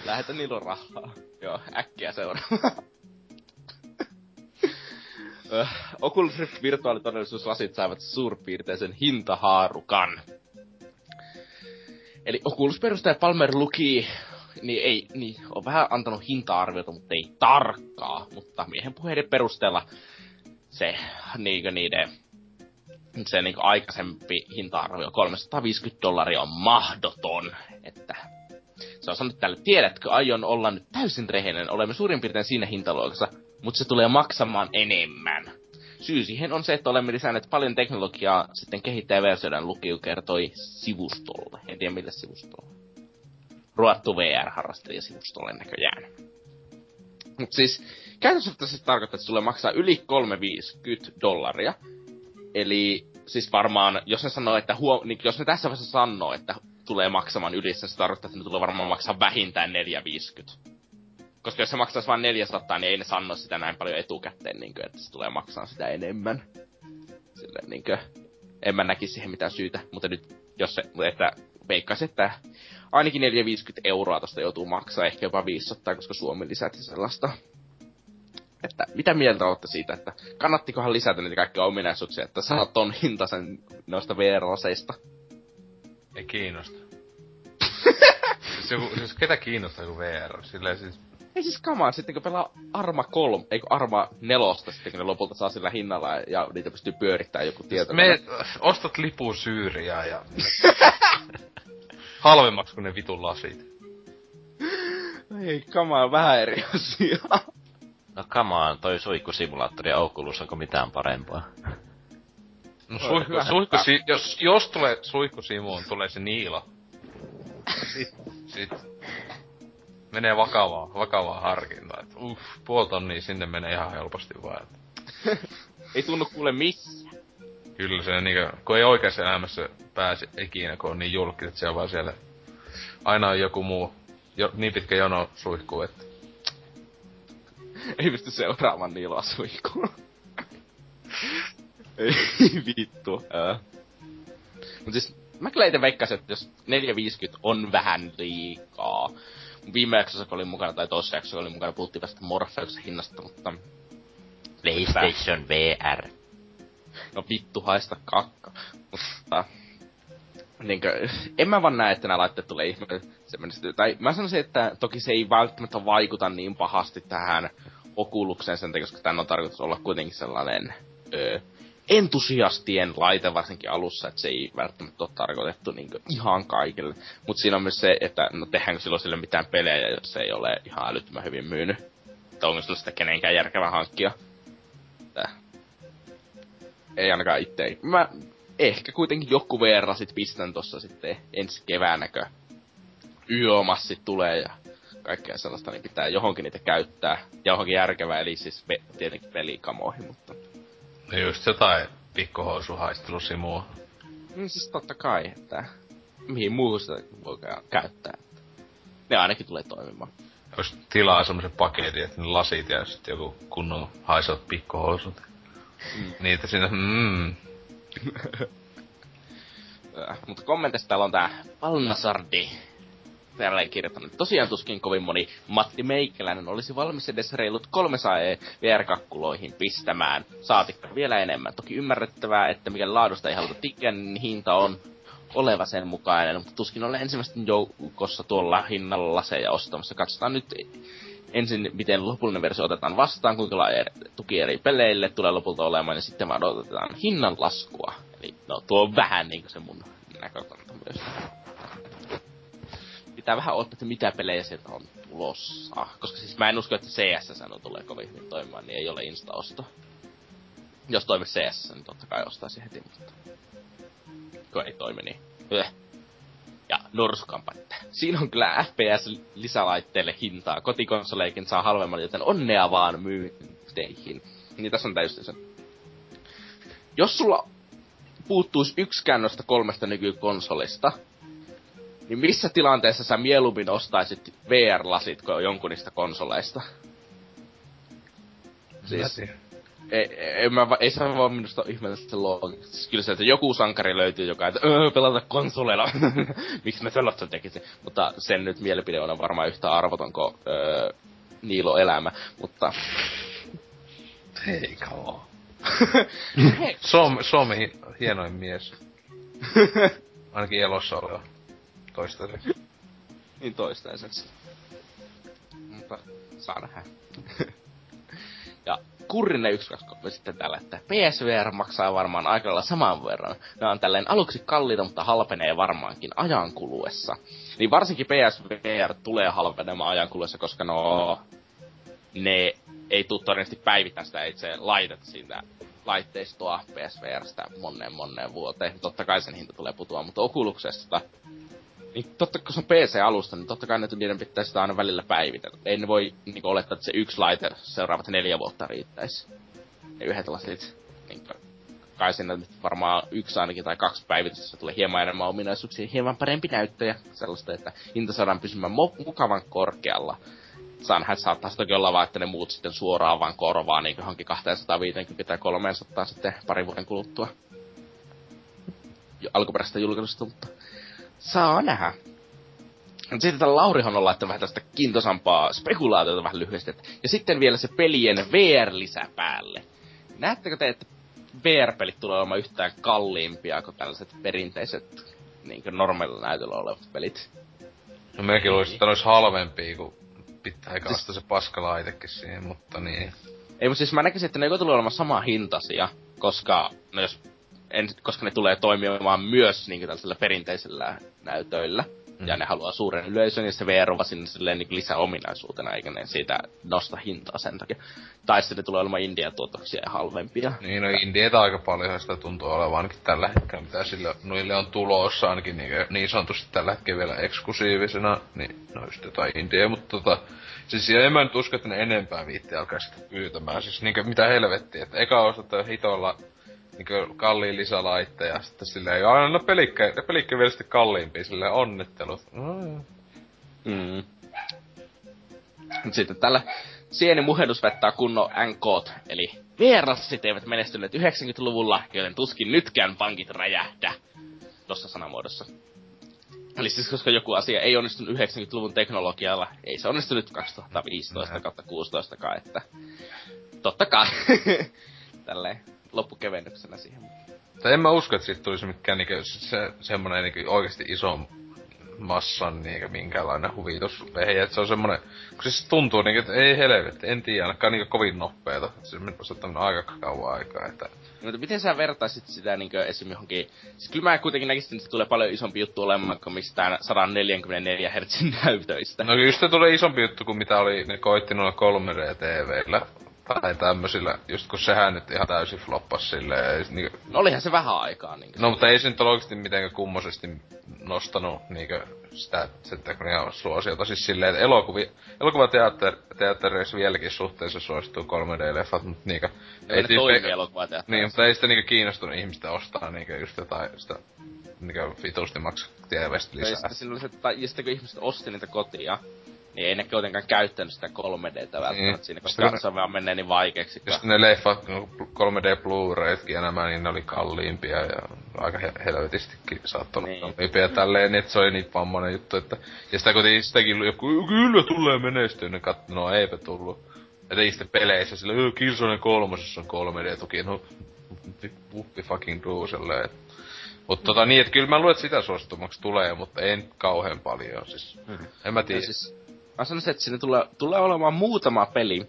Lähetä Niilo rahaa. Joo, äkkiä seuraavaan. Oculus Rift virtuaalitodellisuuslasit saivat suurpiirteisen hintahaarukan. Eli Oculus-perustaja Palmer Luki niin ei, niin, on vähän antanut hinta-arviota, mutta ei tarkkaa. Mutta miehen puheiden perusteella se niinkö niiden se niin aikaisempi hinta-arvio 350 dollaria on mahdoton. Että se on sanonut tälle, tiedätkö, aion olla nyt täysin rehellinen, olemme suurin piirtein siinä hintaluokassa, mutta se tulee maksamaan enemmän. Syy siihen on se, että olemme lisänneet paljon teknologiaa sitten kehittäjäversioiden lukiu kertoi sivustolle. En tiedä mille sivustolle. Ruottu VR-harrastajasivustolle näköjään. Mut siis, käytännössä se tarkoittaa, että sulle maksaa yli 350 dollaria. Eli siis varmaan, jos ne sanoo, että huo, niin jos ne tässä vaiheessa sanoo, että tulee maksamaan yli, se tarkoittaa, että ne tulee varmaan maksaa vähintään 450. Koska jos se maksaisi vain 400, niin ei ne sano sitä näin paljon etukäteen, niin kuin, että se tulee maksaa sitä enemmän. Silleen niin kuin, en mä näkisi siihen mitään syytä, mutta nyt jos se, että veikkaisin, että ainakin 450 euroa tosta joutuu maksaa, ehkä jopa 500, koska Suomi lisäti sellaista että mitä mieltä olette siitä, että kannattikohan lisätä niitä kaikkia ominaisuuksia, että saa ton hintaisen noista VR-laseista? Ei kiinnosta. siis, joku, siis ketä kiinnostaa joku VR? Silleen siis... Ei siis kamaa, sitten kun pelaa Arma 3, eikö Arma 4, sitten kun ne lopulta saa sillä hinnalla ja niitä pystyy pyörittämään joku tieto. Me ostat lipun syyriä ja... Halvemmaksi kuin ne vitun lasit. Ei, kamaa, vähän eri asia. No kamaan, toi suihkusimulaattori ja Oculus, onko mitään parempaa? No suihku, suihkusi, jos, jos tulee suihkusimuun, tulee se niila. Sit, sit menee vakavaa, vakavaa harkintaa. Et, uff, puoli tonnia sinne menee ihan helposti vaan. ei tunnu kuule missä. Kyllä se niinku, kun ei oikeassa elämässä pääse ikinä, kun on niin julkis, että se on vaan siellä... Aina on joku muu, jo, niin pitkä jono suihkuu, että... ei pysty seuraamaan niiloa suihkuun. ei vittu. Ää. Mut siis mä kyllä itse veikkasin, että jos 450 on vähän liikaa. Viime jaksossa, kun olin mukana, tai toisessa jaksossa, oli mukana, puhuttiin tästä Morpheuksen hinnasta, mutta... PlayStation VR. No vittu, haista kakka. Mutta... Niinkö, en mä vaan näe, että nämä laitteet tulee ihme se Tai mä sanoisin, että toki se ei välttämättä vaikuta niin pahasti tähän Oculukseen sen koska tämän on tarkoitus olla kuitenkin sellainen öö, entusiastien laite varsinkin alussa, että se ei välttämättä ole tarkoitettu niin ihan kaikille. Mutta siinä on myös se, että no tehdäänkö silloin sille mitään pelejä, jos se ei ole ihan älyttömän hyvin myynyt. Että onko sillä sitä kenenkään järkevää hankkia. Tää. Ei ainakaan itse. Mä ehkä kuitenkin joku verran sit pistän tossa sitten ensi keväänäkö yömassit tulee ja kaikkea sellaista, niin pitää johonkin niitä käyttää. Ja johonkin järkevää, eli siis pe- tietenkin pelikamoihin, mutta... Just jotain pikkuhousuhaistelusimua. Mm, siis totta kai, että mihin muuhun sitä voi käyttää. Ne ainakin tulee toimimaan. Jos tilaa semmoisen paketin, että ne lasit ja sitten joku kunnon haisot pikkuhousut. Mm. Niitä siinä, mm. Mutta kommenteissa täällä on tää Palnasardi tälleen kirjoittanut. Tosiaan tuskin kovin moni Matti Meikäläinen olisi valmis edes reilut 300 e VR-kakkuloihin pistämään. Saatikka vielä enemmän. Toki ymmärrettävää, että mikä laadusta ei haluta tikkiä, niin hinta on oleva sen mukainen, mutta tuskin olen ensimmäisten joukossa tuolla hinnalla laseja ostamassa. Katsotaan nyt ensin, miten lopullinen versio otetaan vastaan, kuinka laaja tuki eri peleille tulee lopulta olemaan, ja sitten vaan odotetaan hinnan laskua. Eli no, tuo on vähän niinku se mun näkökanta myös pitää vähän odottaa, että mitä pelejä sieltä on tulossa. Koska siis mä en usko, että CS on tulee kovin hyvin toimimaan, niin ei ole insta-osto. Jos toimi CS, niin totta kai ostaisi heti, mutta... Kun ei toimi, niin... Yh. Ja Norskampa, siinä on kyllä FPS-lisälaitteille hintaa. Kotikonsoleikin saa halvemmalla, joten onnea vaan myynteihin. Niin tässä on täysin se. Jos sulla puuttuisi yksikään noista kolmesta nykykonsolista, niin missä tilanteessa sä mieluummin ostaisit VR-lasit kuin jonkun niistä konsoleista? Siis, ei, ei, mä, ei se vaan minusta ihmetellä se loogista. Siis kyllä se, että joku sankari löytyy, joka että öö, pelata konsoleilla. Miksi mä sellaista tekisin? Mutta sen nyt mielipide on varmaan yhtä arvoton kuin öö, Niilo elämä. Mutta... Hei, come Suomi, Suomi hienoin mies. Ainakin elossa oleva toistaiseksi. niin toistaiseksi. Mutta saa nähdä. ja Kurrinen 123 sitten tällä, että PSVR maksaa varmaan aika lailla saman verran. Ne on tälleen aluksi kalliita, mutta halpenee varmaankin ajan kuluessa. Niin varsinkin PSVR tulee halpenemaan ajan kuluessa, koska no... Ne ei tule todennäköisesti päivittää sitä itse laitetta siitä laitteistoa PSVRstä monneen monneen vuoteen. Totta kai sen hinta tulee putoa, mutta Oculuksesta niin totta, kun se on PC-alusta, niin totta kai ne, niiden pitäisi sitä aina välillä päivitellä. Ei ne voi niin olettaa, että se yksi laite seuraavat neljä vuotta riittäisi. Ne yhdet lasit, niin kai sinne varmaan yksi ainakin tai kaksi päivitystä tulee hieman enemmän ominaisuuksia, hieman parempi näyttöjä, sellaista, että hinta saadaan pysymään mo- mukavan korkealla. Saanhan saattaa toki olla vaan, että ne muut sitten suoraan vaan korvaa niin johonkin 250 tai 300 sitten parin vuoden kuluttua alkuperäisestä julkaisusta, mutta saa nähdä. sitten tällä Laurihan on laittanut vähän tästä kiintosampaa spekulaatiota vähän lyhyesti. Ja sitten vielä se pelien VR-lisä päälle. Näettekö te, että VR-pelit tulee olemaan yhtään kalliimpia kuin tällaiset perinteiset niin normaalilla näytöllä olevat pelit? No mekin luulisin, että ne olisi halvempia, kun pitää siis... se paskalaitekin siihen, mutta niin. Ei, mutta siis mä näkisin, että ne joko tulee olemaan sama hintaisia, koska, no jos, en, koska ne tulee toimimaan myös niin tällaisilla perinteisillä näytöillä. Mm. Ja ne haluaa suuren yleisön, ja se VR on sinne silleen niin lisäominaisuutena, eikä ne siitä nosta hintaa sen takia. Tai sitten ne tulee olemaan India-tuotoksia ja halvempia. Niin, no Indietä aika paljon sitä tuntuu olevan ainakin tällä hetkellä, mitä sillä, noille on tulossa ainakin niin, niin sanotusti tällä hetkellä vielä eksklusiivisena, niin no just jotain India, mutta tota, Siis en mä nyt usko, että ne enempää viitti alkaa sitä pyytämään. Siis niinkö mitä helvettiä, että eka ostat hitolla niinkö kalliin lisälaitteja, sitten silleen, joo, aina pelikkä, pelikkä vielä sitten kalliimpia, silleen onnittelut. Mm. Mm. Sitten tällä sieni muhennus vettää kunnon NK, eli vierassit eivät menestyneet 90-luvulla, joten tuskin nytkään pankit räjähdä. Tossa sanamuodossa. Eli siis koska joku asia ei onnistunut 90-luvun teknologialla, ei se onnistunut 2015 kautta 16 että totta kai. Tälleen loppukevennyksenä siihen. Tai en mä usko, että siitä tulisi mikään niinku se, semmonen niinku oikeesti iso massan niinku minkäänlainen huvitusvehje. Että se on semmonen, kun se tuntuu niinku, että ei helvetti, en tiedä, ainakaan niinku kovin nopeeta. Se on ottanut aika kauan aikaa, että... No, mutta miten sä vertaisit sitä niinku esim. johonkin... Siis kyllä mä kuitenkin näkisin, että se tulee paljon isompi juttu olemaan kuin mistään 144 Hz näytöistä. No just se tulee isompi juttu kuin mitä oli, ne koitti noilla 3D-TVillä tai tämmösillä, just kun sehän nyt ihan täysin floppas silleen. Niin, no olihan se vähän aikaa. Niin no mutta ei se nyt ole oikeesti mitenkään kummosesti nostanut niinkö sitä, sitä kun ihan suosiota. Siis silleen, että elokuvi, elokuvateattereissa vieläkin suhteessa suosittuu 3D-leffat, mutta niinkö... Ei, ei toimi elokuvateattereissa. Niin, mutta ei sitä niinkö kiinnostunut ihmistä ostaa niinkö just jotain sitä niinkö vitusti maksaa TVstä lisää. Ja sitten, silloin se, tai, ja sitten kun ihmiset osti niitä kotia, niin ei ne kuitenkaan käyttänyt sitä 3Dtä välttämättä niin. siinä, koska se vaan menee niin vaikeaksi. Sitten ne leffat, 3D Blu-raytkin ja nämä, niin ne oli kalliimpia ja aika helvetistikin saattoi niin. kalliimpia tälleen, niin että se oli niin vammainen juttu, että... Ja sitä kuitenkin sitäkin joku, kyllä tulee menestyä, ne katso, no eipä tullut. Ja ei sitten peleissä sillä, Killzone kolmosessa on 3D-tuki, no whoopi fucking do silleen, Mutta tota niin, että kyllä mä luulen, että sitä suositumaksi tulee, mutta en kauhean paljon. Siis, mm. En mä tiedä. Siis, mä sanoisin, että sinne tulee, tulee olemaan muutama peli,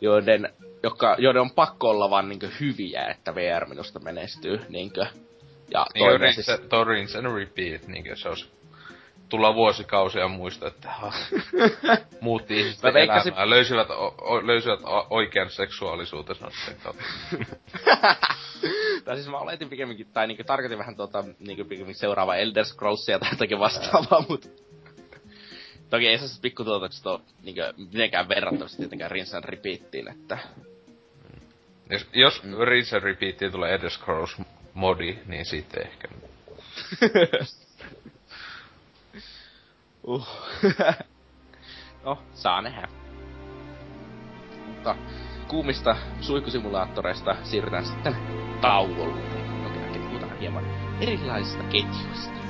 joiden, joka, joiden on pakko olla vaan niinkö hyviä, että VR minusta menestyy. Niinkö. Ja niin toinen siis... Rinse and repeat, niinkö se olisi tulla vuosikausia muista, että ha, muutti ihmisten veikkasin... elämää, löysivät, o, o, löysivät oikean seksuaalisuutensa sen kautta. tai siis mä oletin pikemminkin, tai niinku tarkoitin vähän tuota, niinku pikemminkin seuraava Elder Scrollsia tai jotakin vastaavaa, mutta Toki ei se pikkutuotokset ole niinkö, mitenkään verrattavasti tietenkään Rinse and Repeatiin, että... Jos, jos mm. Rinse and Repeatiin tulee Elder Scrolls modi, niin sitten ehkä. uh. no, saa nähdä. Mutta kuumista suihkusimulaattoreista siirrytään sitten tauolle. Puhutaan hieman erilaisista ketjuista.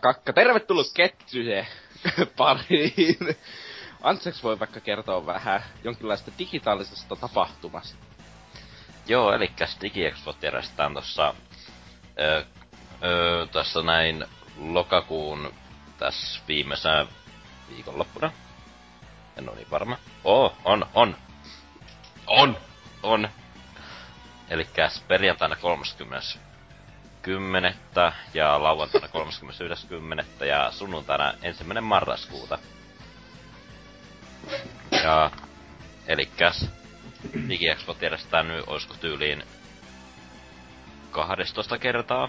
Kakka. Tervetuloa Ketsyje pariin. Anseks voi vaikka kertoa vähän jonkinlaista digitaalisesta tapahtumasta. Joo, eli DigiExpo järjestetään öö, tässä näin lokakuun tässä viimeisenä viikonloppuna. En ole niin varma. Oo, on, on. On, on. Eli perjantaina 30. 10. ja lauantaina 31.10. ja sunnuntaina ensimmäinen marraskuuta. Ja elikäs DigiExpo järjestetään nyt, olisiko tyyliin 12 kertaa.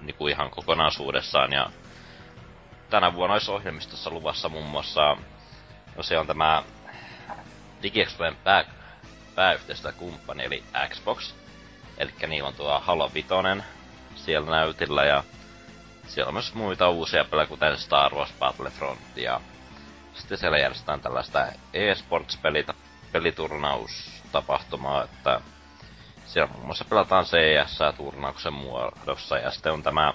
Niinku ihan kokonaisuudessaan ja tänä vuonna olisi ohjelmistossa luvassa muun muassa, no se on tämä DigiExpojen pää, pääyhteistyökumppani eli Xbox. Eli niillä on tuo Halo Vitoinen siellä näytillä ja siellä on myös muita uusia pelejä, kuten Star Wars Battlefront ja sitten siellä järjestetään tällaista e-sports-peliturnnaustapahtumaa, että siellä muun muassa pelataan CS-turnauksen muodossa ja sitten on tämä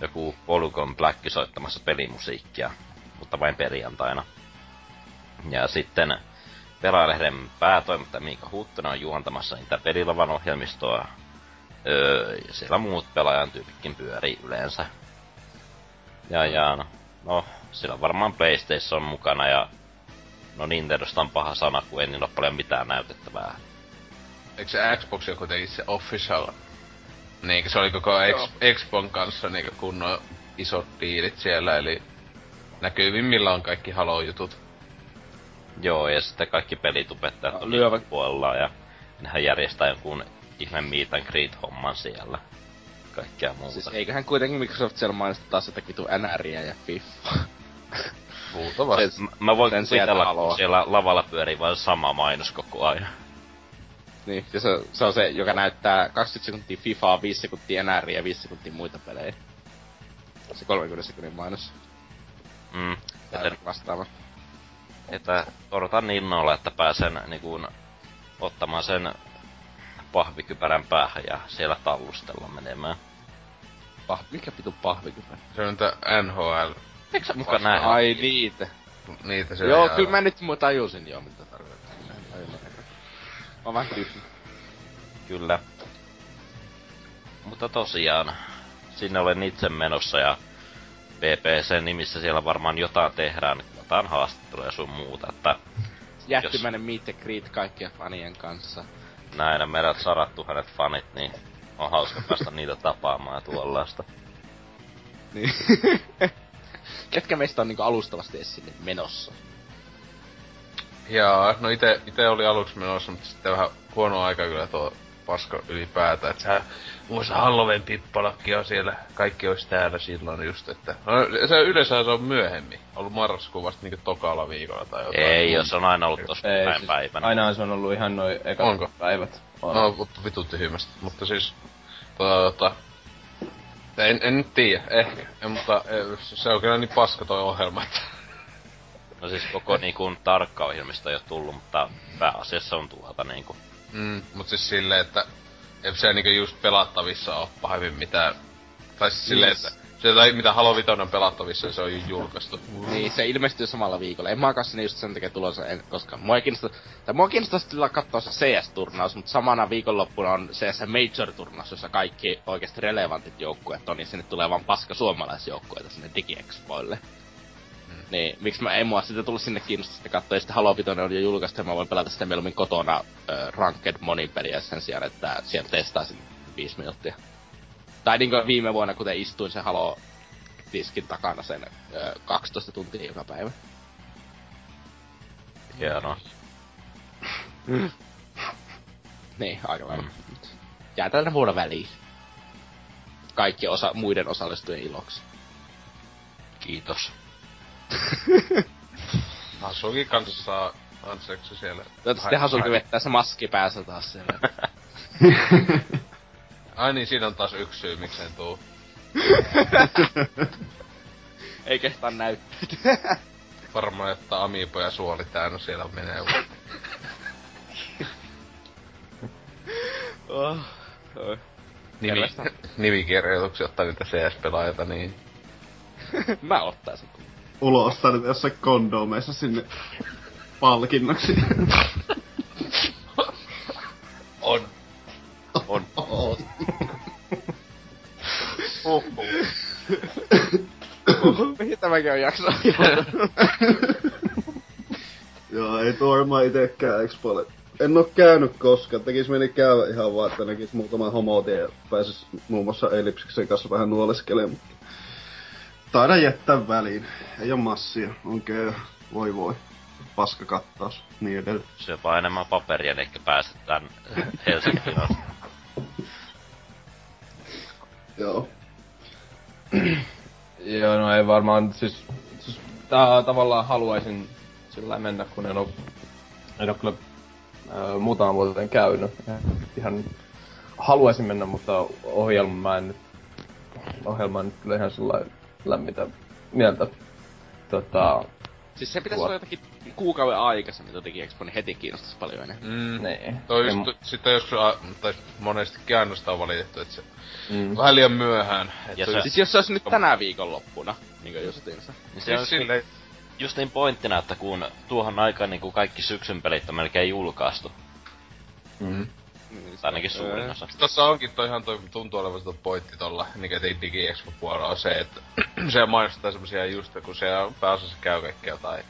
joku Polygon Black soittamassa pelimusiikkia, mutta vain perjantaina. Ja sitten Pelaajalehden päätoimittaja Miika Huttunen on juontamassa niitä pelilavan ohjelmistoa. Öö, ja siellä muut pelaajan tyypitkin pyörii yleensä. Ja, ja no, no, siellä on varmaan PlayStation mukana ja no Nintendosta on paha sana, kun ei niin ole paljon mitään näytettävää. Eikö se Xbox joku teki se official? Niin, se oli koko Xbox kanssa niin kunnon isot diilit siellä, eli näkyvimmillä on kaikki Halo-jutut. Joo, ja sitten kaikki pelitubettajat no, lyövät puolella ja nehän järjestää jonkun ihme meet and greet homman siellä. Kaikkea muuta. Siis eiköhän kuitenkin Microsoft siellä mainita taas jotakin vitu NRiä ja FIFA. Luultavasti. Mä voin kuvitella, kun siellä lavalla pyörii vain sama mainos koko ajan. Niin, ja se, se on se, joka näyttää 20 sekuntia FIFAa, 5 sekuntia NRiä ja 5 sekuntia muita pelejä. Se 30 sekunnin mainos. Mm. Joten vastaava että odotan innolla, että pääsen niin ottamaan sen pahvikypärän päähän ja siellä tallustella menemään. Pah, mikä pitu pahvikypärä? Se on tää NHL. Eikö sä muka näe? Ai niitä. Niitä se Joo, kyllä mä nyt tajusin jo, mitä tarkoittaa. Mä vähän tyhmä. Kyllä. Mutta tosiaan, sinne olen itse menossa ja PPC nimissä siellä varmaan jotain tehdään otetaan haastatteluja sun muuta, että... Jättimäinen jos... meet greet kaikkien fanien kanssa. Näin, meidät sadat tuhannet fanit, niin on hauska päästä niitä tapaamaan ja tuollaista. Niin. Ketkä meistä on niinku alustavasti edes sinne menossa? Jaa, no ite, ite oli aluksi menossa, mutta sitten vähän huono aika kyllä tuo paska ylipäätään. Että sä, muissa Halloween pippalakki on siellä, kaikki olisi täällä silloin just, että... No, se yleensä se on myöhemmin, ollut marraskuun vasta niinku tokalla viikolla tai jotain. Ei, jos on aina ollut tossa Ei, siis päivänä. Aina se on ollut ihan noin ekat Onko? päivät. On. No, mutta vitut tyhmästä. Mutta siis, tota, tota, en, en nyt tiedä, ehkä. En, mutta se on kyllä niin paska toi ohjelma, että... No siis koko niinku tarkka ohjelmista ei ole tullut, mutta pääasiassa on tuota niinku Mm, mut siis silleen, että ei se niinku just pelattavissa oo pahemmin mitään. Tai siis silleen, yes. että se tai mitä Halo Vitoinen on pelattavissa, se on jo julkaistu. Niin, se ilmestyy samalla viikolla. En mä kanssa just sen takia tulossa, en, koska mua ei kiinnosta, tai mua kiinnostaa kyllä katsoa se CS-turnaus, mutta samana viikonloppuna on CS Major-turnaus, jossa kaikki oikeasti relevantit joukkueet on, ja sinne tulee vaan paska suomalaisjoukkueita sinne DigiExpoille. Niin, miksi mä en mua sitten tullut sinne kiinnostaa sitten katsoa, ja sitten Halo Vitoinen on jo julkaistu, ja mä voin pelata sitä mieluummin kotona äh, Ranked monin peliä sen sijaan, että siellä testaisin viisi minuuttia. Tai niin kuin viime vuonna, kuten istuin sen Halo diskin takana sen äh, 12 tuntia joka päivä. Hienoa. niin, aika lailla. Mm. Jää tällä vuonna väliin. Kaikki osa, muiden osallistujien iloksi. Kiitos. Hasuki kanssa saa anseeksi siellä. Toivottavasti Hasuki vettää se maski päässä taas siellä. Ai niin, siinä on taas yksi syy, miksen tuu. Ei kehtaa näyttää. Varmaan, että Amiibo ja suoli täynnä siellä menee. oh, oh. nimi, nimikirjoituksia ottaa niitä CS-pelaajia, niin... Mä ottaisin. Ulo nyt jossain kondomeissa sinne palkinnoksi. On. On. On. Oho. Mihin tämäkin on jakso? Joo, ei tuo varmaan itekään Expolle. En oo käynyt koskaan, tekis meni käydä ihan vaan, että näkis muutama homotie ja pääsis muun muassa Elipsiksen kanssa vähän nuoleskelemaan. Taidan jättää väliin. Ei oo massia, on käy. Voi voi. Paska kattaus, niin edelleen. Syöpä enemmän paperia, niin ehkä pääset tän Helsingin Joo. Joo, no ei varmaan, siis, siis tää tavallaan haluaisin sillä mennä, kun en oo, en oo kyllä ää, muutaman vuoteen käynyt. Ihan haluaisin mennä, mutta ohjelma mä en nyt, ohjelma nyt kyllä ihan sillä lämmitä mieltä. Tota, Siis se pitäisi olla jotakin kuukauden aikaisemmin tuo Expo, niin heti kiinnostaisi paljon enemmän. Mm. Nee. Toi just, En- sitten jos tai monesti käännöstä on valitettu, että se mm. vähän liian myöhään. Et Ja se, se- Siis jos se olisi nyt tänä viikonloppuna, niinkö justiinsa. Niin se on siis silleen, just niin pointtina, että kun tuohon aikaan niin kuin kaikki syksyn pelit on melkein julkaistu. Mm. Tai ainakin suurin osa. Tossa onkin toi ihan toi, tuntuu olevan se pointti tolla, mikä tei Digi puolella on se, että se mainostetaan semmosia just, kun se pääosassa käy kaikkea tai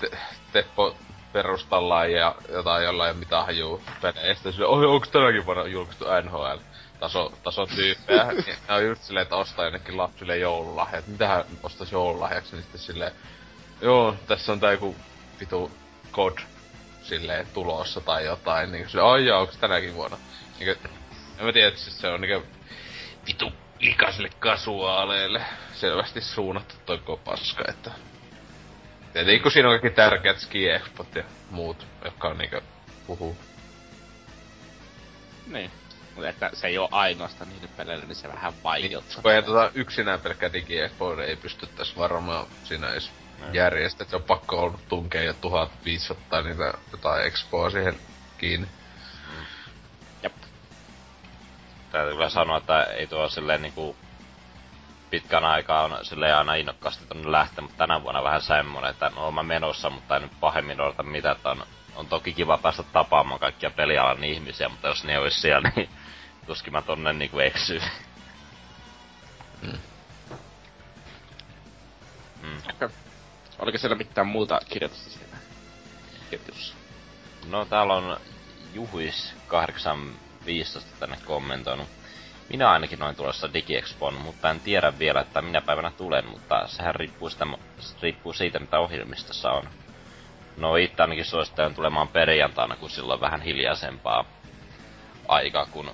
te, Teppo perustellaan ja jotain jollain mitään hajuu peleistä. Sille, oh, onks tänäkin vuonna julkaistu NHL? Taso, taso tyyppejä. niin ne on just silleen, että ostaa jonnekin lapsille joululahjat. Mitähän ostais joululahjaksi? Niin sitten silleen, joo, tässä on tää joku vitu kod silleen tulossa tai jotain, niin sille, ai jaa, onks tänäkin vuonna? Niin en mä tiedä, että siis se on niinku vitu likaisille kasuaaleille selvästi suunnattu toi koko paska, että... Tietenkin kun siinä on kaikki tärkeät ski ja muut, jotka on niinku puhuu. Niin. Mutta että se ei oo ainoastaan niille peleille, niin se vähän vaikeuttaa. Kun ei tota yksinään pelkkä digi niin ei pystyttäis varmaan siinä edes järjestää, että se on pakko ollut tunkea jo 1500 niitä jotain expoa siihen kiinni. Jep. Täytyy kyllä sanoa, että ei tuo silleen niinku pitkän aikaa on silleen aina innokkaasti tonne lähteä, mutta tänä vuonna vähän semmonen, että no mä menossa, mutta en nyt pahemmin odota mitä, että on, on toki kiva päästä tapaamaan kaikkia pelialan ihmisiä, mutta jos ne olisi siellä, niin tuskin mä tonne niinku eksyy. Mm. Oliko siellä mitään muuta kirjoitusta siinä ketjussa? No täällä on Juhuis 815 tänne kommentoinut. Minä ainakin olen tulossa DigiExpoon, mutta en tiedä vielä, että minä päivänä tulen, mutta sehän riippuu, sitä, riippuu siitä, mitä ohjelmistossa on. No itse ainakin suosittelen tulemaan perjantaina, kun silloin vähän hiljaisempaa aikaa, kun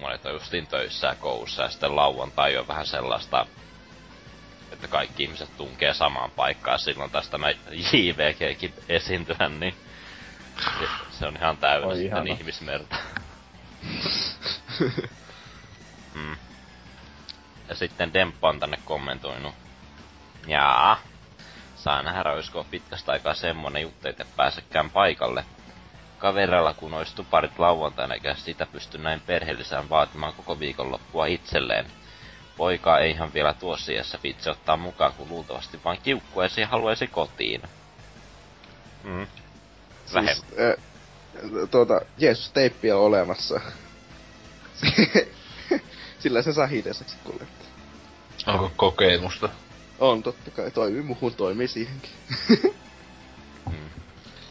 monet on justiin töissä ja koulussa, ja sitten lauantai on vähän sellaista, että kaikki ihmiset tunkee samaan paikkaan, silloin tästä mä JVGkin esiintyä, niin se, se on ihan täynnä Oi, sitten ihana. ihmismerta. mm. Ja sitten Demppa on tänne kommentoinut. Jaa. Saa nähdä, olisiko pitkästä aikaa semmonen juttu, että pääsekään paikalle. Kaverilla kun olisi tuparit lauantaina, eikä sitä pysty näin perheellisään vaatimaan koko viikonloppua itselleen. Poika ei ihan vielä tuossa iässä vitsi ottaa mukaan, kun luultavasti vain kiukkuaisi ja haluaisi kotiin. Mm. Siis, äh, tuota, Jeesus teippi on olemassa. Sillä se saa hideseksi kuljettaa. Onko kokemusta? On totta kai, toimii muuhun, toimii siihenkin. Mm.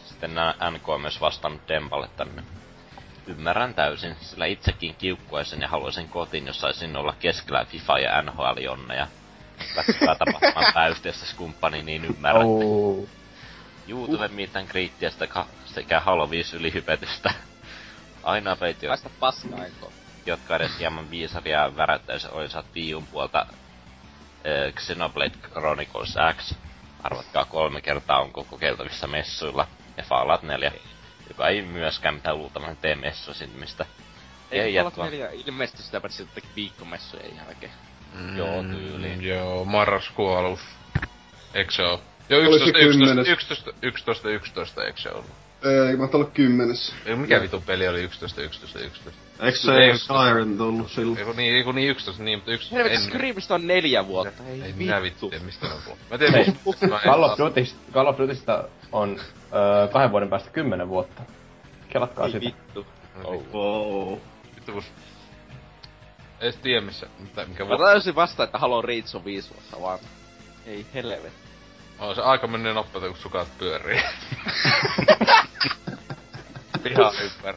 Sitten nää NK on myös vastannut Dempalle tänne. Ymmärrän täysin, sillä itsekin kiukkuaisin ja haluaisin kotiin, jos saisin olla keskellä FIFA ja NHL-jonneja. Lähtevää tapahtumaan pääyhteistä kumppani, niin ymmärrän. Oh. YouTube mitään kriittiä sitä ka- sekä Halo 5 ylihypetystä. Aina peiti, Päästä paskaa enko. jotka edes hieman viisaria värättäisi olisivat Viun puolta äh, Xenoblade Chronicles X. Arvatkaa kolme kertaa onko kokeiltavissa messuilla. Ja Fallout 4, joka ei myöskään mitään luultavasti tee messuesiintymistä. Ei jatkoa. Fallout 4 ilmeisesti sitä paitsi jotenkin viikkomessujen jälkeen. Mm, Joo, tyyliin. Joo, marraskuun alus. Eikö se oo? Joo, Oliko se 11, 11, kymmenes? 11, 11, 11, eikö se ollut? Ei, mä olla kymmenes. Ei, mikä vitu peli oli 11, 11, 11? Eikö se ei Skyrim tullut silloin? Eiku niin, eiku niin 11, niin, mutta 11... Helvetti, Screamista on neljä vuotta. Ei, ei minä vittu tiedä, mistä ne on tullut. Mä tiedän, Call of Dutysta, Call of Dutysta on öö, kahden vuoden päästä kymmenen vuotta. Kelatkaa sitä. Vittu. Oh. oh. Vittu kun... Ei tiedä missä, mitä, mikä vuotta. Mä täysin vasta, että Halo Reach on viisi vuotta vaan. Ei helvetti. On se aika menee nopeeta, kun sukat pyörii. Ihan ympär.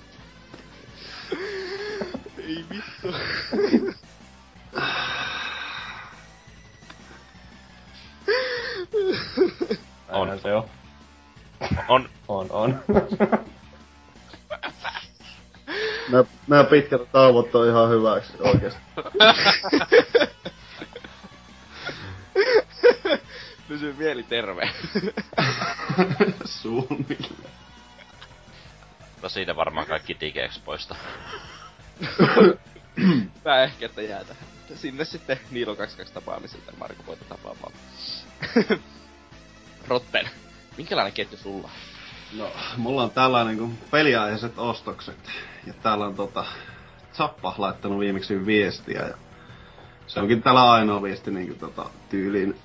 Ei vittu. on. se on. On. On, on. Nää, nää pitkät tauot on ihan hyväksi oikeesti. Pysy mieli terve. Suunnilleen. No siitä varmaan kaikki poista. Mä ehkä, että jää tähän. Sinne sitten Niilo 22 tapaamiselta Marko Poita tapaamaan. Rotten, minkälainen ketju sulla? No, mulla on tällainen kuin peliaiheiset ostokset. Ja täällä on tota, Zappa laittanut viimeksi viestiä ja se onkin täällä ainoa viesti niin tota, tyyliin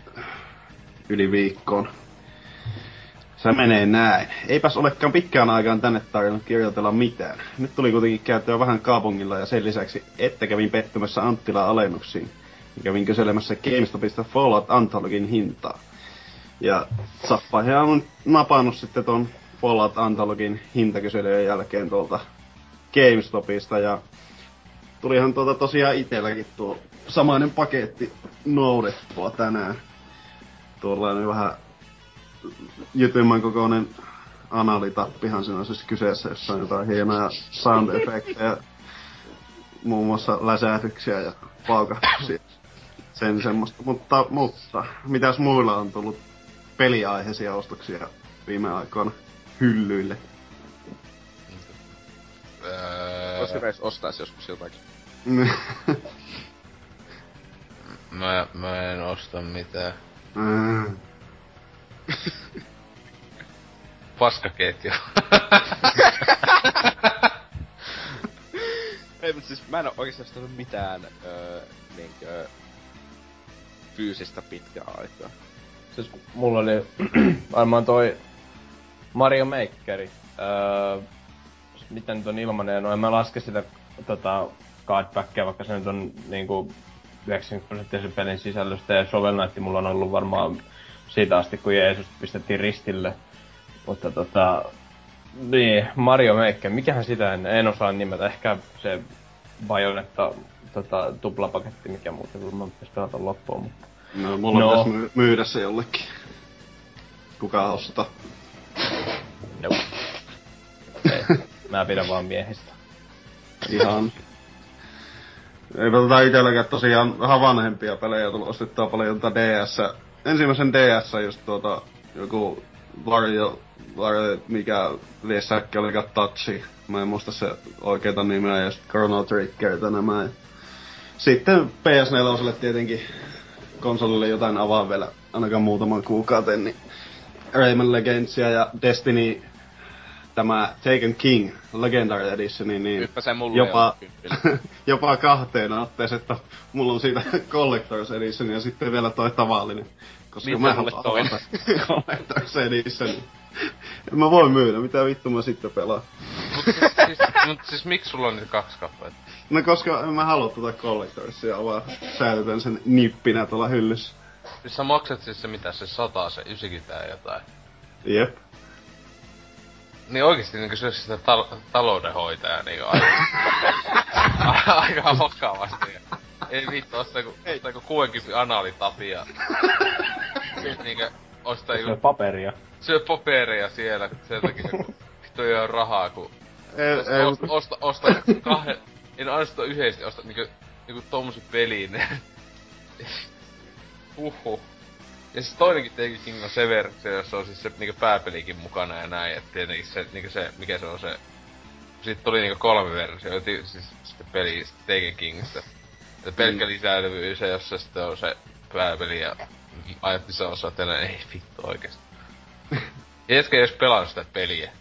yli viikkoon. Se menee näin. Eipäs olekaan pitkään aikaan tänne tarjonnut kirjoitella mitään. Nyt tuli kuitenkin käyttöä vähän kaupungilla ja sen lisäksi, että kävin pettymässä Anttila alennuksiin. Kävin kyselemässä GameStopista Fallout Anthologin hintaa. Ja Sappahe on napannut sitten ton Fallout Anthologin hintakyselyjen jälkeen tuolta GameStopista ja tulihan tuota tosiaan itelläkin tuo samainen paketti noudettua tänään. Tuollainen vähän jytymän kokoinen analitappihan siinä on siis kyseessä, jossa on jotain hienoja sound effektejä, muun muassa läsähdyksiä ja paukahtuksia. Sen semmoista. Mutta, mutta, mitäs muilla on tullut peliaiheisia ostoksia viime aikoina hyllyille? Voisiko Reis ostais joskus jotakin? mä, mä en osta mitään. Mm. Paskaketju. Ei, mutta siis mä en oo oikeesti ostanut mitään öö, niinkö, fyysistä pitkää aikaa. Siis mulla oli varmaan toi Mario Makeri. Öö, miten nyt on ilmanen, no en mä laske sitä tota, cardbackia, vaikka se nyt on niinku 90 prosenttia pelin sisällöstä ja Shovel Knight mulla on ollut varmaan siitä asti, kun Jeesus pistettiin ristille. Mutta tota, niin, Mario Maker, mikähän sitä en, en osaa nimetä. Ehkä se Bayonetta tota, tuplapaketti, mikä muuten varmaan pitäisi pelata loppuun, mutta... No, mulla no. pitäisi myydä se jollekin. Kuka ostaa? Nope. Ei, mä pidän vaan miehistä. Ihan. Ei tota itelläkään tosiaan vähän vanhempia pelejä tullut ostettua paljon DS ensimmäisen DS just tuota, joku Vario, Vario mikä liessäkki oli Touchi. Mä en muista se oikeeta nimeä, ja sitten Chrono Trigger nämä. Sitten PS4 tietenkin konsolille jotain avaa vielä ainakaan muutaman kuukauden, niin Rayman Legendsia ja Destiny tämä Taken King Legendary Edition, niin jopa, jopa kahteen otteeseen, että mulla on siitä Collector's Edition ja sitten vielä toi tavallinen. Koska Mitä mä haluan toinen? Collector's Edition. En mä voi myydä, mitä vittu mä sitten pelaan. Mut siis, siis, mut siis miksi sulla on niitä kaksi kappaletta? No koska en mä halua tuota Collectorsia, vaan säilytän sen nippinä tuolla hyllyssä. Siis sä maksat siis se mitä, se sataa, se 90 jotain? Jep. Niin oikeesti niinku se sitä tal- taloudenhoitajaa niinku aika, aika vakavasti. Ei vittu, ostaako, ostaako 60 analitapia. Sitten niinku ostaa joku... Syö paperia. Syö paperia siellä, sen takia kun vittu ei oo rahaa, kun... Ei, ei, osta, osta, osta kahden... En aina sitä yhdesti, osta niinku, niinku tommosen peliin. Uhu. Ja siis toinenkin Taken King on Sever, se, jossa on siis se niinku pääpelikin mukana ja näin, et tietenkin se, niinku se, mikä se on se... Sitten tuli niinku kolme versiota, siis sitten peli Taken Kingistä. Ja pelkkä mm. lisäilyvyys, jossa sitten on se pääpeli ja ajatti se osa, että ei vittu oikeesti. Ei edes pelannut sitä peliä.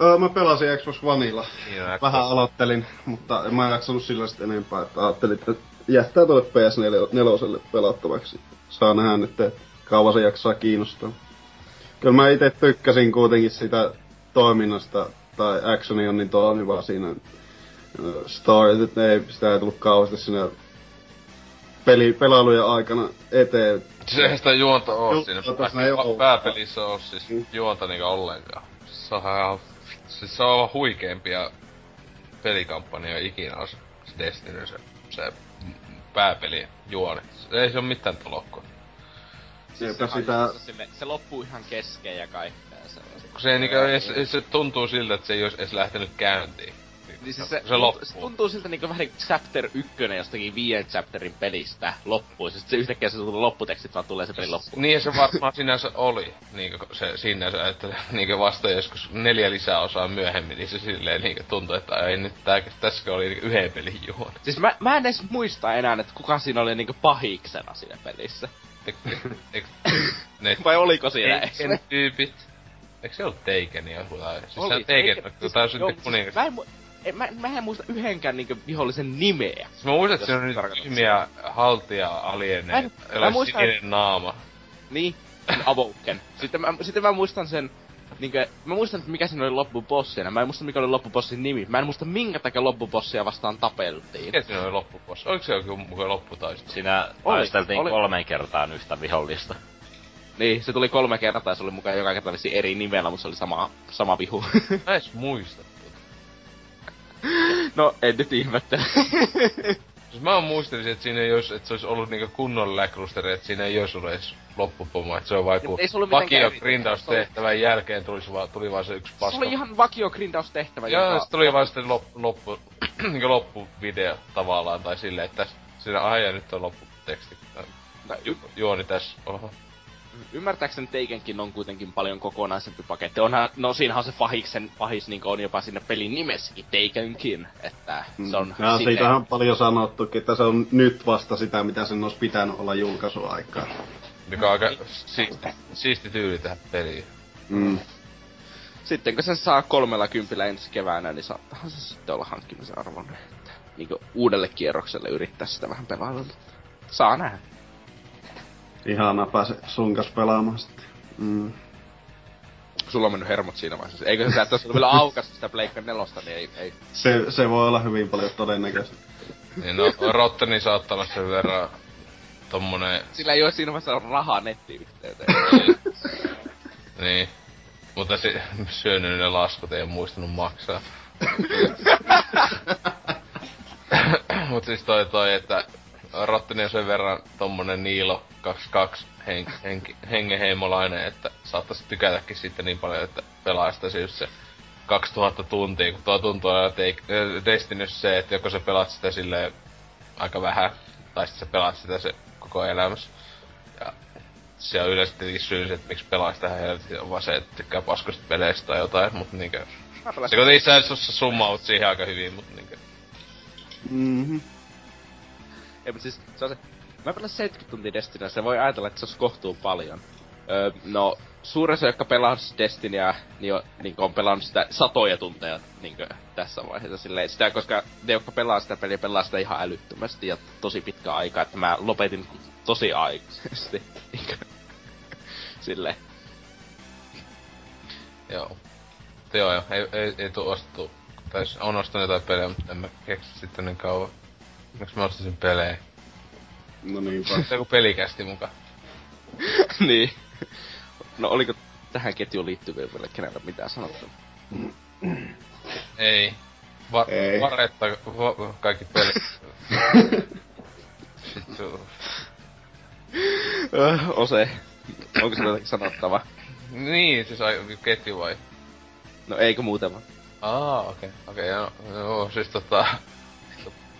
Öö, mä pelasin Xbox Oneilla. Niin, Vähän aloittelin, mutta en mä jaksanut sillä sitten enempää, että ajattelin, että jättää tuolle PS4 pelattavaksi. Saa nähdä nyt, että kauan se jaksaa kiinnostaa. Kyllä mä itse tykkäsin kuitenkin sitä toiminnasta, tai actioni on niin toimiva siinä story, että ei, sitä ei tullut kauheasti siinä peli, pelailujen aikana eteen. Siis eihän sitä juonta oo Ju- siinä. Pää, pääpelissä oo siis mm. juonta niinku ollenkaan. Se on ihan, siis se on huikeimpia pelikampanjoja ikinä on se Destiny, se, se pääpeli juoni. Se ei se oo mitään tolokkoa. Siis se, sitä... sille, se loppuu ihan kesken ja kaikkea sellaista. Kun se, ei niinku, se, se tuntuu siltä, että se ei olisi edes lähtenyt käyntiin. Niin siis se, se, loppuu. se tuntuu siltä niinku vähän niinku chapter ykkönen jostakin viien chapterin pelistä loppuu. Siis se yhtäkkiä se tulee lopputekstit vaan tulee se pelin loppuun. Niin se varmaan sinänsä oli. Niinku se sinänsä, että niinku vasta joskus neljä lisäosaa myöhemmin, niin se silleen niinku tuntui, että ei nyt tää, tässä oli niinku yhden pelin juon. Siis mä, mä en edes muista enää, että kuka siinä oli niinku pahiksena siinä pelissä. ne, Vai oliko siinä edes? tyypit. Eikö se ollut Taken joku tai? Siis oli, se Taken, Taken siis, tää on sitten kuningas. Mä en, en, mä, mä en muista yhdenkään niinku vihollisen nimeä. Mä muistan, että se on nyt ihmiä haltia alieneen, jolla on sininen naama. Niin, Awoken. sitten, mä, sitten mä muistan sen, niinkö, mä muistan, että mikä siinä oli loppubossina. Mä en muista, mikä oli loppubossin nimi. Mä en muista, minkä takia loppubossia vastaan tapeltiin. Mikä siinä oli loppubossi? Oliko se joku mukaan lopputaistelu? Siinä oli, taisteltiin oli. kolmeen kertaan yhtä vihollista. Niin, se tuli kolme kertaa ja se oli mukaan joka kerta eri nimellä, mutta se oli sama, sama vihu. Mä edes muista. No, en nyt ihmettele. siis mä muistelisin, että siinä ei olisi, että se olisi ollut niinku kunnon läkrusteri, että siinä ei olisi ollut edes loppupomo, että se on vaiku vakio grindaustehtävän jälkeen tulisi vaan, tuli vaan se yksi paska. Se oli ihan vakio grindaustehtävä. Joo, se tuli vaan sitten loppu, loppu, niinku loppuvideo tavallaan, tai silleen, että siinä aja nyt on lopputeksti. No, Ju, juoni tässä, oho ymmärtääkseni Teikenkin on kuitenkin paljon kokonaisempi paketti. Onhan, no siinähän on se pahiksen, pahis niin on jopa sinne pelin nimessäkin, Teikenkin, että se on... Ja siitä siitähän paljon sanottukin, että se on nyt vasta sitä, mitä sen olisi pitänyt olla julkaisuaikaa. Mikä on aika siisti, siisti tyyli tähän peliin. Mm. Sitten kun se saa kolmella kympillä ensi keväänä, niin saattahan se sitten olla hankkimisen arvoinen. Että niin uudelle kierrokselle yrittää sitä vähän pelailla. Saa nähdä. Ihana pääse sun kanssa pelaamaan sitten. Mm. Sulla on mennyt hermot siinä vaiheessa. Eikö sä, että olisi vielä aukas sitä Pleikka nelosta, niin ei, ei. Se, se voi olla hyvin paljon todennäköistä. niin no, Rotteni saattaa olla sen verran tommonen... Sillä ei oo siinä vaiheessa rahaa nettiyhteyteen. niin. Mutta se, syönyt ne laskut, ei oo muistanut maksaa. Mut siis toi toi, että Rotteni on sen verran tommonen Niilo 22 hen, hen, hengeheimolainen, että saattaisi tykätäkin sitten niin paljon, että pelaa sitä siis se 2000 tuntia, kun tuo tuntuu aina Destinys se, että joko sä pelaat sitä silleen aika vähän, tai sitten sä pelaat sitä se koko elämässä. Ja se on yleensä tietenkin syy, että miksi pelaa sitä helvetin, on vaan se, että tykkää paskosta peleistä tai jotain, mutta niinkö... Se kuitenkin sä summaut siihen aika hyvin, mutta niinkö... Mhm. Ei, mutta siis se on se... Mä pelasin 70 tuntia Destinyä, se voi ajatella, että se olisi kohtuu paljon. Öö, no, suurin osa, jotka pelaa Destinyä, niin on, niin on pelannut sitä satoja tunteja niin tässä vaiheessa silleen. Sitä, koska ne, jotka pelaa sitä peliä, pelaa sitä ihan älyttömästi ja tosi pitkä aika, että mä lopetin tosi aikaisesti. silleen. Joo. Joo, joo. Ei, ei, ei tuu ostettu. Tai on ostanut jotain pelejä, mutta en mä keksi sitten niin kauan. Miksi mä ostasin pelejä? No niinpä. Se joku pelikästi muka. niin. No oliko tähän ketjuun liittyviä vielä kenellä mitään sanottu? Ei. Va- Ei. Varetta va- kaikki pelit. Ose. Onko se jotakin sanottava? Niin, siis ai, ketju vai? No eikö muuta vaan? Aa, okei. Okay. Okei, okay, no, no, siis tota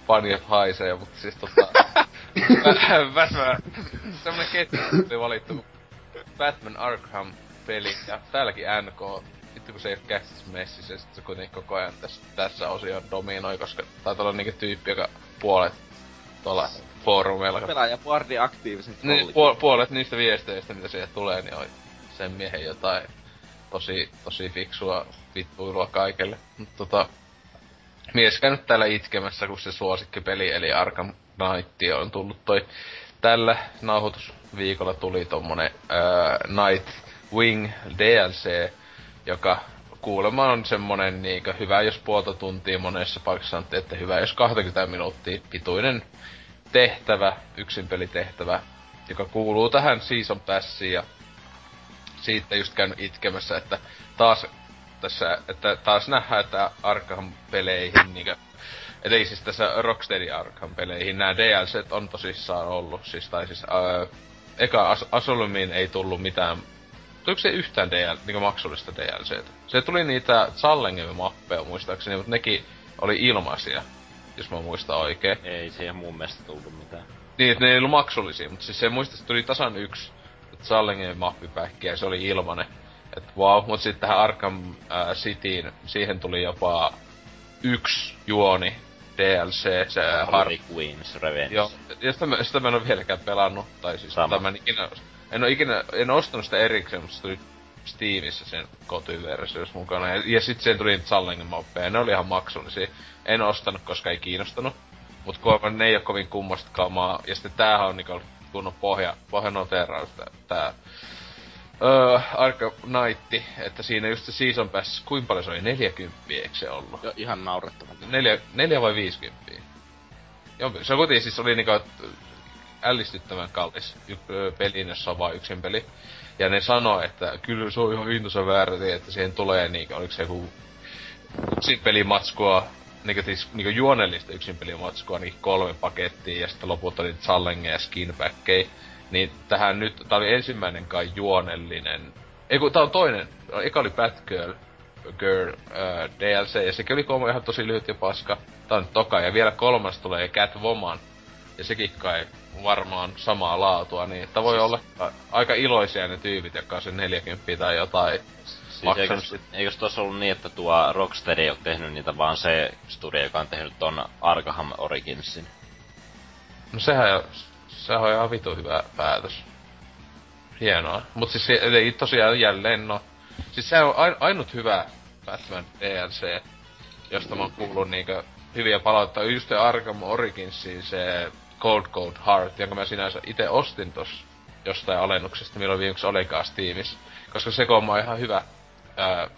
panjat haisee, mutta siis tota... Batman... Semmonen ketju oli valittu Batman Arkham peli ja täälläkin NK vittu kun se ei oo käsissä messissä, sit se kuitenkin koko ajan tässä, tässä osion dominoi, koska taitaa olla niinku tyyppi, joka puolet tuolla foorumeilla. Pelaaja Bardi aktiivisen niin, puol- puolet niistä viesteistä, mitä sieltä tulee, niin on sen miehen jotain tosi, tosi fiksua vittuilua kaikelle. Mutta tota, mies käynyt täällä itkemässä, kun se suosikkipeli, eli Arkham Knight on tullut toi tällä nauhoitusviikolla tuli tommonen uh, Night Wing DLC, joka kuulemma on semmonen niinkö hyvä jos puolta tuntia monessa paikassa on että hyvä jos 20 minuuttia pituinen tehtävä, yksin pelitehtävä, joka kuuluu tähän Season Passiin. Ja siitä just käynyt itkemässä, että taas tässä, että taas nähdään, että Arkham-peleihin niinkö et ei siis tässä Rocksteady Arkham-peleihin nämä DLCt on tosissaan ollut. Siis, tai siis, ää, eka As- Asolumiin ei tullut mitään Tuliko se yhtään DL, niin maksullista DLCtä? Se tuli niitä Challenge-mappeja muistaakseni, mutta nekin oli ilmaisia, jos mä muistan oikein. Ei se mun mielestä tullut mitään. Niin, että ne ei ollut maksullisia, mutta siis se muista, tuli tasan yksi Challenge-mappipäkkiä ja se oli ilmanen. Et wow, mut sitten tähän Arkham äh, Cityin, siihen tuli jopa yksi juoni DLC, se Harley Queen's Revenge. Joo, ja sitä mä, sitä mä en oo vieläkään pelannut, tai siis Sama. mä en ikinä, en oo ikinä, en ostanut sitä erikseen, mutta se tuli Steamissa sen kotiversiossa mukana. Ja, ja sit siihen tuli Challenge moppeja, ne oli ihan maksullisia. En ostanut, koska ei kiinnostanut. Mut kun ne ei oo kovin kummasta kamaa. Ja sitten tämähän on niinku kunnon pohja, pohjanoteraus tää öö, Arkham Knight, että siinä just se Season Pass, kuinka paljon se oli? 40, eikö se ollut? Jo, ihan naurettavan. Neljä, neljä vai 50? Joo, se kuitenkin siis oli niinku ällistyttävän kallis peli, jossa on vain yksin peli. Ja ne sanoo, että kyllä se on ihan hintansa väärä, että siihen tulee niinku, oliko se joku yksin pelimatskua, niinku, siis, niinku juonellista yksin pelimatskua, niin kolme pakettia ja sitten lopulta niitä challenge ja skinbackkejä niin tähän nyt, tää oli ensimmäinen kai juonellinen, ei kun tää on toinen, eka oli Batgirl, Girl äh, DLC, ja sekin oli kolme ihan tosi lyhyt ja paska. Tää on toka, ja vielä kolmas tulee Catwoman, ja sekin kai varmaan samaa laatua, niin että voi siis... olla aika iloisia ne tyypit, jotka on sen 40 tai jotain. Siis eikös, eikös tuossa ollut niin, että tuo Rocksteady ei ole tehnyt niitä, vaan se studio, joka on tehnyt ton Arkham Originsin? No sehän se on ihan vitu hyvä päätös. Hienoa. Mut siis ei tosiaan jälleen no. Siis se on ainut hyvä Batman DLC, josta mä oon kuullut niinkö hyviä palautetta. Just Arkham Originsiin se Cold Cold Heart, jonka mä sinänsä itse ostin tossa jostain alennuksesta, milloin viimeksi olikaan Steamissa. Koska se on ihan hyvä ää,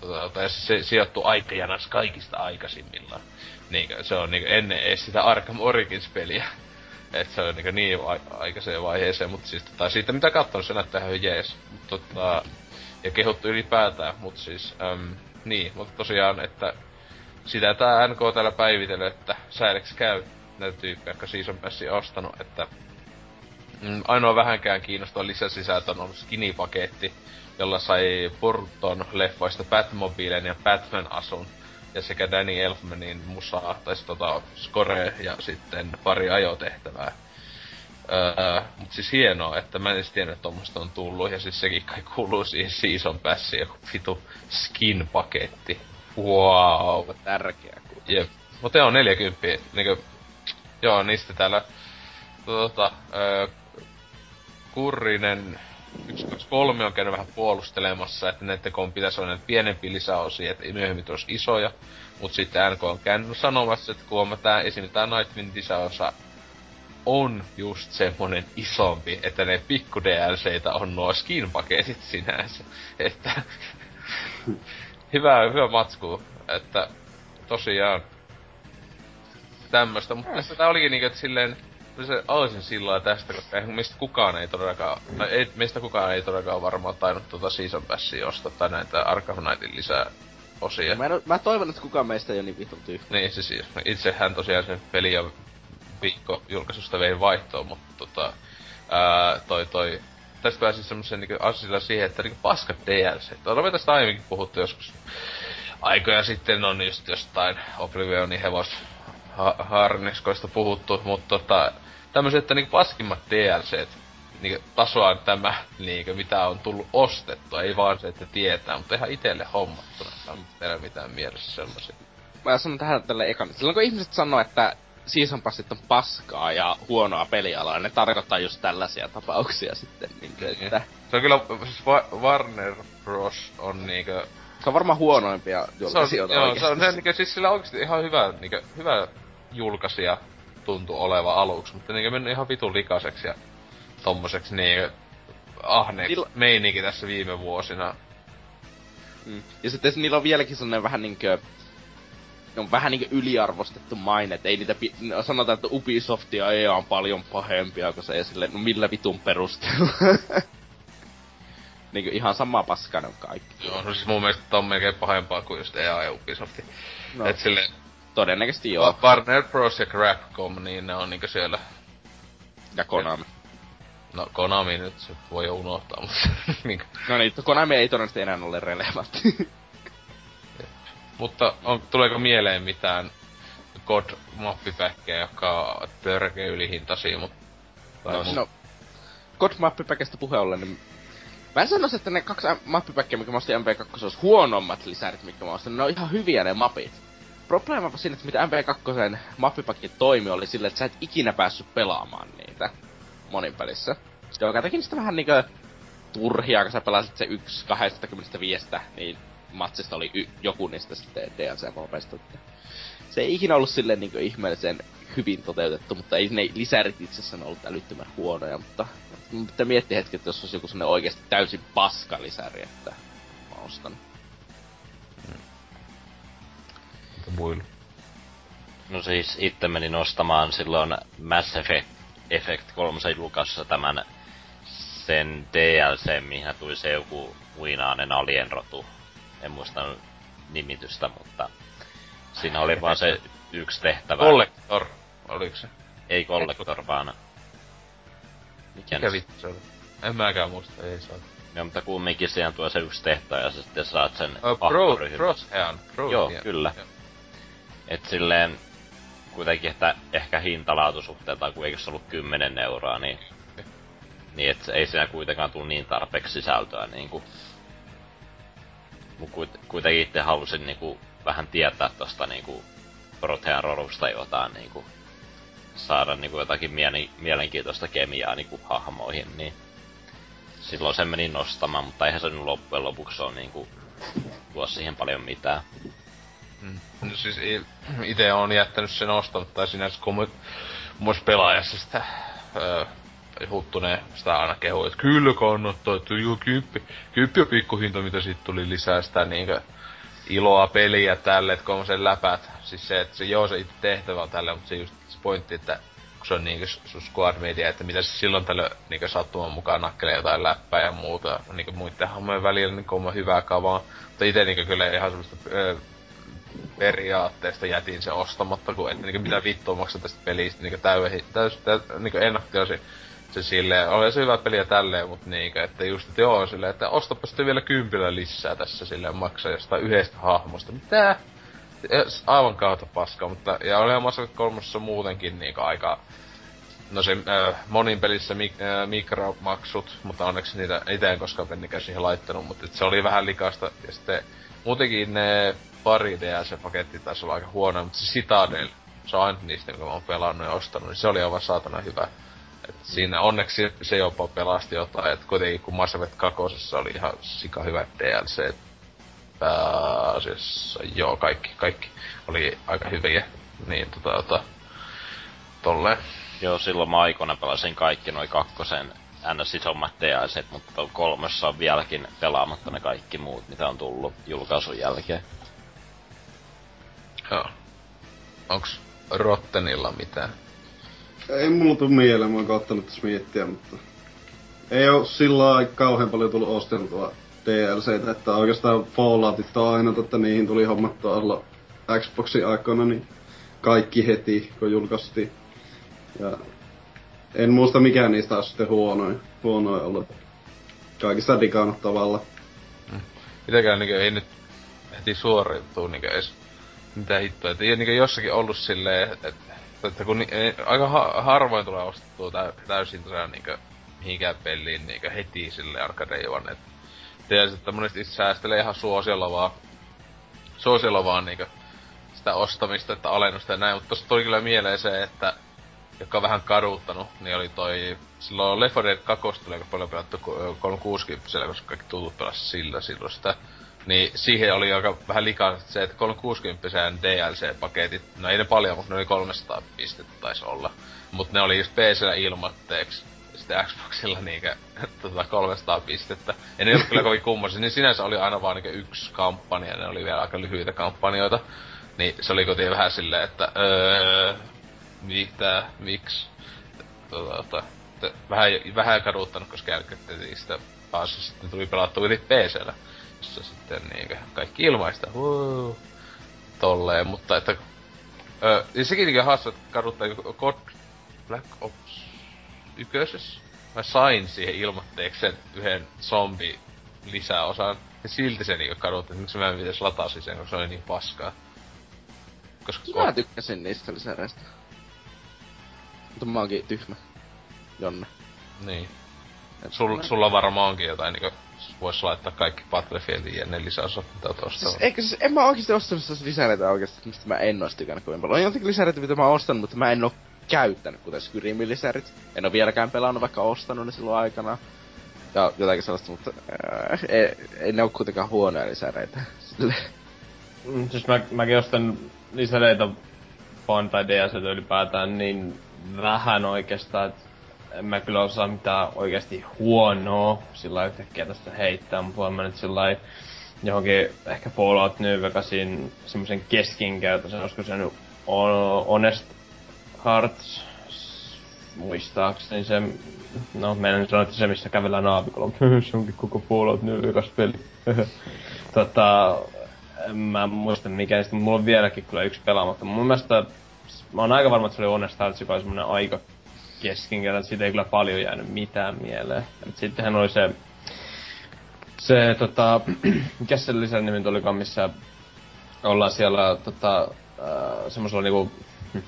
tota, tai se sijoittuu aikajanas kaikista aikaisimmillaan. Niinkö, se on niinkö ennen edes sitä Arkham Origins-peliä. Et se on niin, niin a- aikaiseen vaiheeseen, mutta siis tota, siitä mitä katsonut, se näyttää ihan jees. Mut, tota, ja kehuttu ylipäätään, mutta siis, äm, niin, mutta tosiaan, että sitä tää NK täällä päivitellyt, että säileksi käy näitä tyyppejä, jotka Season Passin ostanut, että mm, ainoa vähänkään kiinnostava lisäsisältö on ollut skinny-paketti, jolla sai Burton leffoista Batmobilen ja Batman-asun ja sekä Danny Elfmanin musaa, tai tota, score ja sitten pari ajotehtävää. Öö, mut siis hienoa, että mä en edes tiennyt, että tommoista on tullut, ja siis sekin kai kuuluu siihen Season Passiin, joku vitu skin-paketti. Wow. Tärkeä. Jep. Mutta joo, 40, niinku, joo, niistä täällä, tota, öö, Kurrinen 123 on käynyt vähän puolustelemassa, että kun pitäisi olla näitä pienempiä lisäosia, että myöhemmin olisi isoja. Mut sitten NK on käynyt sanomassa, että kun tää, esimerkiksi tää Nightwing lisäosa on just semmonen isompi, että ne pikku DLCitä on nuo skin-paketit sinänsä. Että hyvä, hyvä matsku, että tosiaan tämmöstä, mutta tää olikin niinku, että silleen se olisin sillä tästä, koska eihän meistä kukaan ei todellakaan, tai ei, meistä kukaan ei todellakaan varmaan tainnut tuota Season Passia ostaa tai näitä Arkham Knightin lisää osia. Mä, en, mä toivon, että kukaan meistä ei ole niin vitun tyhmä. Niin, siis, siis itsehän tosiaan sen peli ja viikko julkaisusta vei vaihtoon, mutta tota, ää, toi toi, tästä pääsi semmosen niinku asilla siihen, että niinku paskat DLC. Olemme tästä aiemminkin puhuttu joskus aikoja sitten on just jostain Oblivionin hevos ha- harniskoista puhuttu, mutta tota, tämmöiset, että niinku paskimmat DLCt niinku tasoa tämä, niinku, mitä on tullut ostettua, ei vaan se, että tietää, mutta ihan itelle hommattuna, ei ole mitään mielessä sellaisia. Mä sanon tähän tälle ekan. Silloin kun ihmiset sanoo, että season passit on paskaa ja huonoa pelialaa, ne tarkoittaa just tällaisia tapauksia sitten. Niin, että... Se on kyllä, siis Warner Bros. on niinkö... Se on varmaan huonoimpia julkaisijoita se on, joo, se on se, niinkö, siis sillä oikeesti ihan hyvä, niinkö, hyvä julkaisija tuntuu oleva aluksi, mutta niinkö mennyt ihan vitun likaseksi ja tommoseksi niinkö ahneeksi Niillä... meininki tässä viime vuosina. Mm. Ja sitten niillä on vieläkin sellainen vähän niinkö on vähän niinku yliarvostettu maine, että ei niitä pi- no, sanotaan, että Ubisoft ja EA on paljon pahempia, kun se ei silleen, no millä vitun perusteella. niinku ihan sama paska on kaikki. Joo, no siis mun mielestä on melkein pahempaa kuin just EA ja Ubisoft. No. Et sille... Todennäköisesti joo. Warner Bros. ja Crapcom, niin ne on niinku siellä... Ja Konami. No Konami nyt se voi jo unohtaa, mutta... niin. No niin, Konami ei todennäköisesti enää ole relevantti. Mutta on, tuleeko mieleen mitään god mappipäkkejä, jotka on törkeä ylihintaisia, mutta... No, no, god mappipäkestä puhe ollen, niin Mä en sanoisi, että ne kaksi mappipäkkiä, mikä mä ostin MP2, olisi huonommat lisärit, mitkä mä ostin. Ne on ihan hyviä ne mapit. Probleema siinä, että mitä MP2 mappipakki toimi, oli silleen, että sä et ikinä päässyt pelaamaan niitä monin pelissä. Joka teki niistä vähän niinkö turhia, kun sä pelasit se yksi 25, niin matsista oli y- joku niistä sitten DLC-mopeista. Se ei ikinä ollut silleen niin ihmeellisen hyvin toteutettu, mutta ei ne lisärit itsessään ollut älyttömän huonoja, mutta pitää miettiä hetki, että jos olisi joku sellainen oikeasti täysin paska lisäri, että mä ostan. Muilla? No siis itse menin ostamaan silloin Mass Effect, Effect 3 julkaisussa tämän sen DLC, mihin tuli se joku uinaanen alienrotu en muista nimitystä, mutta siinä oli vaan se yksi tehtävä. Collector, oliko se? Ei Collector, vaan... Mikä, Mikä vittu se oli? En mäkään muista, ei saa. Joo, mutta kumminkin siihen tuo se yksi tehtävä ja sitten saat sen oh, pro, Crosshair, pro, Joo, yeah. kyllä. Yeah. Et silleen, kuitenkin, että ehkä hintalaatusuhteeltaan, kun eikö se ollut 10 euroa, niin, niin et ei siinä kuitenkaan tule niin tarpeeksi sisältöä niin kuin Mut kuitenkin itse halusin niinku vähän tietää tosta niinku Protean rorusta jotain niinku saada niinku jotakin mielen, mielenkiintoista kemiaa niinku hahmoihin, niin silloin se meni nostamaan, mutta eihän se nyt loppujen lopuksi ole niinku tuo siihen paljon mitään. Mm. No siis itse on jättänyt sen ostamatta, tai sinänsä kun muissa pelaajassa sitä öö, Huttunen sitä aina kehui, että kyllä kannattaa, että joo, kymppi, kymppi on pikkuhinta, mitä siitä tuli lisää sitä niinkö iloa peliä tälle, että kun sen läpät. Siis se, että se joo se itse tehtävä on tälle, mutta se just se pointti, että kun se on niinkö sun squad media, että mitä se silloin tällöin niinkö sattuman mukaan nakkelee jotain läppää ja muuta niinkö muiden hammojen välillä, niin on hyvää kavaa. Mutta ite niinkö kyllä ihan semmoista öö, periaatteesta jätin se ostamatta, kun että niinkö mitä vittua maksaa tästä pelistä niinkö täysin, täys, täys, niinkö ennakkotilasin se silleen, oli se hyvä peli ja tälleen, mutta niinkö, että just, että joo, silleen, että ostapa sitten vielä kympillä lisää tässä silleen maksaa jostain yhdestä hahmosta. Mitä? Aivan kautta paskaa, mutta, ja oli Mass Effect 3 muutenkin niinku aika, no se äh, monin pelissä mik, äh, mikromaksut, mutta onneksi niitä itse en koskaan pennikään siihen laittanut, mutta se oli vähän likasta, ja sitten muutenkin ne pari DLC-paketti taisi olla aika huono, mutta se Citadel, se on aina niistä, mitä mä oon pelannut ja ostanut, niin se oli aivan saatana hyvä. Et siinä onneksi se jopa pelasti jotain, että kuitenkin kun Mass Effect 2 oli ihan sika hyvä DLC, pääasiassa, joo, kaikki, kaikki oli aika hyviä, niin tota, tota tolleen. Joo, silloin mä aikoina pelasin kaikki noin kakkosen ns. isommat DLC, mutta kolmessa on vieläkin pelaamatta ne kaikki muut, mitä on tullut julkaisun jälkeen. Joo. Onks Rottenilla mitään? Ei mulla tuu mieleen, mä oon kattonut tässä miettiä, mutta... Ei oo sillä kauhean paljon tullut osteltua DLCtä, että oikeastaan Falloutit on aina, että niihin tuli hommattua olla Xboxin aikoina, niin kaikki heti, kun julkaistiin. Ja en muista mikään niistä olisi sitten huonoin, huonoin ollut. Kaikista digannut tavalla. Mm. Mitäkään niin ei nyt heti suoriutuu niin edes mitä hittoa. Et niin jossakin ollut silleen, että että kun ni, aika ha, harvoin tulee ostettua tä, täysin tosiaan niinkö mihinkään peliin niinkö heti sille arcade et Tiedät, että monesti itse säästelee ihan suosiolla vaan, suosiolla vaan niinkö sitä ostamista, että alennusta ja näin, mutta tuli kyllä mieleen se, että joka on vähän kaduttanut, niin oli toi... Silloin Left 4 Dead 2 tuli aika paljon pelattu 360 koska kaikki tutut pelasi sillä silloin sitä. Niin siihen oli aika vähän likaa se, että 360 DLC-paketit, no ei ne paljon, mutta ne oli 300 pistettä taisi olla. Mutta ne oli just PCllä ilmatteeksi. Sitten Xboxilla niinkö tota 300 pistettä. Ja ne ollut kyllä kovin kummoisia, niin sinänsä oli aina vaan niinkö yksi kampanja, ne oli vielä aika lyhyitä kampanjoita. Niin se oli kotiin vähän silleen, että öö, mitä, miksi, tota, vähän, vähän kaduttanut, koska jälkeen sitä päässä sitten tuli pelattu yli PCllä, jossa sitten niinkö kaikki ilmaista, huu, tolleen, mutta että Öö, ja sekin niinkö haastaa, että kaduttaa God Black Ops ykkösessä. Mä sain siihen ilmoitteeksi sen yhden zombi lisäosan. Ja silti se niinku kadutti, että miksi mä en pitäis latasi sen, koska se oli niin paskaa. Koska Mä tykkäsin niistä lisäreistä. Mutta mä oonkin tyhmä. Jonne. Niin. Sul, sulla varmaan onkin jotain niinku vois laittaa kaikki Battlefieldin ja ne lisäosat, mitä oot ostanut. Siis, eikö siis, en mä oikeesti ostanut lisäreitä oikeesti, mistä mä en ois tykännyt kovin paljon. On jotenkin lisäreitä, mitä mä oon ostanut, mutta mä en oo käyttänyt, kuten Skyrimin lisärit. En oo vieläkään pelannut, vaikka ostanut ne silloin aikana. Ja jotakin sellaista, mutta äh, ei, ei ne oo kuitenkaan huonoja lisäreitä. Mm, siis mä, mäkin ostan lisäreitä vaan tai DLCtä ylipäätään niin vähän oikeastaan, en mä kyllä osaa mitään oikeasti huonoa sillä yhtäkkiä tästä heittää, mutta voin mä nyt sillä johonkin ehkä Fallout New Vegasin semmosen keskinkäytösen, olisiko se nyt Honest Hearts muistaakseni se, no meidän sanoa, että se missä kävellään aavikolla, se onkin koko Fallout New Vegas peli. tota, en mä muista mikä, sitten mulla on vieläkin kyllä yksi pelaamatta. Mun mielestä, mä oon aika varma, että se oli Honest Hearts, joka oli semmonen aika keskinkertainen, siitä ei kyllä paljon jäänyt mitään mieleen. Et sittenhän oli se, se tota, mikä se lisänimi olikaan, missä ollaan siellä tota, äh, semmosella niinku, hm,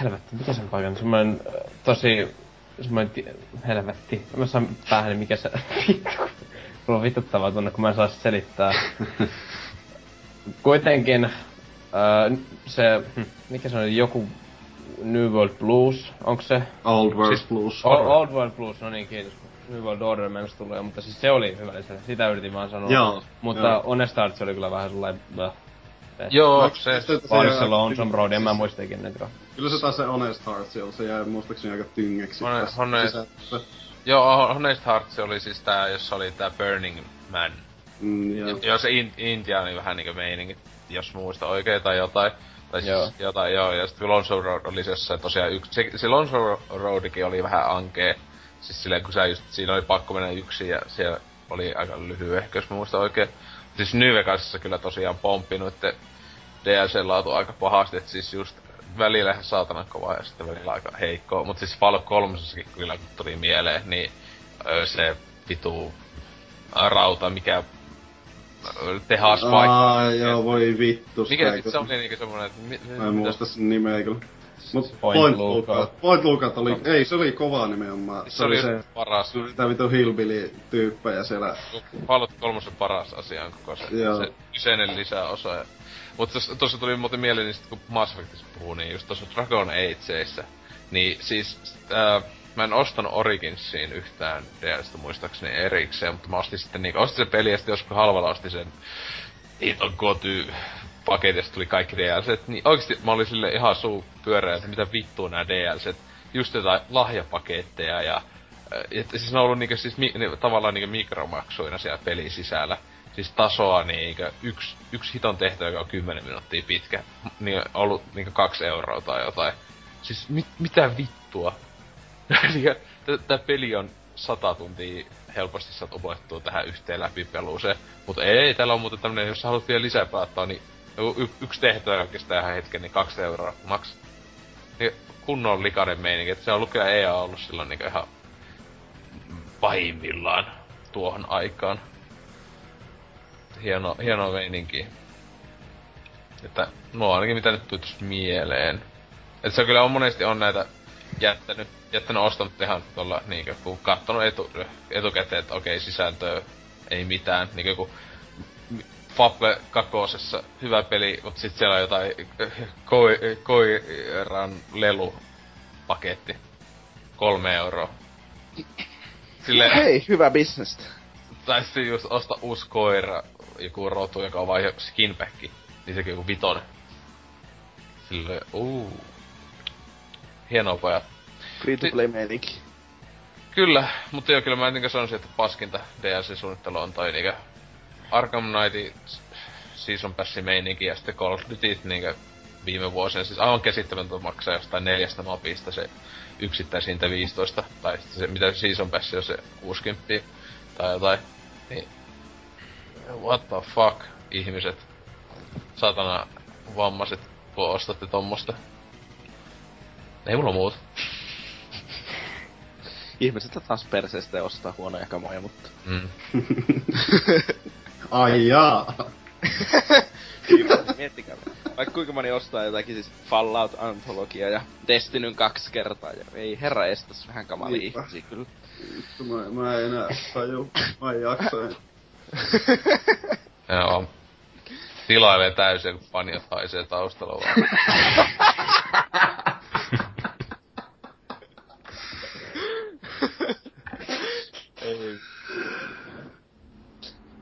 helvetti, mikä sen paikan, semmoinen äh, tosi, semmoinen, helvetti, mä saan päähän, mikä se, vittu, mulla on vituttavaa tunne, kun mä en saa selittää. Kuitenkin, äh, se, hm, mikä se on, joku New World Blues, onko se? Old World siis, Blues. O- Old World Blues, no niin, kiitos. New World Order mennessä tulee, mutta siis se oli hyvä lisä. Sitä yritin vaan sanoa. Joo. Mutta joo. Honest Hearts oli kyllä vähän sellainen... Bäh. Joo, no, se... Vaan se Lonesome Road, en mä muista ikinä Kyllä se taas se Honest Hearts on, se jäi muistaakseni aika tyngeksi. Honest, honest, Joo, Honest Hearts oli siis tää, jossa oli tää Burning Man. Mm, joo. joo, se in, Intiaani vähän niinku meininki, jos muista oikein tai jotain. Tai siis joo. jotain, joo. Ja sitten Lonzo Road oli se tosiaan yksi. Se, se Lonzo Roadikin oli vähän ankee. Siis silleen, kun sä just, siinä oli pakko mennä yksin ja siellä oli aika lyhyt ehkä, jos mä muistan oikein. Siis New Vegasissa kyllä tosiaan pomppinut, että DLC-laatu aika pahasti, että siis just välillä ihan saatanan kova ja sitten välillä aika heikko. Mut siis Fallout 3 kyllä kun tuli mieleen, niin se vitu rauta, mikä tehaspaikka. Aa, joo, voi vittu. Mikä sit se oli niinku semmonen, että... Mi, Mä en muista sen nimeä kyllä. Mut Point, Point Lookout. Point Lookout oli, no. ei se oli kova nimenomaan. Se, se oli se paras. Se oli tää vitu hillbilly tyyppejä siellä. Fallout 3 paras asia on koko se, joo. se kyseinen lisäosa. Ja... Mutta tossa tuli muuten mieleen, niin sit kun Mass Effectissa puhuu, niin just tossa Dragon Ageissa, niin siis äh, mä en ostanut Originsiin yhtään DLCstä muistaakseni erikseen, mutta mä ostin sitten niinku, ostin sen peli ja sitten joskus halvalla ostin sen Iton Goty paketista tuli kaikki DLCt, niin oikeesti mä olin sille ihan suu pyöreä, että mitä vittua nää DLCt, just jotain lahjapaketteja ja että siis ne on ollut niinku siis mi, ne, tavallaan niinku mikromaksuina siellä pelin sisällä. Siis tasoa niinku yksi, yksi hiton tehtävä, joka on 10 minuuttia pitkä, niin on ollut niinku kaksi euroa tai jotain. Siis mit, mitä vittua? Tää peli on sata tuntia helposti saat opettua tähän yhteen läpipeluuseen. Mutta ei, täällä on muuten tämmönen, jos haluat vielä lisää päättää, niin y- yksi tehtävä kestää ihan hetken, niin kaksi euroa maks. Niin kunnon likainen meininki, että se on lukea EA ollut silloin niinku ihan pahimmillaan tuohon aikaan. Hieno, hieno meininki. Että no ainakin mitä nyt tulis mieleen. Että se kyllä on monesti on näitä jättänyt, jättänyt ostanut ihan tuolla niinkö, kun kattonut etu, etukäteen, että okei, sisältöä ei mitään. Niinkö kun Fable kakosessa hyvä peli, mutta sit siellä on jotain koi, koiran lelu paketti. Kolme euroa. Sille... Hei, hyvä bisnestä. Tai sitten just osta uusi koira, joku rotu, joka on vain skinbacki. Niin sekin joku vitonen. Sille, uu. Hienoa pojat. Free to play meininki. Kyllä, mutta joo, kyllä mä entenkä sanoisin, että paskinta DLC-suunnittelu on toi niinkö Arkham Knightin Season Passin meininki ja sitten Call of Duty niinkö viime vuosina. Siis aivan käsittämätöntä maksaa jostain neljästä mapista se yksittäisintä 15. Tai se, mitä Season Pass on se 60 tai jotain. Niin, what the fuck, ihmiset. Satana vammaiset, kun ostatte tommosta. Ei mulla muuta. Ihmiset taas perseestä ja ostaa huonoja kamoja, mutta... Mm. Ai jaa. Miettikää. Vaikka kuinka moni ostaa jotakin siis Fallout Anthologia ja Destinyn kaksi kertaa. Ja ei herra estäs vähän kamali ihmisiä kyllä. Mä, mä en enää taju. Mä en jaksa. Joo. Tilailee täysin, kun panjat haisee taustalla vaan.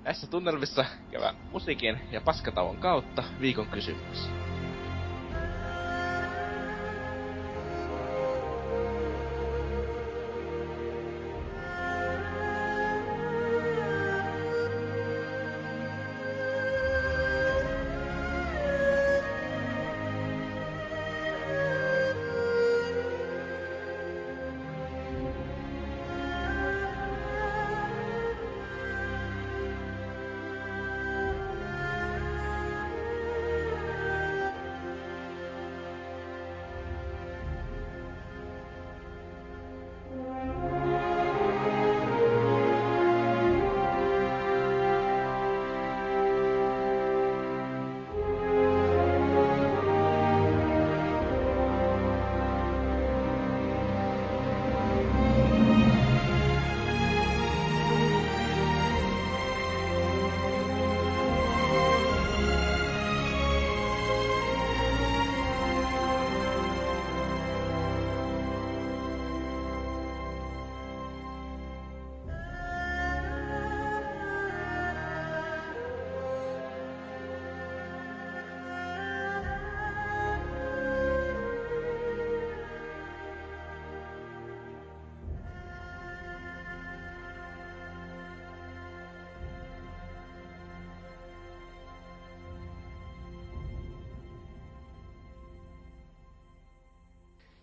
Tässä tunnelmissa kävä musiikin ja paskatauon kautta viikon kysymys.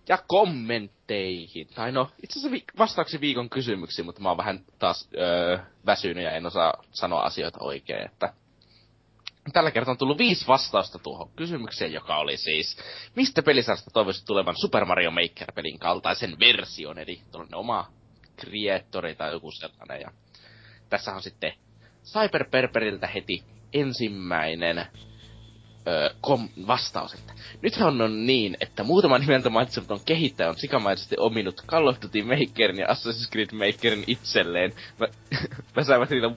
Ja kommentteihin. Tai no, itse asiassa vi- vastaaksi viikon kysymyksiin, mutta mä oon vähän taas öö, väsynyt ja en osaa sanoa asioita oikein, että Tällä kertaa on tullut viisi vastausta tuohon kysymykseen, joka oli siis, mistä pelisarjasta toivoisit tulevan Super Mario Maker-pelin kaltaisen version, eli tuollainen oma creatori tai joku sellainen. Ja tässä on sitten Cyber Perperiltä heti ensimmäinen öö, kom- vastaus, että nythän on niin, että muutama nimeltä mainitsematon kehittäjä on sikamaisesti ominut Call of Duty Makerin ja Assassin's Creed Makerin itselleen. Mä, väsäävät niitä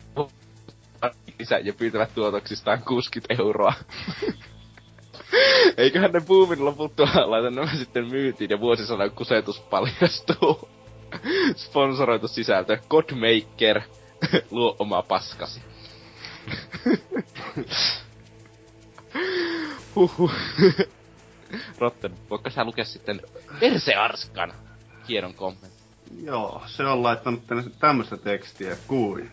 lisää ja pyytävät tuotoksistaan 60 euroa. Eiköhän ne buumin loputtua laita nämä sitten myytiin ja vuosisadan kusetus paljastuu. Sponsoroitu sisältö Godmaker luo oma paskasi. Huhhuh. Rotten, voitko sä lukea sitten Persearskan hienon kommentin? Joo, se on laittanut tänne tämmöistä tekstiä kuin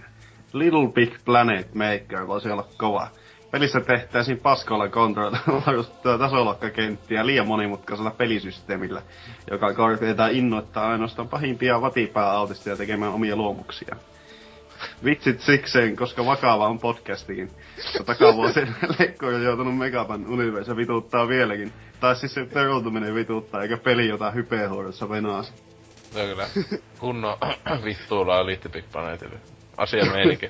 Little Big Planet Maker voisi olla kova. Pelissä tehtäisiin paskalla kontrollilla tasolokkakenttiä liian monimutkaisella pelisysteemillä, joka korkeita innoittaa ainoastaan pahimpia vatipää-autistia tekemään omia luomuksia. Vitsit sikseen, koska vakava on podcastikin. Takavuosien lekko on joutunut Megapan universe vituuttaa vieläkin. Tai siis se peruutuminen vituuttaa, eikä peli jota hypehuodossa venaasi. Se on kyllä kunnon vittuulaa Little Big Planetille. Asia meininki.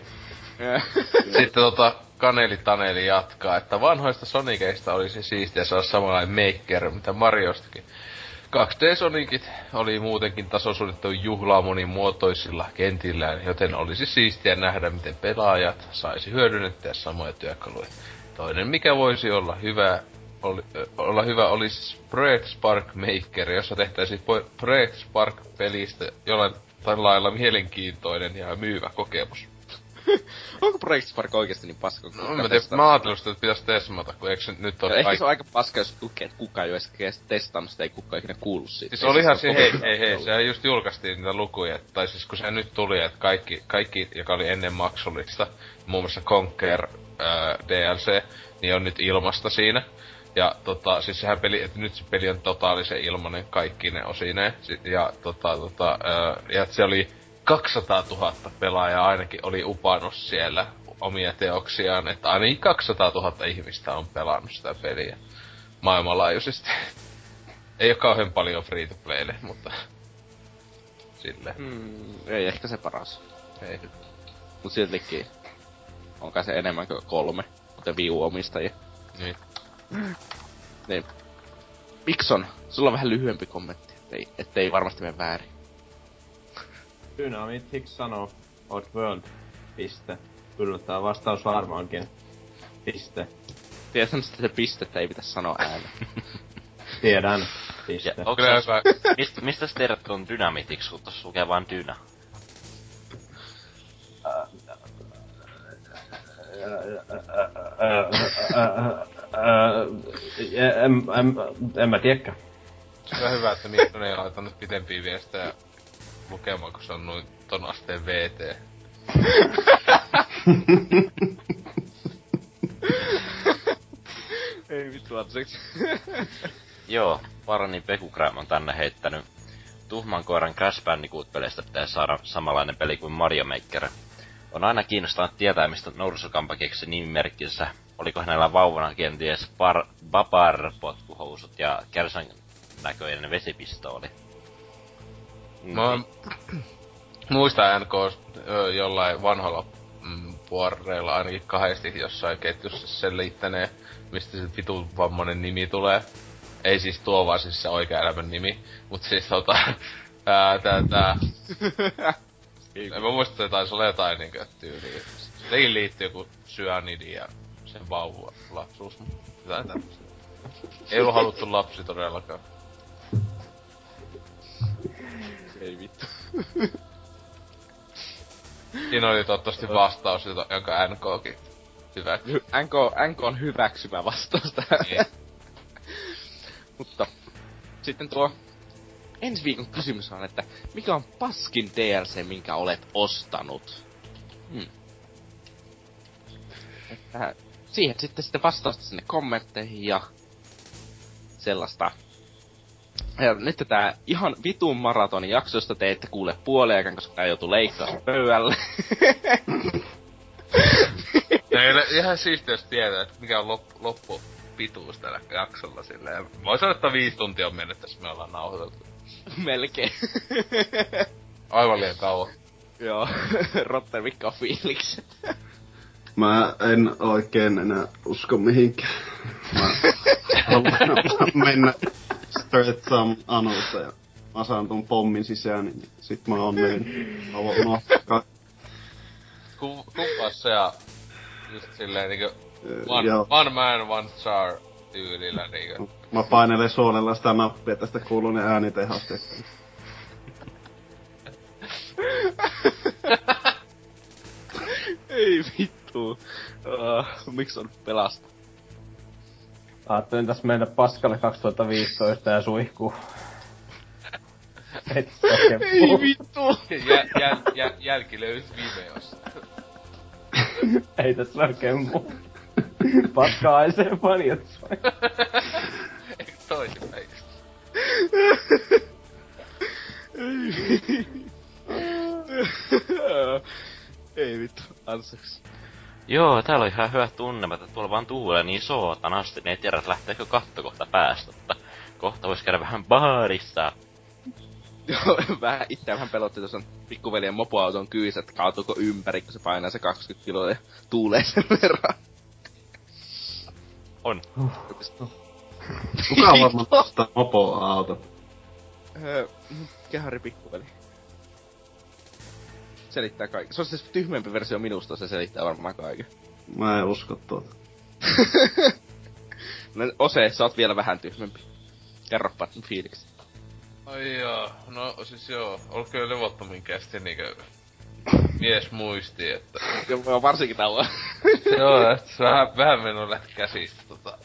Sitten tota, Kaneli Taneli jatkaa, että vanhoista Soniceista olisi siistiä saada samanlainen maker, mitä Mariostakin. 2D Sonicit oli muutenkin tasosuunnittu juhlaa monimuotoisilla kentillään, joten olisi siistiä nähdä, miten pelaajat saisi hyödynnettyä samoja työkaluja. Toinen, mikä voisi olla hyvä, oli, olla hyvä, olisi Project Spark Maker, jossa tehtäisiin Project Spark-pelistä jollain lailla mielenkiintoinen ja myyvä kokemus. Onko Project Spark oikeesti niin paska? No, mä, tiedän, mä ajattelin että pitäis tesmata, kun eikö nyt ole Ehkä se on aika paska, jos kukaan ei ole edes testannut sitä, ei kukaan ikinä kuullut siitä. Siis olihan se, hei, hei, hei, se just julkaistiin niitä lukuja, tai siis kun se nyt tuli, että kaikki, kaikki joka oli ennen maksullista, muun muassa Conquer äh, DLC, niin on nyt ilmasta siinä. Ja tota, siis sehän peli, että nyt se peli on totaalisen ilmanen kaikki ne osineen. Ja tota, tota, äh, ja se oli 200 000 pelaajaa ainakin oli upannut siellä omia teoksiaan, että ainakin 200 000 ihmistä on pelannut sitä peliä maailmanlaajuisesti. ei ole kauhean paljon free to playlle, mutta sille. Mm, ei ehkä se paras. Ei. Mut siltikin onko se enemmän kuin kolme, kuten Wii omistajia. Niin. niin. Mikson, sulla on vähän lyhyempi kommentti, ettei, ettei varmasti mene väärin. Dynamitix sanoo Odd World. Piste. Yllättää vastaus varmaankin. Piste. Tiedän, että se pistettä ei pitäisi sanoa ääneen. Tiedän. Piste. Ja, onko se, mistä, mistä tiedät on Dynamitix, kun tossa lukee vaan Dyna? en, en, en mä tiedäkään. Se on hyvä, että Mikko ei laittanut pitempiä viestejä lukemaan, kun se on noin ton asteen VT. Ei vittu, anteeksi. Joo, Parani Pekukram on tänne heittänyt Tuhman koiran Crash Bandicoot-peleistä pitäisi saada samanlainen peli kuin Mario Maker. On aina kiinnostanut tietää, mistä Nousukampa keksi nimimerkkinsä. Oliko hänellä vauvana kenties bar, Babar potkuhousut ja kärsän näköinen vesipistooli? Mä muistan NK jollain vanhoilla mm, puoreilla ainakin kahdesti jossain ketjussa sen liittäneen, mistä se vitun vammanen nimi tulee. Ei siis tuo vaan siis se oikea elämän nimi, mut siis tota, ää, tää, tää. en mä muista, että taisi olla jotain niinkö tyyliä. Sekin liittyy joku syanidi ja sen vauva lapsuus, jotain tämmöstä. Ei ollut haluttu lapsi todellakaan. Ei vittu. Siinä oli toivottavasti vastaus, jonka NKkin hyväksy. NK, NK on hyväksymä vastaus tähän. Niin. Mutta sitten tuo ensi viikon kysymys on, että mikä on paskin DLC, minkä olet ostanut? Hmm. Että siihen sitten sitten vastausta sinne kommentteihin ja sellaista ja nyt tää ihan vitun maratonin jaksosta te ette kuule puoleakaan, koska tää joutuu leikkaa pöydälle. Teille ihan siistiä, jos tietää, että mikä on loppu, loppu pituus tällä jaksolla silleen. Vois että viisi tuntia on mennyt tässä me ollaan nauhoiteltu. Melkein. Aivan liian kauan. Joo, Rotten Mikko fiilikset. Mä en oikein enää usko mihinkään. Mä haluan mennä straight some anusta ja mä saan ton pommin sisään, niin sit mä oon niin unohtaa. Kumpaa se ja just silleen niinku one, one man, one star tyylillä niinku. Mä painelen suolella sitä nappia, tästä kuuluu ne äänitehostet. Ei vittu. Uh, miksi on pelasta? Ajattelin tässä mennä paskalle 2015 ja suihkuu. Et Ei vittu! Jäl, jäl, jäl, jälki löysi Vimeossa. Ei tässä oikein muu. Paska haisee fanjat Eikö toisinpäin Ei vittu, anteeksi. Joo, täällä on ihan hyvät tunnelmat, että tuolla vaan tuulee niin sootanasti, niin ei tiedä, lähteekö katto kohta päästä, mutta kohta vois käydä vähän baarissa. Joo, vähän itse vähän pelotti tuossa pikkuveljen mopoauton kyys, että kaatuuko ympäri, kun se painaa se 20 kiloa ja tuulee sen verran. On. Kuka on varmaan mopoauto? Öö, kehari pikkuveli. Selittää kaikki. Se on siis tyhmempi versio minusta, se selittää varmaan kaiken. Mä en usko tuota. no, Ose, sä oot vielä vähän tyhmempi. Kerropa fiiliksi. Ai joo, no siis joo, olkoon levottomin kästi niinkö mies muisti, että... Joo, varsinkin tällä. joo, että se vähän, vähän mennyt lähti käsistä tota...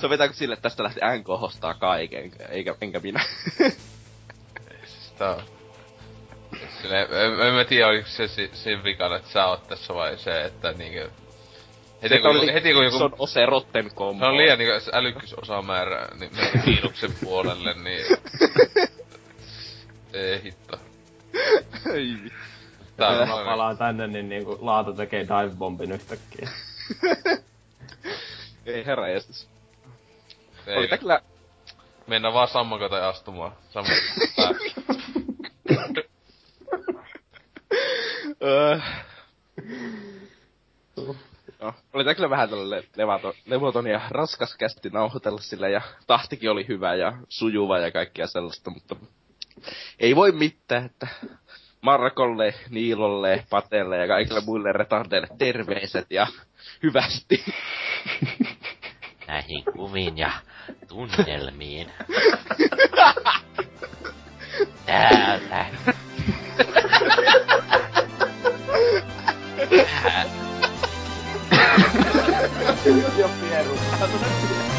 Se vetääkö sille, että tästä lähti NK hostaa kaiken, eikä, enkä minä. Ei siis tää on... Sille, en, en mä tiedä, oliko se siinä vikana, että sä oot tässä vai se, että niinkö... Heti kun, oli, heti kun joku... Se on ose rotten kombo. Se on liian niinku älykkyysosamäärä niin miinuksen puolelle, niin... Ei hitto. Ei vittu. Tää on palaa tänne, niin niinku laatu tekee dive bombin yhtäkkiä. Ei herra jästäs. Oli tää kyllä... Mennään vaan sammakota astumaan. Sammakota. No, oli tää kyllä vähän levaton, levoton ja raskas kästi nauhoitella sillä ja tahtikin oli hyvä ja sujuva ja kaikkea sellaista, mutta ei voi mitään, että Markolle, Niilolle, Patelle ja kaikille muille retardeille terveiset ja hyvästi. Näihin kuviin ja tunnelmiin. Täältä. Ja pieru. Näitä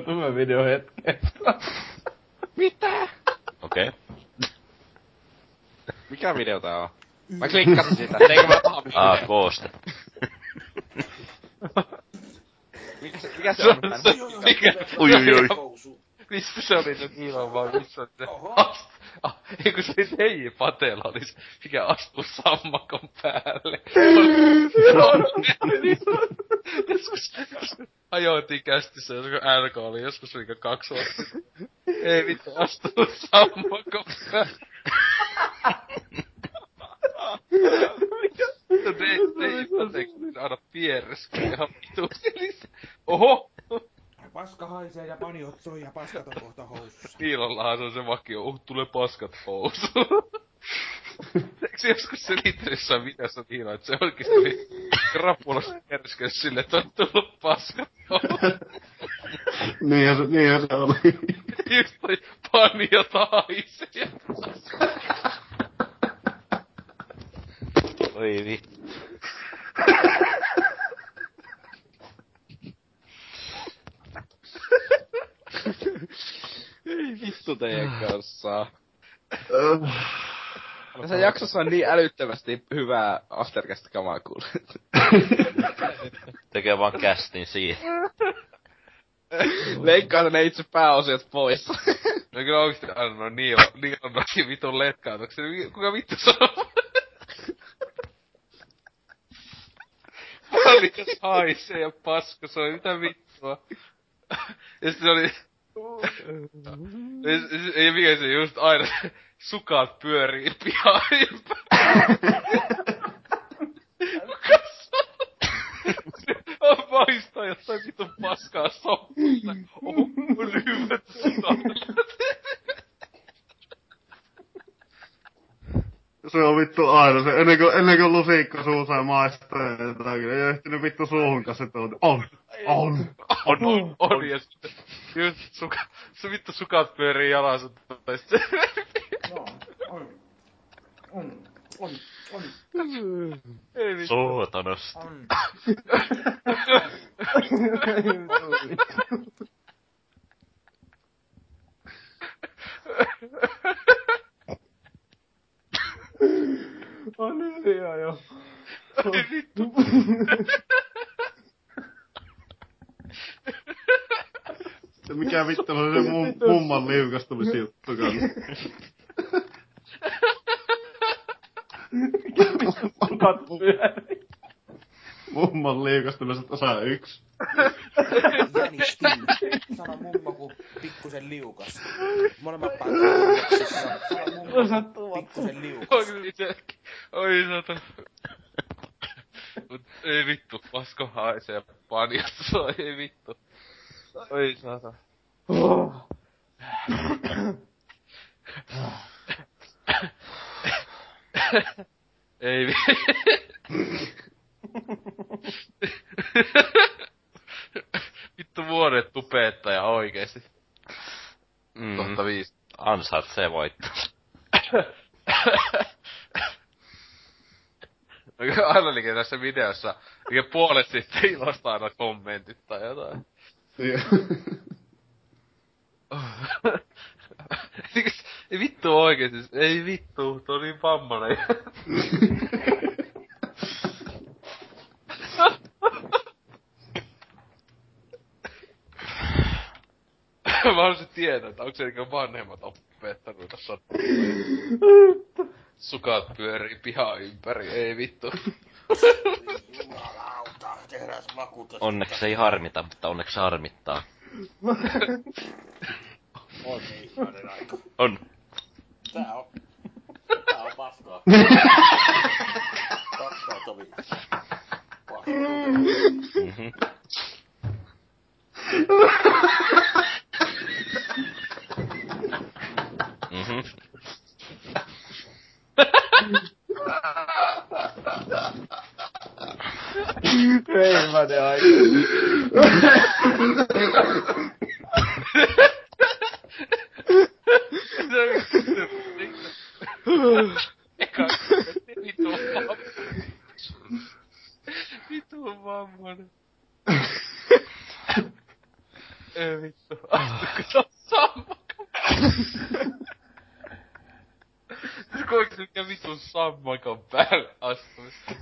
tykkään YouTube-video hetkestä. Mitä? Okei. Okay. Mikä video tää on? Mä klikkasin sitä, eikö mä paha Ah, kooste. mikä, se, mikä se on? Mikä? Ui, ui, ui. Mistä se oli se kiva vaan, missä se... Ah, ei kun se Teiji Patela, oli se, mikä astui sammakon päälle. Se on, joskus käytiin kästissä, jos LK oli joskus niinku kaksi vuotta. Ei vittu astunut sammakon Dave aina pierreskin ihan vitu. Oho! Paska haisee ja paniot soi ja paskat on kohta housussa. Niilallahan se on se vakio, uh, tulee paskat housu. Eikö joskus selittänyt jossain videossa Niila, että se oikeesti oli krapulasta kerskeys sille, että on tullut paskat. niinhän se, niinhän se oli. Just toi paniot haisee. Oi vittu. Ei vittu teidän kanssa. Tässä jaksossa on niin älyttömästi hyvää aftercast kamaa kuulla. Tekee vaan castin siitä. Leikkaa ne itse pääosiat pois. No kyllä oikeesti aina no niin on, niin on noin vitun letkautuksia. Kuka vittu sanoo? Paljon haisee ja paska, se on mitä vittua. Ja sitten se oli... ei, ei mikä se just aina sukat pyörii pihaan on maistaa jotain vitun paskaa soppusta. Oh, on hyvät sukat. Se on vittu aina se, ennen kuin, ennen kuin lusikko suussa maistaa jotakin, ei ehtinyt vittu suuhun kanssa, että on, on, on, on, on, on, ja sitten just suka, se vittu sukat pyörii jalassa, tai sitten on. On. On. On. jo. Ei vittu. Mikä vittu on se mum, mumman liukastumisjuttu kanssa. Sukat pyörii. Mumman liukastumiset osa yksi. Sama mummo kuin pikkusen liukas. Molemmat paikkakunnassa. Sama mummo pikkusen liukas. Oi sata. Mut ei vittu, pasko haisee ja panjasta soi, ei vittu. Oi sata. ei vi... vittu vuodet tupeettaja oikeesti. Mm. Totta viisi. Ansaitsee voittaa. Aina olikin tässä videossa, mikä puolet sitten ilostaa aina kommentit tai jotain. Ei vittu oikeesti, ei vittu, tuo on niin vammanen. Mä haluaisin tietää, että onko se niinku vanhemmat opettanut tossa Sukat pyörii pihan ympäri, ei vittu. Jumalauta, tehdään vakuutus. Onneksi ei harmita, mutta onneksi harmittaa. On niin, aika. On. Tää on... Tää on paskaa. Paskaa tovi. Paskaa. Mhm. Mhm. Hyvänen aika. Eka, vittu vammanen. Vittu vammanen. Ei vittu, astuiko se on? Siis se mikä vitun sammakon päälle astumista?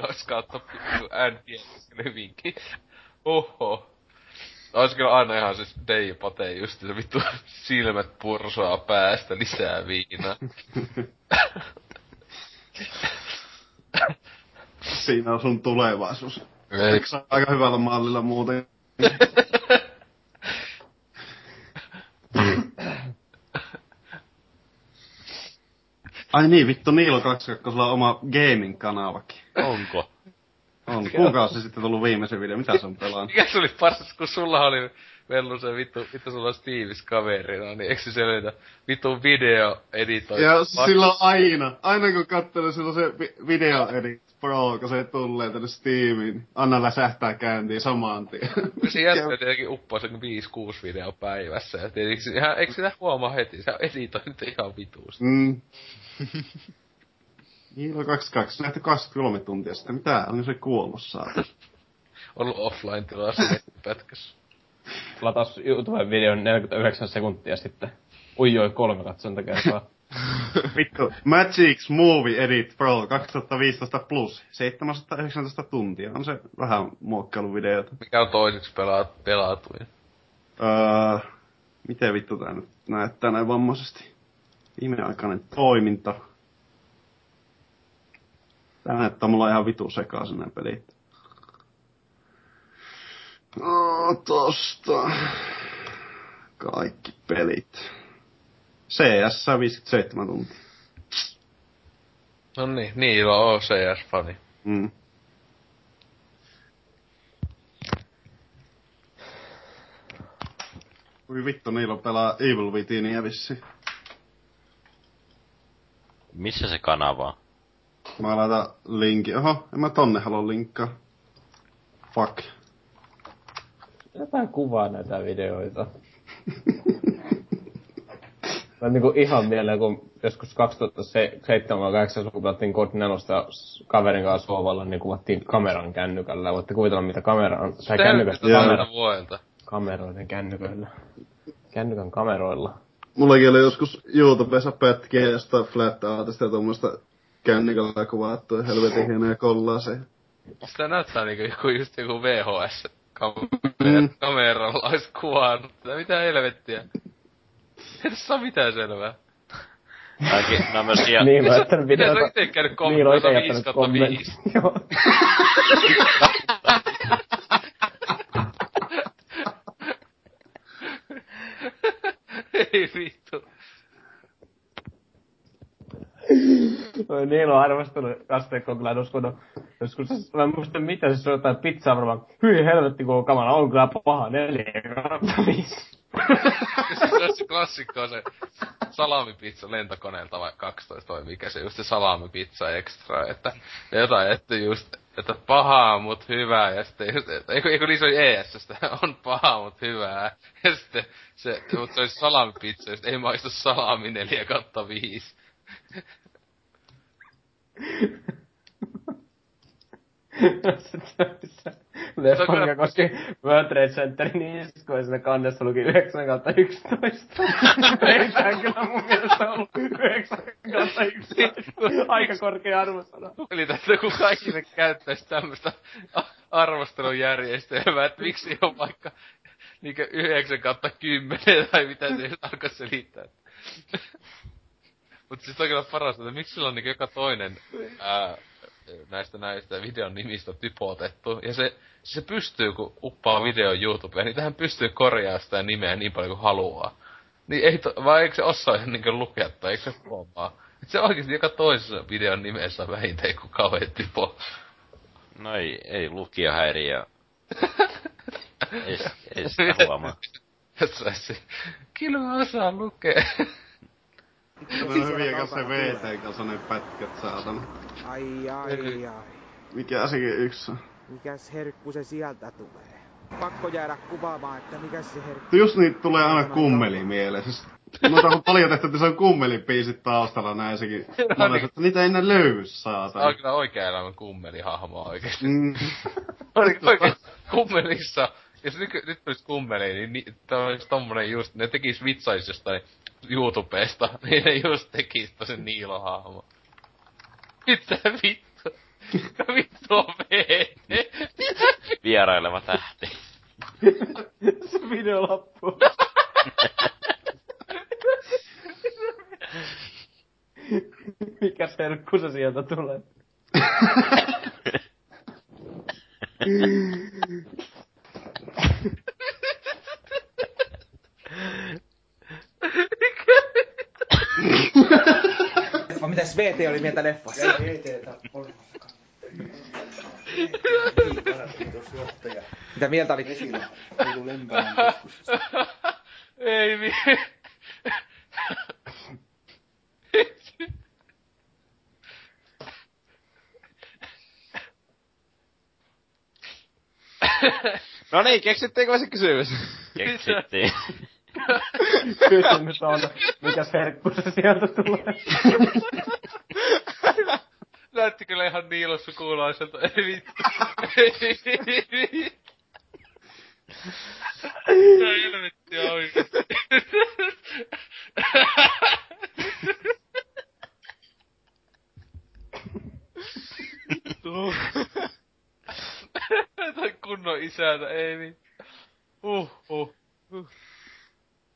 Koska ottaa vittu ääniä hyvinkin. Oho. Ois kyllä aina ihan siis Dei Pate just se vittu silmät pursoaa päästä lisää viinaa. siinä on sun tulevaisuus. Ei. aika hyvällä mallilla muuten. Ai niin, vittu Niilo 22 on oma gaming-kanavakin. Onko? On. Kuukausi sitten tullut viimeisen video. Mitä se on pelannut? Mikä se oli paras, kun sulla oli Vellu se vittu, vittu sulla on Steve's kaverina, niin eikö se selvitä vittu video editoi? Ja silloin aina, aina kun katselee silloin se vi- video edit Pro, kun se tulee tänne Steamiin, anna läsähtää käyntiin samaan tien. Se jätkä tietenkin uppoo sen 5-6 video päivässä, ja tietenkin, ihan, eikö sitä huomaa heti, se editoi nyt ihan vituusti. Mm. Niilo 22, nähty 23 tuntia sitten. Mitä? On se kuollut saatu? Ollut offline tilassa pätkässä. Latas YouTuben videon 49 sekuntia sitten. Uijoi kolme katsontakertaa. Vittu. Magic's Movie Edit Pro 2015 plus. 719 tuntia. On se vähän muokkailuvideota. Mikä on toiseksi pelaat, pelatuin? Öö, miten vittu tää nyt näyttää näin vammaisesti? Viimeaikainen toiminta. Tää näyttää mulla ihan vitu sekaisin nää pelit. No, tosta. Kaikki pelit. CS 57 tuntia. No niin, Niilo on CS-fani. Mm. Kui vittu niillä pelaa Evil Withinia vissi. Missä se kanava on? Mä laitan linkin. Oho, en mä tonne halua linkkaa. Fuck. Jotain kuvaa näitä videoita. Mä niinku ihan mieleen, kun joskus 2007-2008 kun pelattiin God 4 kaverin kanssa sovalla, niin kuvattiin kameran kännykällä. Voitte kuvitella, mitä kamera on. Tai kännykästä kamera. vuodelta. Kameroiden kännyköillä. Kännykän kameroilla. Mullakin oli joskus YouTubessa pätkiä jostain flat artista ja tuommoista kännykällä kuvattu ja helvetin hienoja kollaaseen. Sitä näyttää niinku joku just joku VHS kameralla, Mm. kameralla olisi kuvannut. Mitä helvettiä? Ei tässä ole mitään selvää. Ainakin, no myös siellä... niin, mä ajattelin Miten sä videota. ite käynyt Niin, kommentoida 5 jättänyt kautta kommentin. 5? Joo. Ei vittu. Niilo on arvostanut asteikkoon kyllä uskonut. Joskus, mä en muista mitä se on jotain pizzaa varmaan. Hyi helvetti, kun kamera on kyllä paha. Neljä kautta viisi. se on se klassikko on se salamipizza lentokoneelta vai 12 vai mikä se just se salamipizza extra, että jotain, että just, että pahaa mut hyvää ja sitten just, että, eikö, eikö niin se oli ESstä, on pahaa mut hyvää ja sitten se, mut se olisi salamipizza, just ei maistu salami 4 kautta 5. Leffa, mikä koski World Trade Centerin iskua, siinä kannessa luki 9 kautta 11. Ei tää kyllä mun mielestä ollut 9 kautta 11. Aika korkea arvosana. Eli tästä kun kaikki ne käyttäis tämmöstä a- arvostelujärjestelmää, että miksi on vaikka niinkö 9 kautta 10 tai mitä se alkaa selittää. Mut siis toi kyllä parasta, että miksi sillä on niinku joka toinen ää, näistä näistä videon nimistä typotettu. Ja se, se pystyy, kun uppaa videon YouTubeen, niin tähän pystyy korjaamaan sitä nimeä niin paljon kuin haluaa. Niin ei to, vai eikö se osaa ihan niinkö lukea tai eikö se huomaa? Se oikeesti joka toisessa videon nimessä on vähintään kuin kauhean typo. No ei, ei lukijahäiriö. ei, ei sitä huomaa. Jossain se, kyllä mä. Se on hyviä kanssa se VT kanssa ne pätkät saatana. Ai ai ai. Mikä sekin yksi on? Mikäs herkku se sieltä tulee? Pakko jäädä kuvaamaan, että mikäs se herkku... Just niitä tulee aina kummeli mieleen. Siis, noita on paljon tehty, että se on kummelipiisit taustalla näin sekin. Mä olen, että niitä ei enää löydy, Tää on saatana. kyllä oikea elämän kummelihahmo oikeesti. Mm. Oli oikein kummelissa. Jos nyt, nyt tulisi kummeliin, niin, niin tommonen just, ne tekis vitsais jostain YouTubesta, niin ne just tekis tosen Niilo-hahmo. Mitä vittu? Mitä vittu on VT? Vieraileva tähti. Se video loppuu. Mikä serkku se sieltä tulee? Vai mitäs VT oli mieltä leffassa? Ei VTtä. Mitä mieltä oli? Esillä. Ei mi... no niin, keksittiinkö se kysymys? Keksittiin. Kysymys on, mikä serkku se sieltä tulee. Näytti kyllä ihan Niilo sukulaiselta. Ei vittu. Ei vittu. Mitä helvettiä oikeesti. Vittu. Tai kunnon isäntä, ei vittu. Uh, uh, uh.